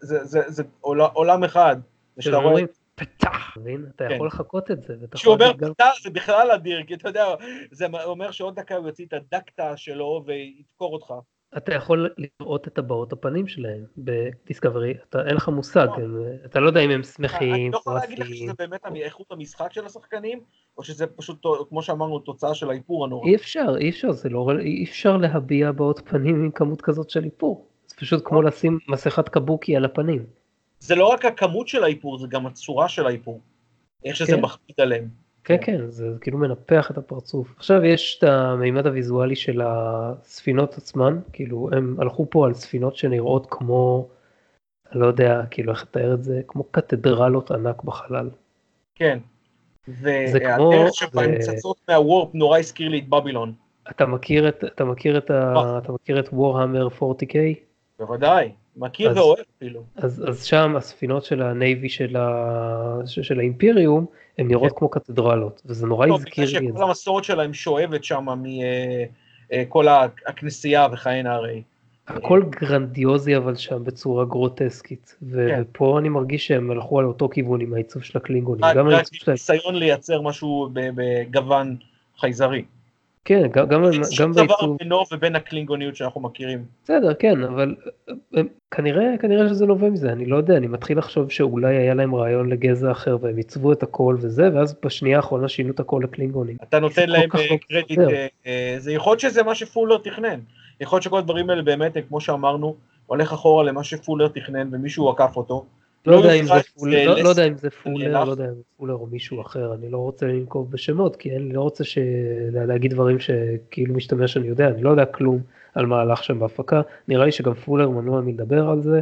זה, זה, זה עולם אחד. שאתה רואה... פתח, מבין? אתה כן. יכול לחכות את זה. כשהוא אומר פתח זה בכלל אדיר, כי אתה יודע, זה אומר שעוד דקה הוא יוציא את הדקטה שלו וידקור אותך. אתה יכול לראות את הבעות הפנים שלהם בדיסקאברי, אין לך מושג. אתה לא יודע אם הם שמחים, אני לא יכול להגיד לך שזה באמת איכות המשחק של השחקנים, או שזה פשוט, כמו שאמרנו, תוצאה של האיפור הנורא. אי אפשר, אי אפשר, זה לא, אי אפשר להביע הבעות פנים עם כמות כזאת של איפור. זה פשוט כמו. לשים מסכת קבוקי על הפנים. זה לא רק הכמות של האיפור, זה גם הצורה של האיפור. איך שזה כן. מכביד עליהם. כן, כן, זה כאילו מנפח את הפרצוף. עכשיו יש את המימד הוויזואלי של הספינות עצמן, כאילו הם הלכו פה על ספינות שנראות כמו, אני לא יודע, כאילו איך לתאר את זה, כמו קתדרלות ענק בחלל. כן, והדרך שבה הן צצות מהוורפ נורא הזכיר לי את בבילון. אתה מכיר את, אתה מכיר את, ה, אתה מכיר את וורהמר 40K? בוודאי. מכיר אז, ואוהב אפילו. אז, אז שם הספינות של ה Navy של, ה, של האימפריום, הן נראות כן. כמו קתדרלות, וזה נורא לא, הזכיר לי את זה. כל המסורת שלהם שואבת שם מכל אה, אה, הכנסייה וכהנה הרי. הכל גרנדיוזי אבל שם בצורה גרוטסקית, כן. ופה אני מרגיש שהם הלכו על אותו כיוון עם העיצוב של הקלינגונים. רק ניסיון לייצר משהו בגוון חייזרי. כן, גם, גם, גם בעיצוב... דבר בינו ובין הקלינגוניות שאנחנו מכירים. בסדר, כן, אבל אה, כנראה, כנראה שזה נובע מזה, אני לא יודע, אני מתחיל לחשוב שאולי היה להם רעיון לגזע אחר והם עיצבו את הכל וזה, ואז בשנייה האחרונה שינו את הכל לקלינגונים. אתה נותן להם אה, לא קרדיט, אה, זה יכול להיות שזה מה שפולר תכנן, יכול להיות שכל הדברים האלה באמת, כמו שאמרנו, הולך אחורה למה שפולר תכנן ומישהו עקף אותו. לא, יודע אם זה פולר, לא, לא יודע אם זה פולר, לא יודע אם זה פולר או מישהו אחר, אני לא רוצה לנקוב בשמות, כי אני לא רוצה להגיד דברים שכאילו משתמע שאני יודע, אני לא יודע כלום על מה הלך שם בהפקה, נראה לי שגם פולר מנוע מלדבר על זה.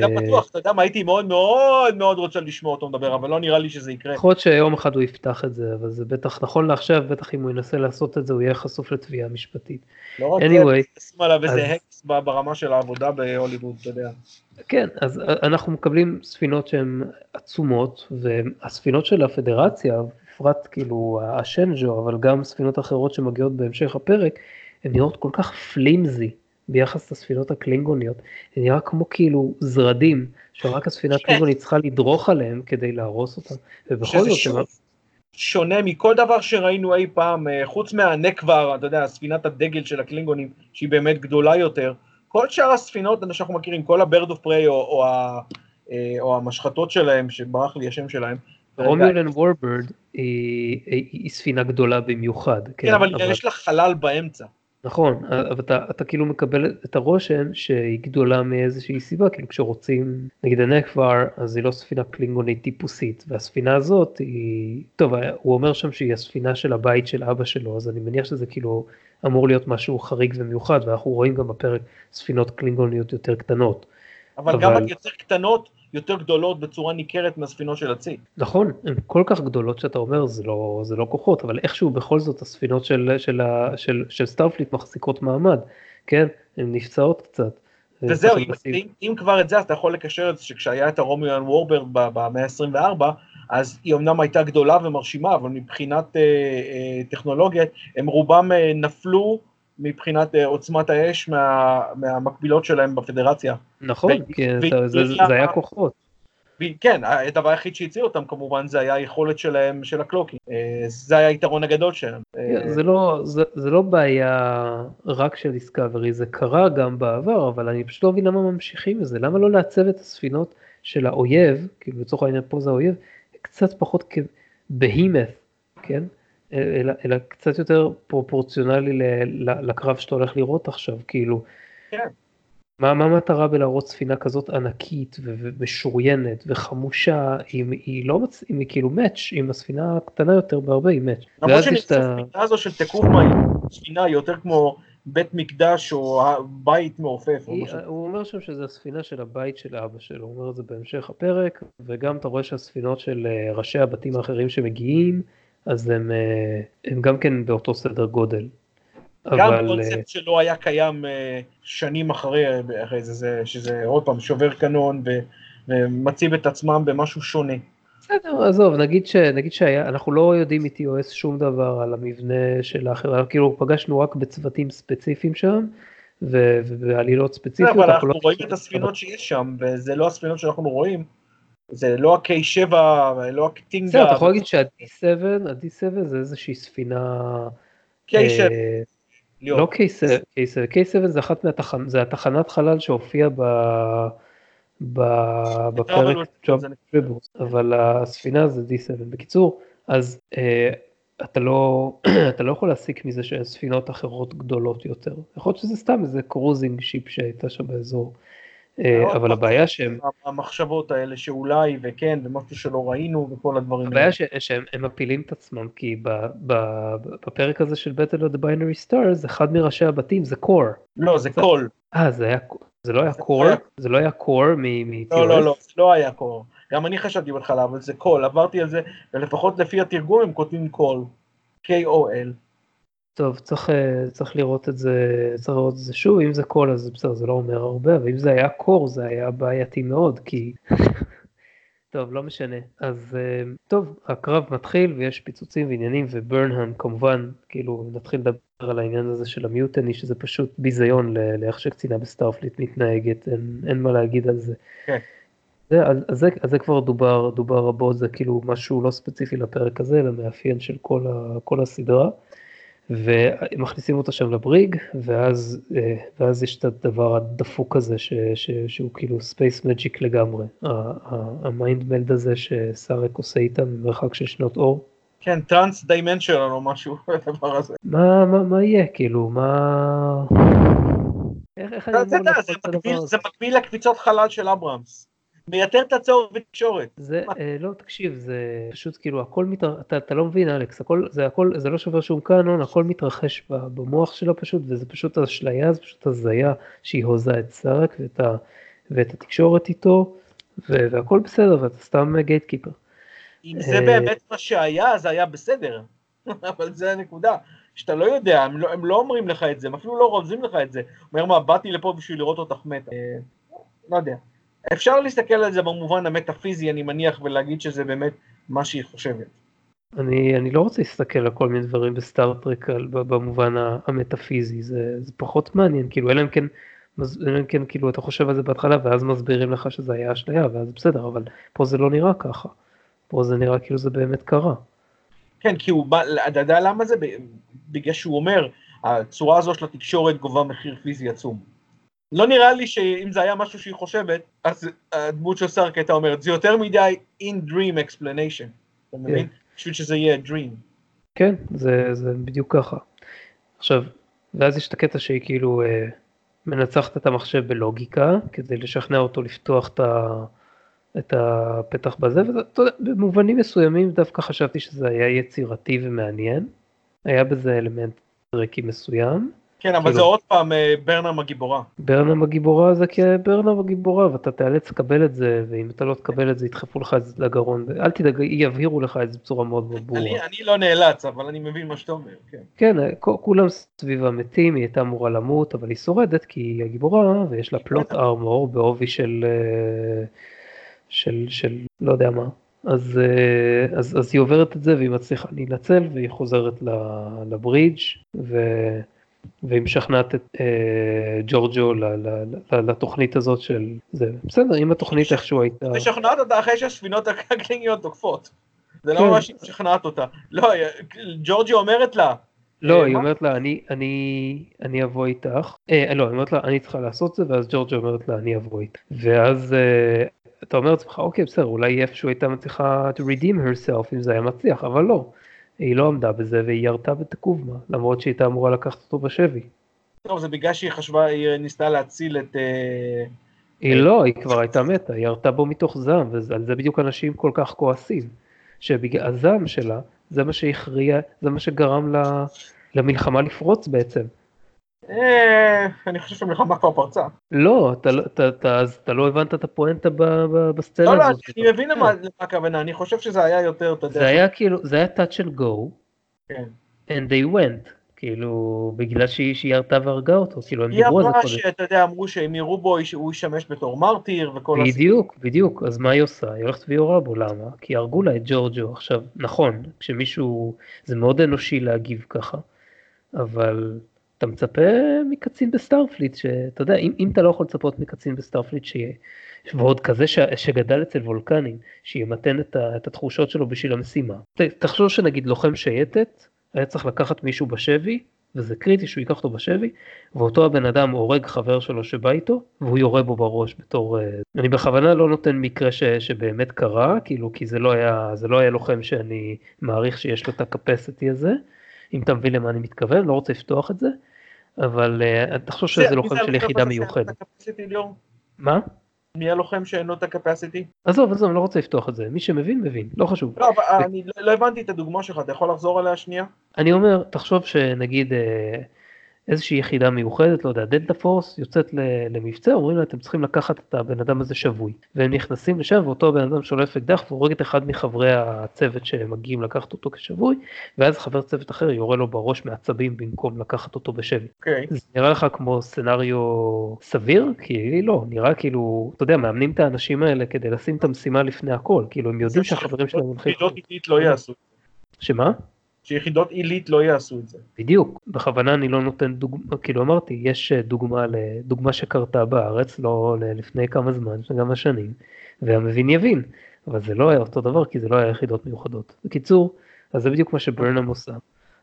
גם בטוח, אתה יודע מה, הייתי מאוד מאוד מאוד רוצה לשמוע אותו מדבר, אבל לא נראה לי שזה יקרה. יכול להיות שיום אחד הוא יפתח את זה, אבל זה בטח, נכון לעכשיו, בטח אם הוא ינסה לעשות את זה, הוא יהיה חשוף לתביעה משפטית. לא רק anyway, זה, עליו איזה הקס ברמה של העבודה בהוליווד, אתה יודע. כן, אז אנחנו מקבלים ספינות שהן עצומות, והספינות של הפדרציה, בפרט כאילו השנג'ו, אבל גם ספינות אחרות שמגיעות בהמשך הפרק, הן נראות כל כך פלימזי. ביחס לספינות הקלינגוניות, זה נראה כמו כאילו זרדים, שרק הספינה כן. הקלינגונית צריכה לדרוך עליהם כדי להרוס אותם, ובכל זאת... שוב שונה מכל דבר שראינו אי פעם, אה, חוץ מהנקבר, אתה יודע, ספינת הדגל של הקלינגונים, שהיא באמת גדולה יותר, כל שאר הספינות שאנחנו מכירים, כל ה-Bird of Prey או, או, אה, או המשחטות שלהם, שברח לי השם שלהם, רומיולן וורברד היא, היא ספינה גדולה במיוחד. כן, כן אבל, אבל יש לה חלל באמצע. נכון, אבל אתה, אתה כאילו מקבל את הרושם שהיא גדולה מאיזושהי סיבה, כאילו כשרוצים, נגיד הנקבר, אז היא לא ספינה קלינגונית טיפוסית, והספינה הזאת היא, טוב, הוא אומר שם שהיא הספינה של הבית של אבא שלו, אז אני מניח שזה כאילו אמור להיות משהו חריג ומיוחד, ואנחנו רואים גם בפרק ספינות קלינגוניות יותר קטנות. אבל, אבל... גם יותר קטנות, יותר גדולות בצורה ניכרת מהספינות של הצי. נכון, הן כל כך גדולות שאתה אומר זה לא, זה לא כוחות, אבל איכשהו בכל זאת הספינות של, של, של, של, של סטארפליט מחזיקות מעמד, כן? הן נפצעות קצת. וזהו, אם, אם, אם כבר את זה, אז אתה יכול לקשר את זה שכשהיה את ה Romulan Warbird במאה ה-24, אז היא אמנם הייתה גדולה ומרשימה, אבל מבחינת אה, אה, טכנולוגיה, הם רובם אה, נפלו מבחינת אה, עוצמת האש מה, מהמקבילות שלהם בפדרציה. נכון, ו- כי ו- זה, זה, זה היה כוחות. כן, הדבר היחיד שהציל אותם כמובן זה היה היכולת שלהם, של הקלוקים. אה, זה היה היתרון הגדול שלהם. אה, זה לא, זה, זה לא בעיה רק של דיסקאברי, זה קרה גם בעבר, אבל אני פשוט לא מבין למה ממשיכים את זה. למה לא לעצב את הספינות של האויב, כאילו לצורך העניין פה זה האויב, קצת פחות כבהימת, כן? אלא, אלא קצת יותר פרופורציונלי לקרב שאתה הולך לראות עכשיו, כאילו. כן. מה מה המטרה בלהראות ספינה כזאת ענקית ומשוריינת וחמושה אם היא לא מצ... אם היא כאילו מאץ' עם הספינה הקטנה יותר בהרבה היא מאץ'. למרות ואז יש את ה- שהספינה הזו של תקומה היא ספינה יותר כמו בית מקדש או בית מעופף היא-. הוא אומר שם שזה הספינה של הבית של אבא שלו, הוא אומר את זה בהמשך הפרק, וגם אתה רואה שהספינות של אה, ראשי הבתים האחרים שמגיעים, אז הם, אה, הם גם כן באותו סדר גודל. גם אבל, אה, קונספט שלא היה קיים אה, שנים אחרי, אחרי זה, זה, שזה עוד פעם שובר קנון ו- ומציב את עצמם במשהו שונה. בסדר, עזוב, נגיד, ש, נגיד שהיה, אנחנו לא יודעים מ-TOS שום דבר על המבנה של האחר, כאילו פגשנו רק בצוותים ספציפיים שם, ובעלילות ספציפיות. אבל אנחנו לא רואים את הספינות שיש שם, וזה לא הספינות שאנחנו רואים. זה לא ה-K7, לא הקטינגה. בסדר, אתה יכול להגיד שה-D7, ה-D7 זה איזושהי ספינה... K7, אה. לא K7, K7, K7 זה אחת מהתחנות, זה התחנת חלל שהופיעה ב... ב... בפרק Tribbles, אבל הספינה זה D7. בקיצור, אז אה, אתה לא, אתה לא יכול להסיק מזה שאין ספינות אחרות גדולות יותר. יכול להיות שזה סתם איזה קרוזינג שיפ שהייתה שם באזור. אה, מאוד אבל הבעיה שהם, המחשבות האלה שאולי וכן, ומשהו שלא ראינו וכל הדברים הבעיה ש- שהם הם מפילים את עצמם, כי ב- ב- בפרק הזה של Battle of the Binary Stars, אחד מראשי הבתים זה קור. לא, זה קול. אה, זה היה, זה לא היה קור? זה לא היה קור מ-TOS? לא, לא, לא, זה לא היה קול. גם אני חשבתי בהתחלה, אבל זה קול. עברתי על זה, ולפחות לפי התרגום הם כותבים קול. K-O-L. טוב, צריך, אה, צריך לראות את זה, צריך לראות את זה שוב, אם זה קול אז בסדר, זה לא אומר הרבה, אבל אם זה היה קור זה היה בעייתי מאוד, כי... טוב, לא משנה. אז אה, טוב, הקרב מתחיל ויש פיצוצים ועניינים, וברנהאם כמובן, כאילו, נתחיל לדבר על העניין הזה של ה mutiny, שזה פשוט ביזיון לאיך שקצינה בסטארפליט מתנהגת, אין, אין מה להגיד על זה. כן. זה, אז, אז, זה, אז זה כבר דובר, דובר רבות, זה כאילו משהו לא ספציפי לפרק הזה, אלא מאפיין של כל, ה, כל הסדרה. ומכניסים אותו שם ל brig, ואז, אה, ואז יש את הדבר הדפוק הזה, ש, ש, שהוא כאילו space magic לגמרי. ה mind meld הזה שסארק עושה איתם ממרחק של שנות אור. כן, trans dimension או משהו, הדבר הזה. מה, מה, מה יהיה, כאילו, מה... איך, איך אני אמור זה לעשות את הדבר מקביל- הזה? זה מקביל לקפיצות חלל של אברמס. מייתר את הצורך בתקשורת. זה, אה, לא, תקשיב, זה פשוט כאילו הכל מת... אתה, אתה לא מבין אלכס, הכל, זה הכל, זה לא שובר שום קאנון, הכל מתרחש במוח שלה פשוט, וזה פשוט אשליה, זה פשוט הזיה שהיא הוזה את סארק ואת, ה, ואת התקשורת איתו, ו, והכל בסדר, ואתה סתם גייט קיפר. אם זה אה, באמת מה שהיה, זה היה בסדר. אבל זה הנקודה. שאתה לא יודע, הם לא, הם לא אומרים לך את זה, הם אפילו לא רומזים לך את זה. אומר מה, באתי לפה בשביל לראות אותך מתה. אה, לא יודע. אפשר להסתכל על זה במובן המטאפיזי, אני מניח, ולהגיד שזה באמת מה שהיא חושבת. אני, אני לא רוצה להסתכל על כל מיני דברים בסטארטרק על- ב- במובן המטאפיזי, זה, זה פחות מעניין, כאילו, אלא אם כן, אלא אם כן, כאילו, אתה חושב על זה בהתחלה, ואז מסבירים לך שזה היה אשליה, ואז בסדר, אבל פה זה לא נראה ככה. פה זה נראה כאילו זה באמת קרה. כן, כי הוא בא, אתה יודע למה זה? בגלל שהוא אומר, הצורה הזו של התקשורת גובה מחיר פיזי עצום. לא נראה לי שאם זה היה משהו שהיא חושבת, אז הדמות של סארק הייתה אומרת, זה יותר מדי in dream explanation. אתה מבין? בשביל שזה יהיה dream. כן, זה, זה בדיוק ככה. עכשיו, ואז יש את הקטע שהיא כאילו אה, מנצחת את המחשב בלוגיקה, כדי לשכנע אותו לפתוח את, ה, את הפתח בזה, ואתה יודע, במובנים מסוימים דווקא חשבתי שזה היה יצירתי ומעניין. היה בזה אלמנט טרקי מסוים. כן, אבל כאילו- זה עוד פעם אה, ברנם הגיבורה. ברנם הגיבורה זה כי ברנם הגיבורה ואתה תיאלץ לקבל את זה ואם אתה לא תקבל את זה ידחפו לך את זה לגרון אל תדאג יבהירו לך את זה בצורה מאוד מאוד ברורה. אני, אני לא נאלץ, אבל אני מבין מה שאתה אומר, כן. כן, כולם סביב המתים, היא הייתה אמורה למות, אבל היא שורדת כי היא הגיבורה ויש לה פלוט ארמור בעובי של, אה, של, של לא יודע מה. אז, אה, אז, אז היא עוברת את זה והיא מצליחה להינצל והיא חוזרת ל- לברידג' ו, והיא משכנעת את אה, ג'ורג'ו ל, ל, ל, לתוכנית הזאת של זה. בסדר, אם התוכנית איכשהו הייתה... משכנעת אותה אחרי שהספינות הקלינגיות תוקפות. זה כן. לא ממש משכנעת אותה. לא, ג'ורג'י אומרת לה, לא, אה, היא מה? אומרת לה, אני, אני, אני אבוא איתך, אה, לא, היא אומרת לה, אני צריכה לעשות זה, ואז ג'ורג'ה אומרת לה, אני אבוא איתך. ואז אה, אתה אומר לעצמך, אוקיי, בסדר, אולי איפשהו הייתה מצליחה to redeem herself, אם זה היה מצליח, אבל לא. היא לא עמדה בזה, והיא ירתה בתקובמה, למרות שהיא הייתה אמורה לקחת אותו בשבי. טוב, זה בגלל שהיא חשבה, היא ניסתה להציל את... אה, היא לא, היא כבר הייתה מתה, היא ירתה בו מתוך זעם, ועל זה בדיוק אנשים כל כך כועסים. שבגלל הזעם שלה, זה מה שהכריע, זה מה שגרם לה, למלחמה לפרוץ בעצם. אה, אני חושב שהמלחמה כבר פרצה. לא, אתה, לא- לא הבנת את הפואנטה בסצנה לא, לא, הזאת. אני מבין למה הכוונה, אני חושב שזה היה יותר, אתה יודע. זה היה כאילו, זה היה touch and go, כן. and they went, כאילו, בגלל שהיא ירתה והרגה אותו, כאילו, הם היא דיברו על זה אמרה קודם. שאתה יודע, אמרו שהם יראו בו, הוא ישמש בתור martyr וכל הסיפור. בדיוק, בדיוק, אז מה היא עושה? היא הולכת ויורה בו, למה? כי הרגו לה את ג'ורג'ו. עכשיו, נכון, כשמישהו, זה מאוד אנושי להגיב ככה, אבל אתה מצפה מקצין ב Starfleet, שאתה יודע, אם, אם אתה לא יכול לצפות מקצין ב Starfleet שיהיה, ועוד כזה ש, שגדל אצל וולקנים, שימתן את, ה, את התחושות שלו בשביל המשימה. תחשוב שנגיד לוחם שייטת, היה צריך לקחת מישהו בשבי, וזה קריטי שהוא ייקח אותו בשבי, ואותו הבן אדם הורג חבר שלו שבא איתו, והוא יורה בו בראש בתור... אה, אני בכוונה לא נותן מקרה ש, שבאמת קרה, כאילו, כי זה לא, היה, זה לא היה לוחם שאני מעריך שיש לו את הקפסיטי הזה, אם אתה מבין למה אני מתכוון, לא רוצה לפתוח את זה, אבל uh, תחשוב שזה לוחם של יחידה מיוחדת. מה? מי הלוחם שאין לו את הקפסיטי? עזוב, עזוב, אני לא רוצה לפתוח את זה, מי שמבין, מבין, לא חשוב. לא, אבל אני לא הבנתי את הדוגמה שלך, אתה יכול לחזור עליה שנייה? אני אומר, תחשוב שנגיד אה, איזושהי יחידה מיוחדת, לא יודע, דלתה פורס יוצאת למבצע, אומרים לה, אתם צריכים לקחת את הבן אדם הזה שבוי. והם נכנסים לשם, ואותו בן אדם שולף אקדח והורג את אחד מחברי הצוות שמגיעים לקחת אותו כשבוי, ואז חבר צוות אחר יורה לו בראש מעצבים במקום לקחת אותו בשבי. אוקיי. זה נראה לך כמו סצנריו סביר? כי לא, נראה כאילו, אתה יודע, מאמנים את האנשים האלה כדי לשים את המשימה לפני הכל, כאילו הם יודעים שהחברים שלהם הולכים... לא יעשו. שמה? שיחידות עילית לא יעשו את זה. בדיוק, בכוונה אני לא נותן דוגמה, כאילו אמרתי, יש דוגמה לדוגמה שקרתה בארץ, לא לפני כמה זמן, לפני כמה שנים, והמבין יבין, אבל זה לא היה אותו דבר כי זה לא היה יחידות מיוחדות. בקיצור, אז זה בדיוק מה שברנם עושה.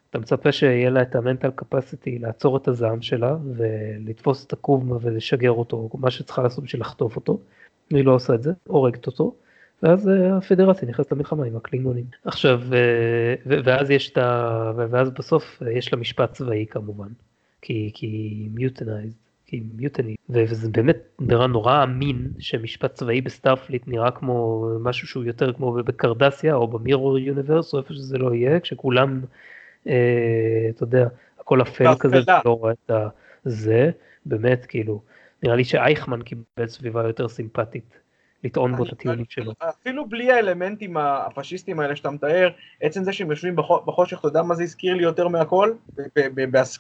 אתה מצפה שיהיה לה את המנטל קפסיטי לעצור את הזעם שלה ולתפוס את הקובמה ולשגר אותו, מה שצריכה לעשות בשביל לחטוף אותו, היא לא עושה את זה, הורגת אותו, ואז אה, הפדרציה נכנסת למלחמה עם הקלינגונים. עכשיו, אה, ואז יש את ה... ואז בסוף אה, יש לה משפט צבאי כמובן, כי היא mutinized, כי היא mutiny, וזה באמת נראה נורא אמין שמשפט צבאי ב Starfleet נראה כמו משהו שהוא יותר כמו בקרדסיה או ב Mirror Universe או איפה שזה לא יהיה, כשכולם, אתה יודע, הכל אפל כזה, ולא רואה את זה, באמת כאילו, נראה לי שאייכמן קיבל סביבה יותר סימפטית. לטעון בו את הטיעונים שלו. אפילו בלי האלמנטים הפשיסטים האלה שאתה מתאר, עצם זה שהם יושבים בחושך, אתה יודע מה זה הזכיר לי יותר מהכל?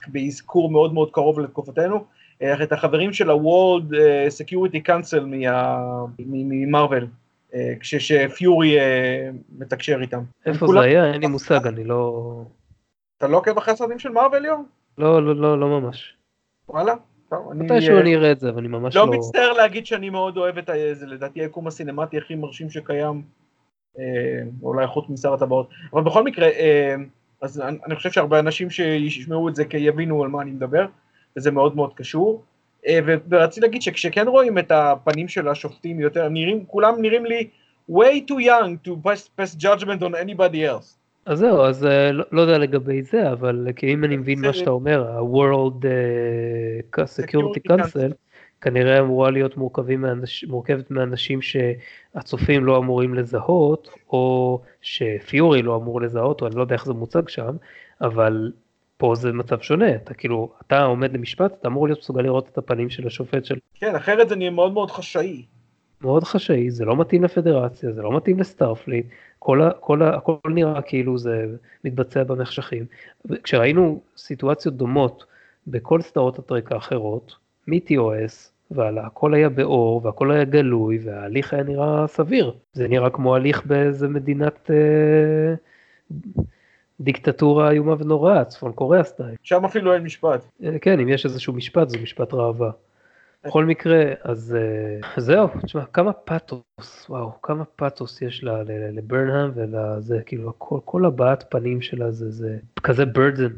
באזכור מאוד מאוד קרוב לתקופתנו, אה, את החברים של ה-World אה, Security Council ממרוויל, אה, כשפיורי מתקשר איתם. איפה זה היה? אין לי מושג, אני לא... אתה לא עוקב אחרי הסרטים של מרוויל יום? לא, לא, לא, לא ממש. וואלה? מתישהו אני אראה את זה, אבל אני ממש לא... לא מצטער להגיד שאני מאוד אוהב את זה, לדעתי היקום הסינמטי הכי מרשים שקיים, אולי חוץ משר הטבעות, אבל בכל מקרה, אז אני חושב שהרבה אנשים שישמעו את זה יבינו על מה אני מדבר, וזה מאוד מאוד קשור, ורציתי להגיד שכשכן רואים את הפנים של השופטים יותר, נראים, כולם נראים לי way too young to pass judgment on anybody else. אז זהו, אז לא, לא יודע לגבי זה, אבל כי אם אני מבין מה שאתה אומר, ה-World uh, Security Council, כנראה אמורה להיות מאנש, מורכבת מאנשים שהצופים לא אמורים לזהות, או שפיורי לא אמור לזהות, או אני לא יודע איך זה מוצג שם, אבל פה זה מצב שונה, אתה כאילו, אתה עומד למשפט, אתה אמור להיות מסוגל לראות את הפנים של השופט של... כן, אחרת זה נהיה מאוד מאוד חשאי. מאוד חשאי, זה לא מתאים לפדרציה, זה לא מתאים לסטארפליט, כל ה, כל ה, הכל נראה כאילו זה מתבצע במחשכים. כשראינו סיטואציות דומות בכל סדרות הטרק האחרות, מ-TOS והלאה, הכל היה באור והכל היה גלוי וההליך היה נראה סביר. זה נראה כמו הליך באיזה מדינת אה, דיקטטורה איומה ונוראה, צפון קוריאה סטייל. שם אפילו אין משפט. אה, כן, אם יש איזשהו משפט, זה משפט ראווה. בכל מקרה, אז uh, זהו, תשמע, כמה פאתוס, וואו, כמה פאתוס יש לברנהאם ולזה, כאילו, כל, כל הבעת פנים שלה זה, זה כזה ברדן.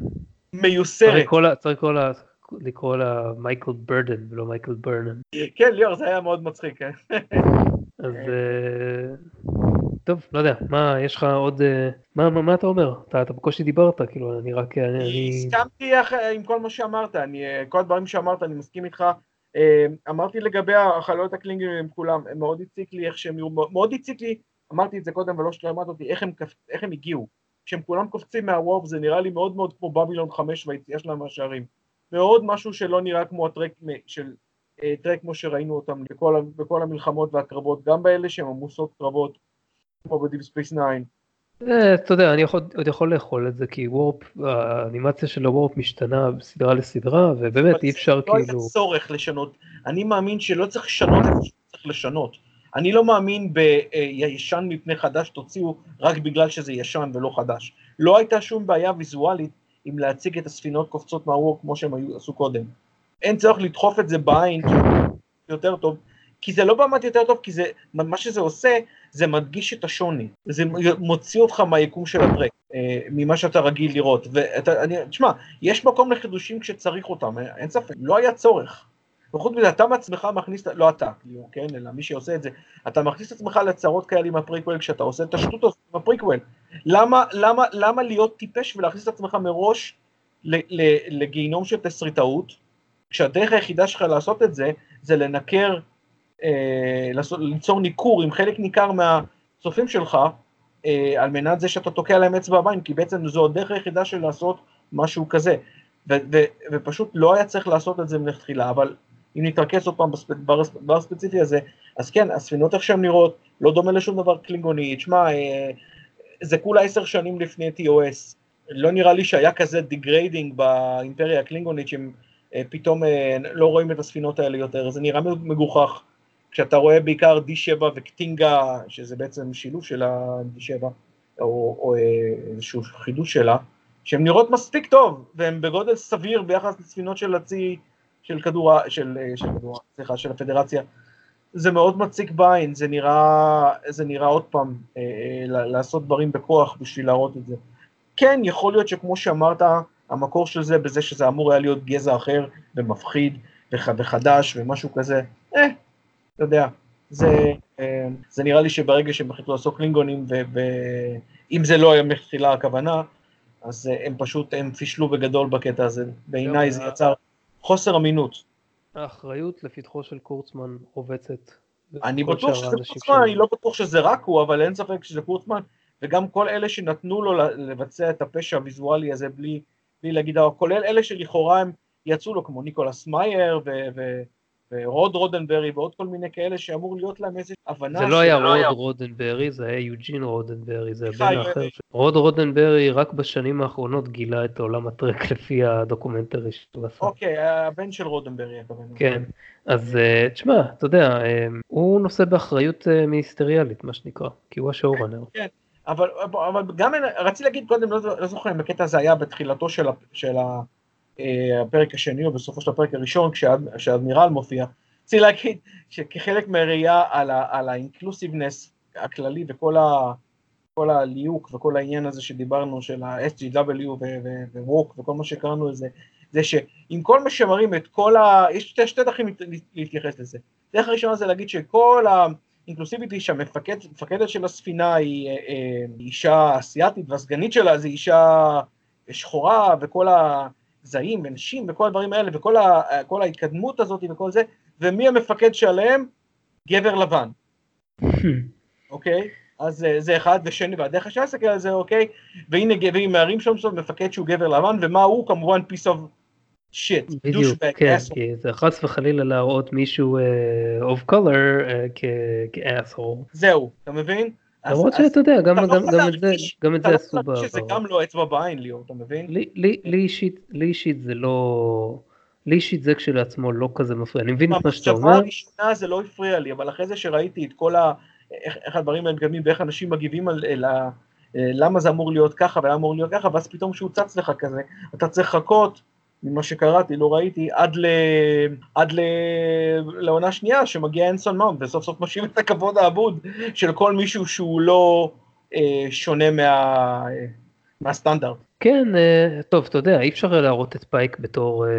מיוסרת. צריך לקרוא לה, לקרוא לה מייקל ברדן ולא מייקל ברנהאם. כן, ליאור, זה היה מאוד מצחיק, כן. אז uh, טוב, לא יודע, מה, יש לך עוד, אה, מה, מה, מה אתה אומר? אתה, אתה בקושי דיברת, כאילו, אני רק, אני... הסכמתי עם כל מה שאמרת, אני, כל הדברים שאמרת, אני מסכים איתך. אמרתי לגבי החלליות הקלינגוניות כולם, מאוד הציק לי איך שהם, מאוד הציק לי, אמרתי את זה קודם ולא שלמדת אותי, איך הם, איך הם הגיעו. כשהם כולם קופצים מה warp זה נראה לי מאוד מאוד כמו ב Babylon 5 והיציאה שלהם מהשערים. מאוד משהו שלא נראה כמו הטרק של אה, טרק כמו שראינו אותם בכל, בכל המלחמות והקרבות, גם באלה שהן עמוסות קרבות, כמו ב Deep Space 9. אתה יודע, אני עוד יכול לאכול את זה, כי וורפ, האנימציה של הוורפ משתנה סדרה לסדרה, ובאמת אי אפשר כאילו... לא היה צורך לשנות, אני מאמין שלא צריך לשנות את שצריך לשנות. אני לא מאמין בישן מפני חדש תוציאו רק בגלל שזה ישן ולא חדש. לא הייתה שום בעיה ויזואלית עם להציג את הספינות קופצות מהוור כמו שהם עשו קודם. אין צורך לדחוף את זה בעין יותר טוב, כי זה לא באמת יותר טוב, כי זה, מה שזה עושה, זה מדגיש את השוני, זה מוציא אותך מהיקום של הטרק, אה, ממה שאתה רגיל לראות, ואתה, אני, תשמע, יש מקום לחידושים כשצריך אותם, אין ספק, לא היה צורך. וחוץ מזה, אתה מעצמך מכניס, לא אתה, כן, אלא מי שעושה את זה, אתה מכניס את עצמך לצרות כאלה עם הפריקוול כשאתה עושה את השטות הזאת עם הפריקוול. למה, למה, למה להיות טיפש ולהכניס את עצמך מראש לגיהינום של תסריטאות, כשהדרך היחידה שלך לעשות את זה, זה לנקר, אה, ליצור ניכור עם חלק ניכר מהצופים שלך, אה, על מנת זה שאתה תוקע להם אצבע בעין, כי בעצם זו הדרך היחידה של לעשות משהו כזה. ופשוט לא היה צריך לעשות את זה מלכתחילה, אבל אם נתרכז עוד פעם בדבר הספציפי הזה, אז כן, הספינות איך שהן נראות, לא דומה לשום דבר קלינגוני, תשמע, אה, זה כולה עשר שנים לפני TOS, לא נראה לי שהיה כזה degrading באימפריה הקלינגונית שהם אה, פתאום אה, לא רואים את הספינות האלה יותר, זה נראה מגוחך. כשאתה רואה בעיקר D7 וקטינגה, שזה בעצם שילוב של ה-D7, או, או איזשהו חידוש שלה, שהן נראות מספיק טוב, והן בגודל סביר ביחס לספינות של הצי של כדור, של, של כדור, סליחה, של הפדרציה. זה מאוד מציק בעין, זה נראה, זה נראה עוד פעם, אה, לעשות דברים בכוח בשביל להראות את זה. כן, יכול להיות שכמו שאמרת, המקור של זה בזה שזה אמור היה להיות גזע אחר ומפחיד וחדש ומשהו כזה, אה, אתה יודע, זה, אה, זה נראה לי שברגע שהם החליטו לעשות קלינגונים, ואם זה לא היה מתחילה הכוונה, אז אה, הם פשוט, הם פישלו בגדול בקטע הזה. בעיניי זה יצר חוסר אמינות. האחריות לפתחו של קורצמן רובצת. אני בטוח שזה קורצמן, אני לא בטוח שזה רק הוא, אבל אין ספק שזה קורצמן, וגם כל אלה שנתנו לו לבצע את הפשע הוויזואלי הזה בלי, בלי להגיד, כולל אלה שלכאורה הם יעצו לו, כמו ניקולס מאייר ו- ורוד רודנברי ועוד כל מיני כאלה שאמור להיות להם איזו הבנה. זה לא היה רוד היה... רודנברי, זה היה יוג'ין רודנברי, זה הבן האחר. רוד רודנברי רק בשנים האחרונות גילה את עולם הטרק לפי הדוקומנטרי שהוא עשה. אוקיי, הבן של רודנברי הכוונה. כן, אז אה, תשמע, אתה יודע, אה, הוא נושא באחריות אה, מיניסטריאלית, מה שנקרא, כי הוא השואורנר. כן. אבל, אבל גם רציתי להגיד קודם, לא, לא זוכר אם הקטע הזה היה בתחילתו של, של, הפרק השני או בסופו של הפרק הראשון כשהאדמירל מופיע, צריך להגיד שכחלק מהראייה על האינקלוסיבנס הכללי וכל ה... כל הליהוק וכל העניין הזה שדיברנו של ה-SGW ו-Walk וכל מה שקראנו לזה, זה שעם כל מה שמראים את כל ה... יש שתי, שתי דרכים להתייחס לזה. דרך הראשונה זה להגיד שכל האינקלוסיביטי שהמפקדת של הספינה היא אה, אה, אישה אסיאתית והסגנית שלה זה אישה שחורה וכל ה... זעים ונשים וכל הדברים האלה וכל ה, ההתקדמות הזאת וכל זה, ומי המפקד שעליהם? גבר לבן. אוקיי? אז זה אחד, ושני, והדרך השנייה להסתכל על זה, אוקיי? והנה, והנה מערים שם שם מפקד שהוא גבר לבן, ומה הוא? כמובן piece of shit. בדיוק, כן, כי זה חס וחלילה להראות מישהו uh, of color uh, כאסהול. זהו, אתה מבין? למרות שאתה יודע, גם את זה עשו בעבר. שזה גם לא אצבע בעין ליאור, אתה מבין? לי אישית זה לא... לי אישית זה כשלעצמו לא כזה מפריע, אני מבין את מה שאתה אומר. במחשבה הראשונה זה לא הפריע לי, אבל אחרי זה שראיתי את כל ה... איך הדברים האלה מתקדמים ואיך אנשים מגיבים על ה... למה זה אמור להיות ככה ולמה אמור להיות ככה, ואז פתאום כשהוא צץ לך כזה, אתה צריך לחכות ממה שקראתי, לא ראיתי, עד, ל... עד ל... לעונה שנייה שמגיע אנסון מאונט וסוף סוף משאיר את הכבוד האבוד של כל מישהו שהוא לא אה, שונה מה... מהסטנדרט. כן, אה, טוב, אתה יודע, אי אפשר להראות את פייק בתור אה,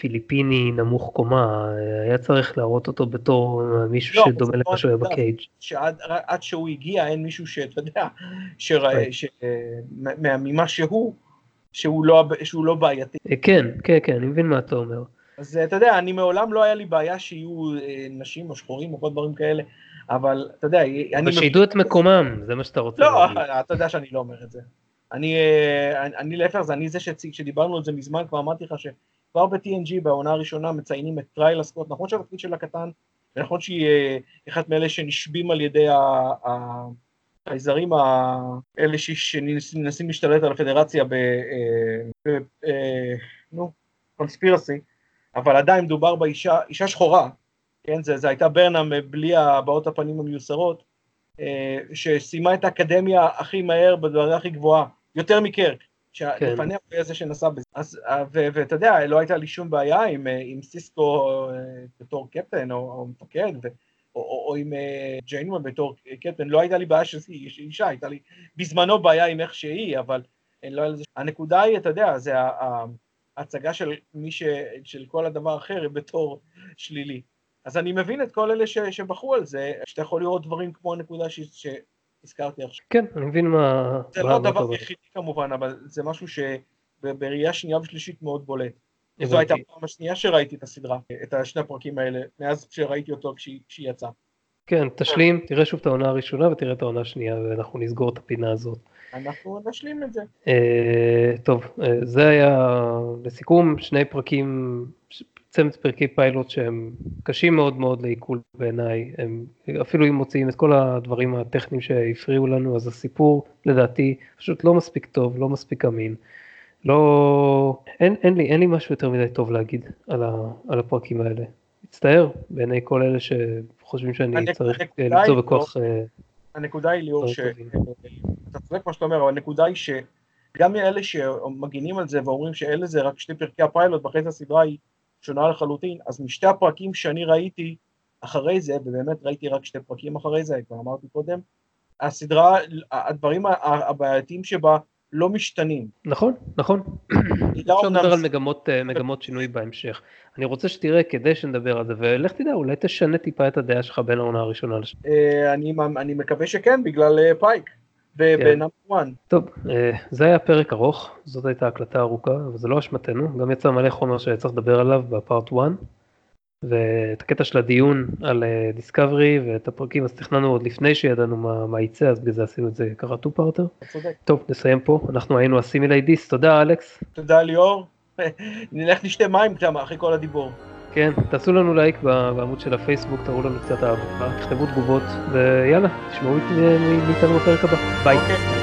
פיליפיני נמוך קומה, אה, היה צריך להראות אותו בתור מישהו לא, שדומה למה שהוא היה ב Cage. שעד עד שהוא הגיע אין מישהו שאתה יודע, שראה, אה, מ- ממה שהוא, שהוא לא, שהוא לא בעייתי. אה, כן, כן, כן, אני מבין מה אתה אומר. אז אה, אתה יודע, אני מעולם לא היה לי בעיה שיהיו אה, נשים או שחורים או כל דברים כאלה, אבל אתה יודע, אני... אבל שידעו את מקומם, זה מה שאתה רוצה לא, להגיד. אתה יודע שאני לא אומר את זה. אני, אני, אני להפך, זה אני זה שהציג, שדיברנו על זה מזמן, כבר אמרתי לך שכבר ב-TNG בעונה הראשונה מציינים את טריילה סקוט, נכון שהתפקיד שלה קטן, ונכון שהיא אחת מאלה שנשבים על ידי ה- ה- החייזרים האלה שמנסים להשתלט על הפדרציה ב... אה, ב אה, נו, קונספירסי, אבל עדיין מדובר באישה, אישה שחורה, כן, זה, זה הייתה ברנם אה, בלי הבעות הפנים המיוסרות, שסיימה את האקדמיה הכי מהר בדרגה הכי גבוהה, יותר מקרק, שלפניה הוא היה זה שנסע בזה. אז, ואתה יודע, לא הייתה לי שום בעיה עם, עם סיסקו בתור קפטן או, או מפקד, ו, או, או, או עם אה, ג'יינמן בתור קפטן, לא הייתה לי בעיה שהיא אישה, הייתה לי בזמנו בעיה עם איך שהיא, אבל אה, לא היה לזה... הנקודה היא, אתה יודע, זה ההצגה של מי ש... של כל הדבר האחר בתור שלילי. אז אני מבין את כל אלה ש, שבחרו על זה, שאתה יכול לראות דברים כמו הנקודה ש, שהזכרתי עכשיו. כן, אני מבין מה... זה מה- לא מה הדבר אומר. היחידי כמובן, אבל זה משהו שבראייה שנייה ושלישית מאוד בולט. זו. הייתה הפעם השנייה שראיתי את הסדרה, את השני הפרקים האלה, מאז שראיתי אותו כשהיא, יצאה. כן, תשלים, תראה שוב את העונה הראשונה ותראה את העונה השנייה ואנחנו נסגור את הפינה הזאת. אנחנו נשלים את זה. אה, טוב, אה, זה היה לסיכום שני פרקים, צמד פרקי פיילוט שהם קשים מאוד מאוד לעיכול בעיניי, הם אפילו אם מוציאים את כל הדברים הטכניים שהפריעו לנו, אז הסיפור לדעתי פשוט לא מספיק טוב, לא מספיק אמין. לא, אין, אין לי, אין לי משהו יותר מדי טוב להגיד על, ה, על הפרקים האלה. מצטער בעיני כל אלה שחושבים שאני הנק- צריך אה, למצוא היא בכוח אה, הנקודה היא ליאור, ש... טובים. אתה צודק מה שאתה אומר, אבל הנקודה היא שגם מאלה שמגינים על זה ואומרים שאלה זה רק שתי פרקי הפיילוט ואחרי זה הסדרה היא שונה לחלוטין, אז משתי הפרקים שאני ראיתי אחרי זה, ובאמת ראיתי רק שתי פרקים אחרי זה, כבר אמרתי קודם, הסדרה, הדברים הבעייתיים שבה לא משתנים. נכון, נכון. לא אפשר לדבר על מגמות, אה, מגמות שינוי בהמשך. אני רוצה שתראה כדי שנדבר על זה, ולך תדע, אולי תשנה טיפה את הדעה שלך בין העונה הראשונה לשנייה. אה, אני, מקווה שכן, בגלל אה, פייק, בנאמר 1. טוב, אה, זה היה פרק ארוך, זאת הייתה הקלטה ארוכה, אבל זה לא אשמתנו, גם יצא מלא חומר שצריך לדבר עליו בפארט 1, ואת הקטע של הדיון על Discovery ואת הפרקים, אז תכננו עוד לפני שידענו מה, מה יצא, אז בגלל זה עשינו את זה ככה two parter. טוב, נסיים פה, אנחנו היינו Assimilate This, תודה אלכס. תודה ליאור. נלך נשתה מים שם אחרי כל הדיבור. כן, תעשו לנו לייק בעמוד של הפייסבוק, תראו לנו קצת אהבה, תכתבו תגובות, ויאללה, תשמעו מאיתנו בפרק הבא. ביי. אוקיי,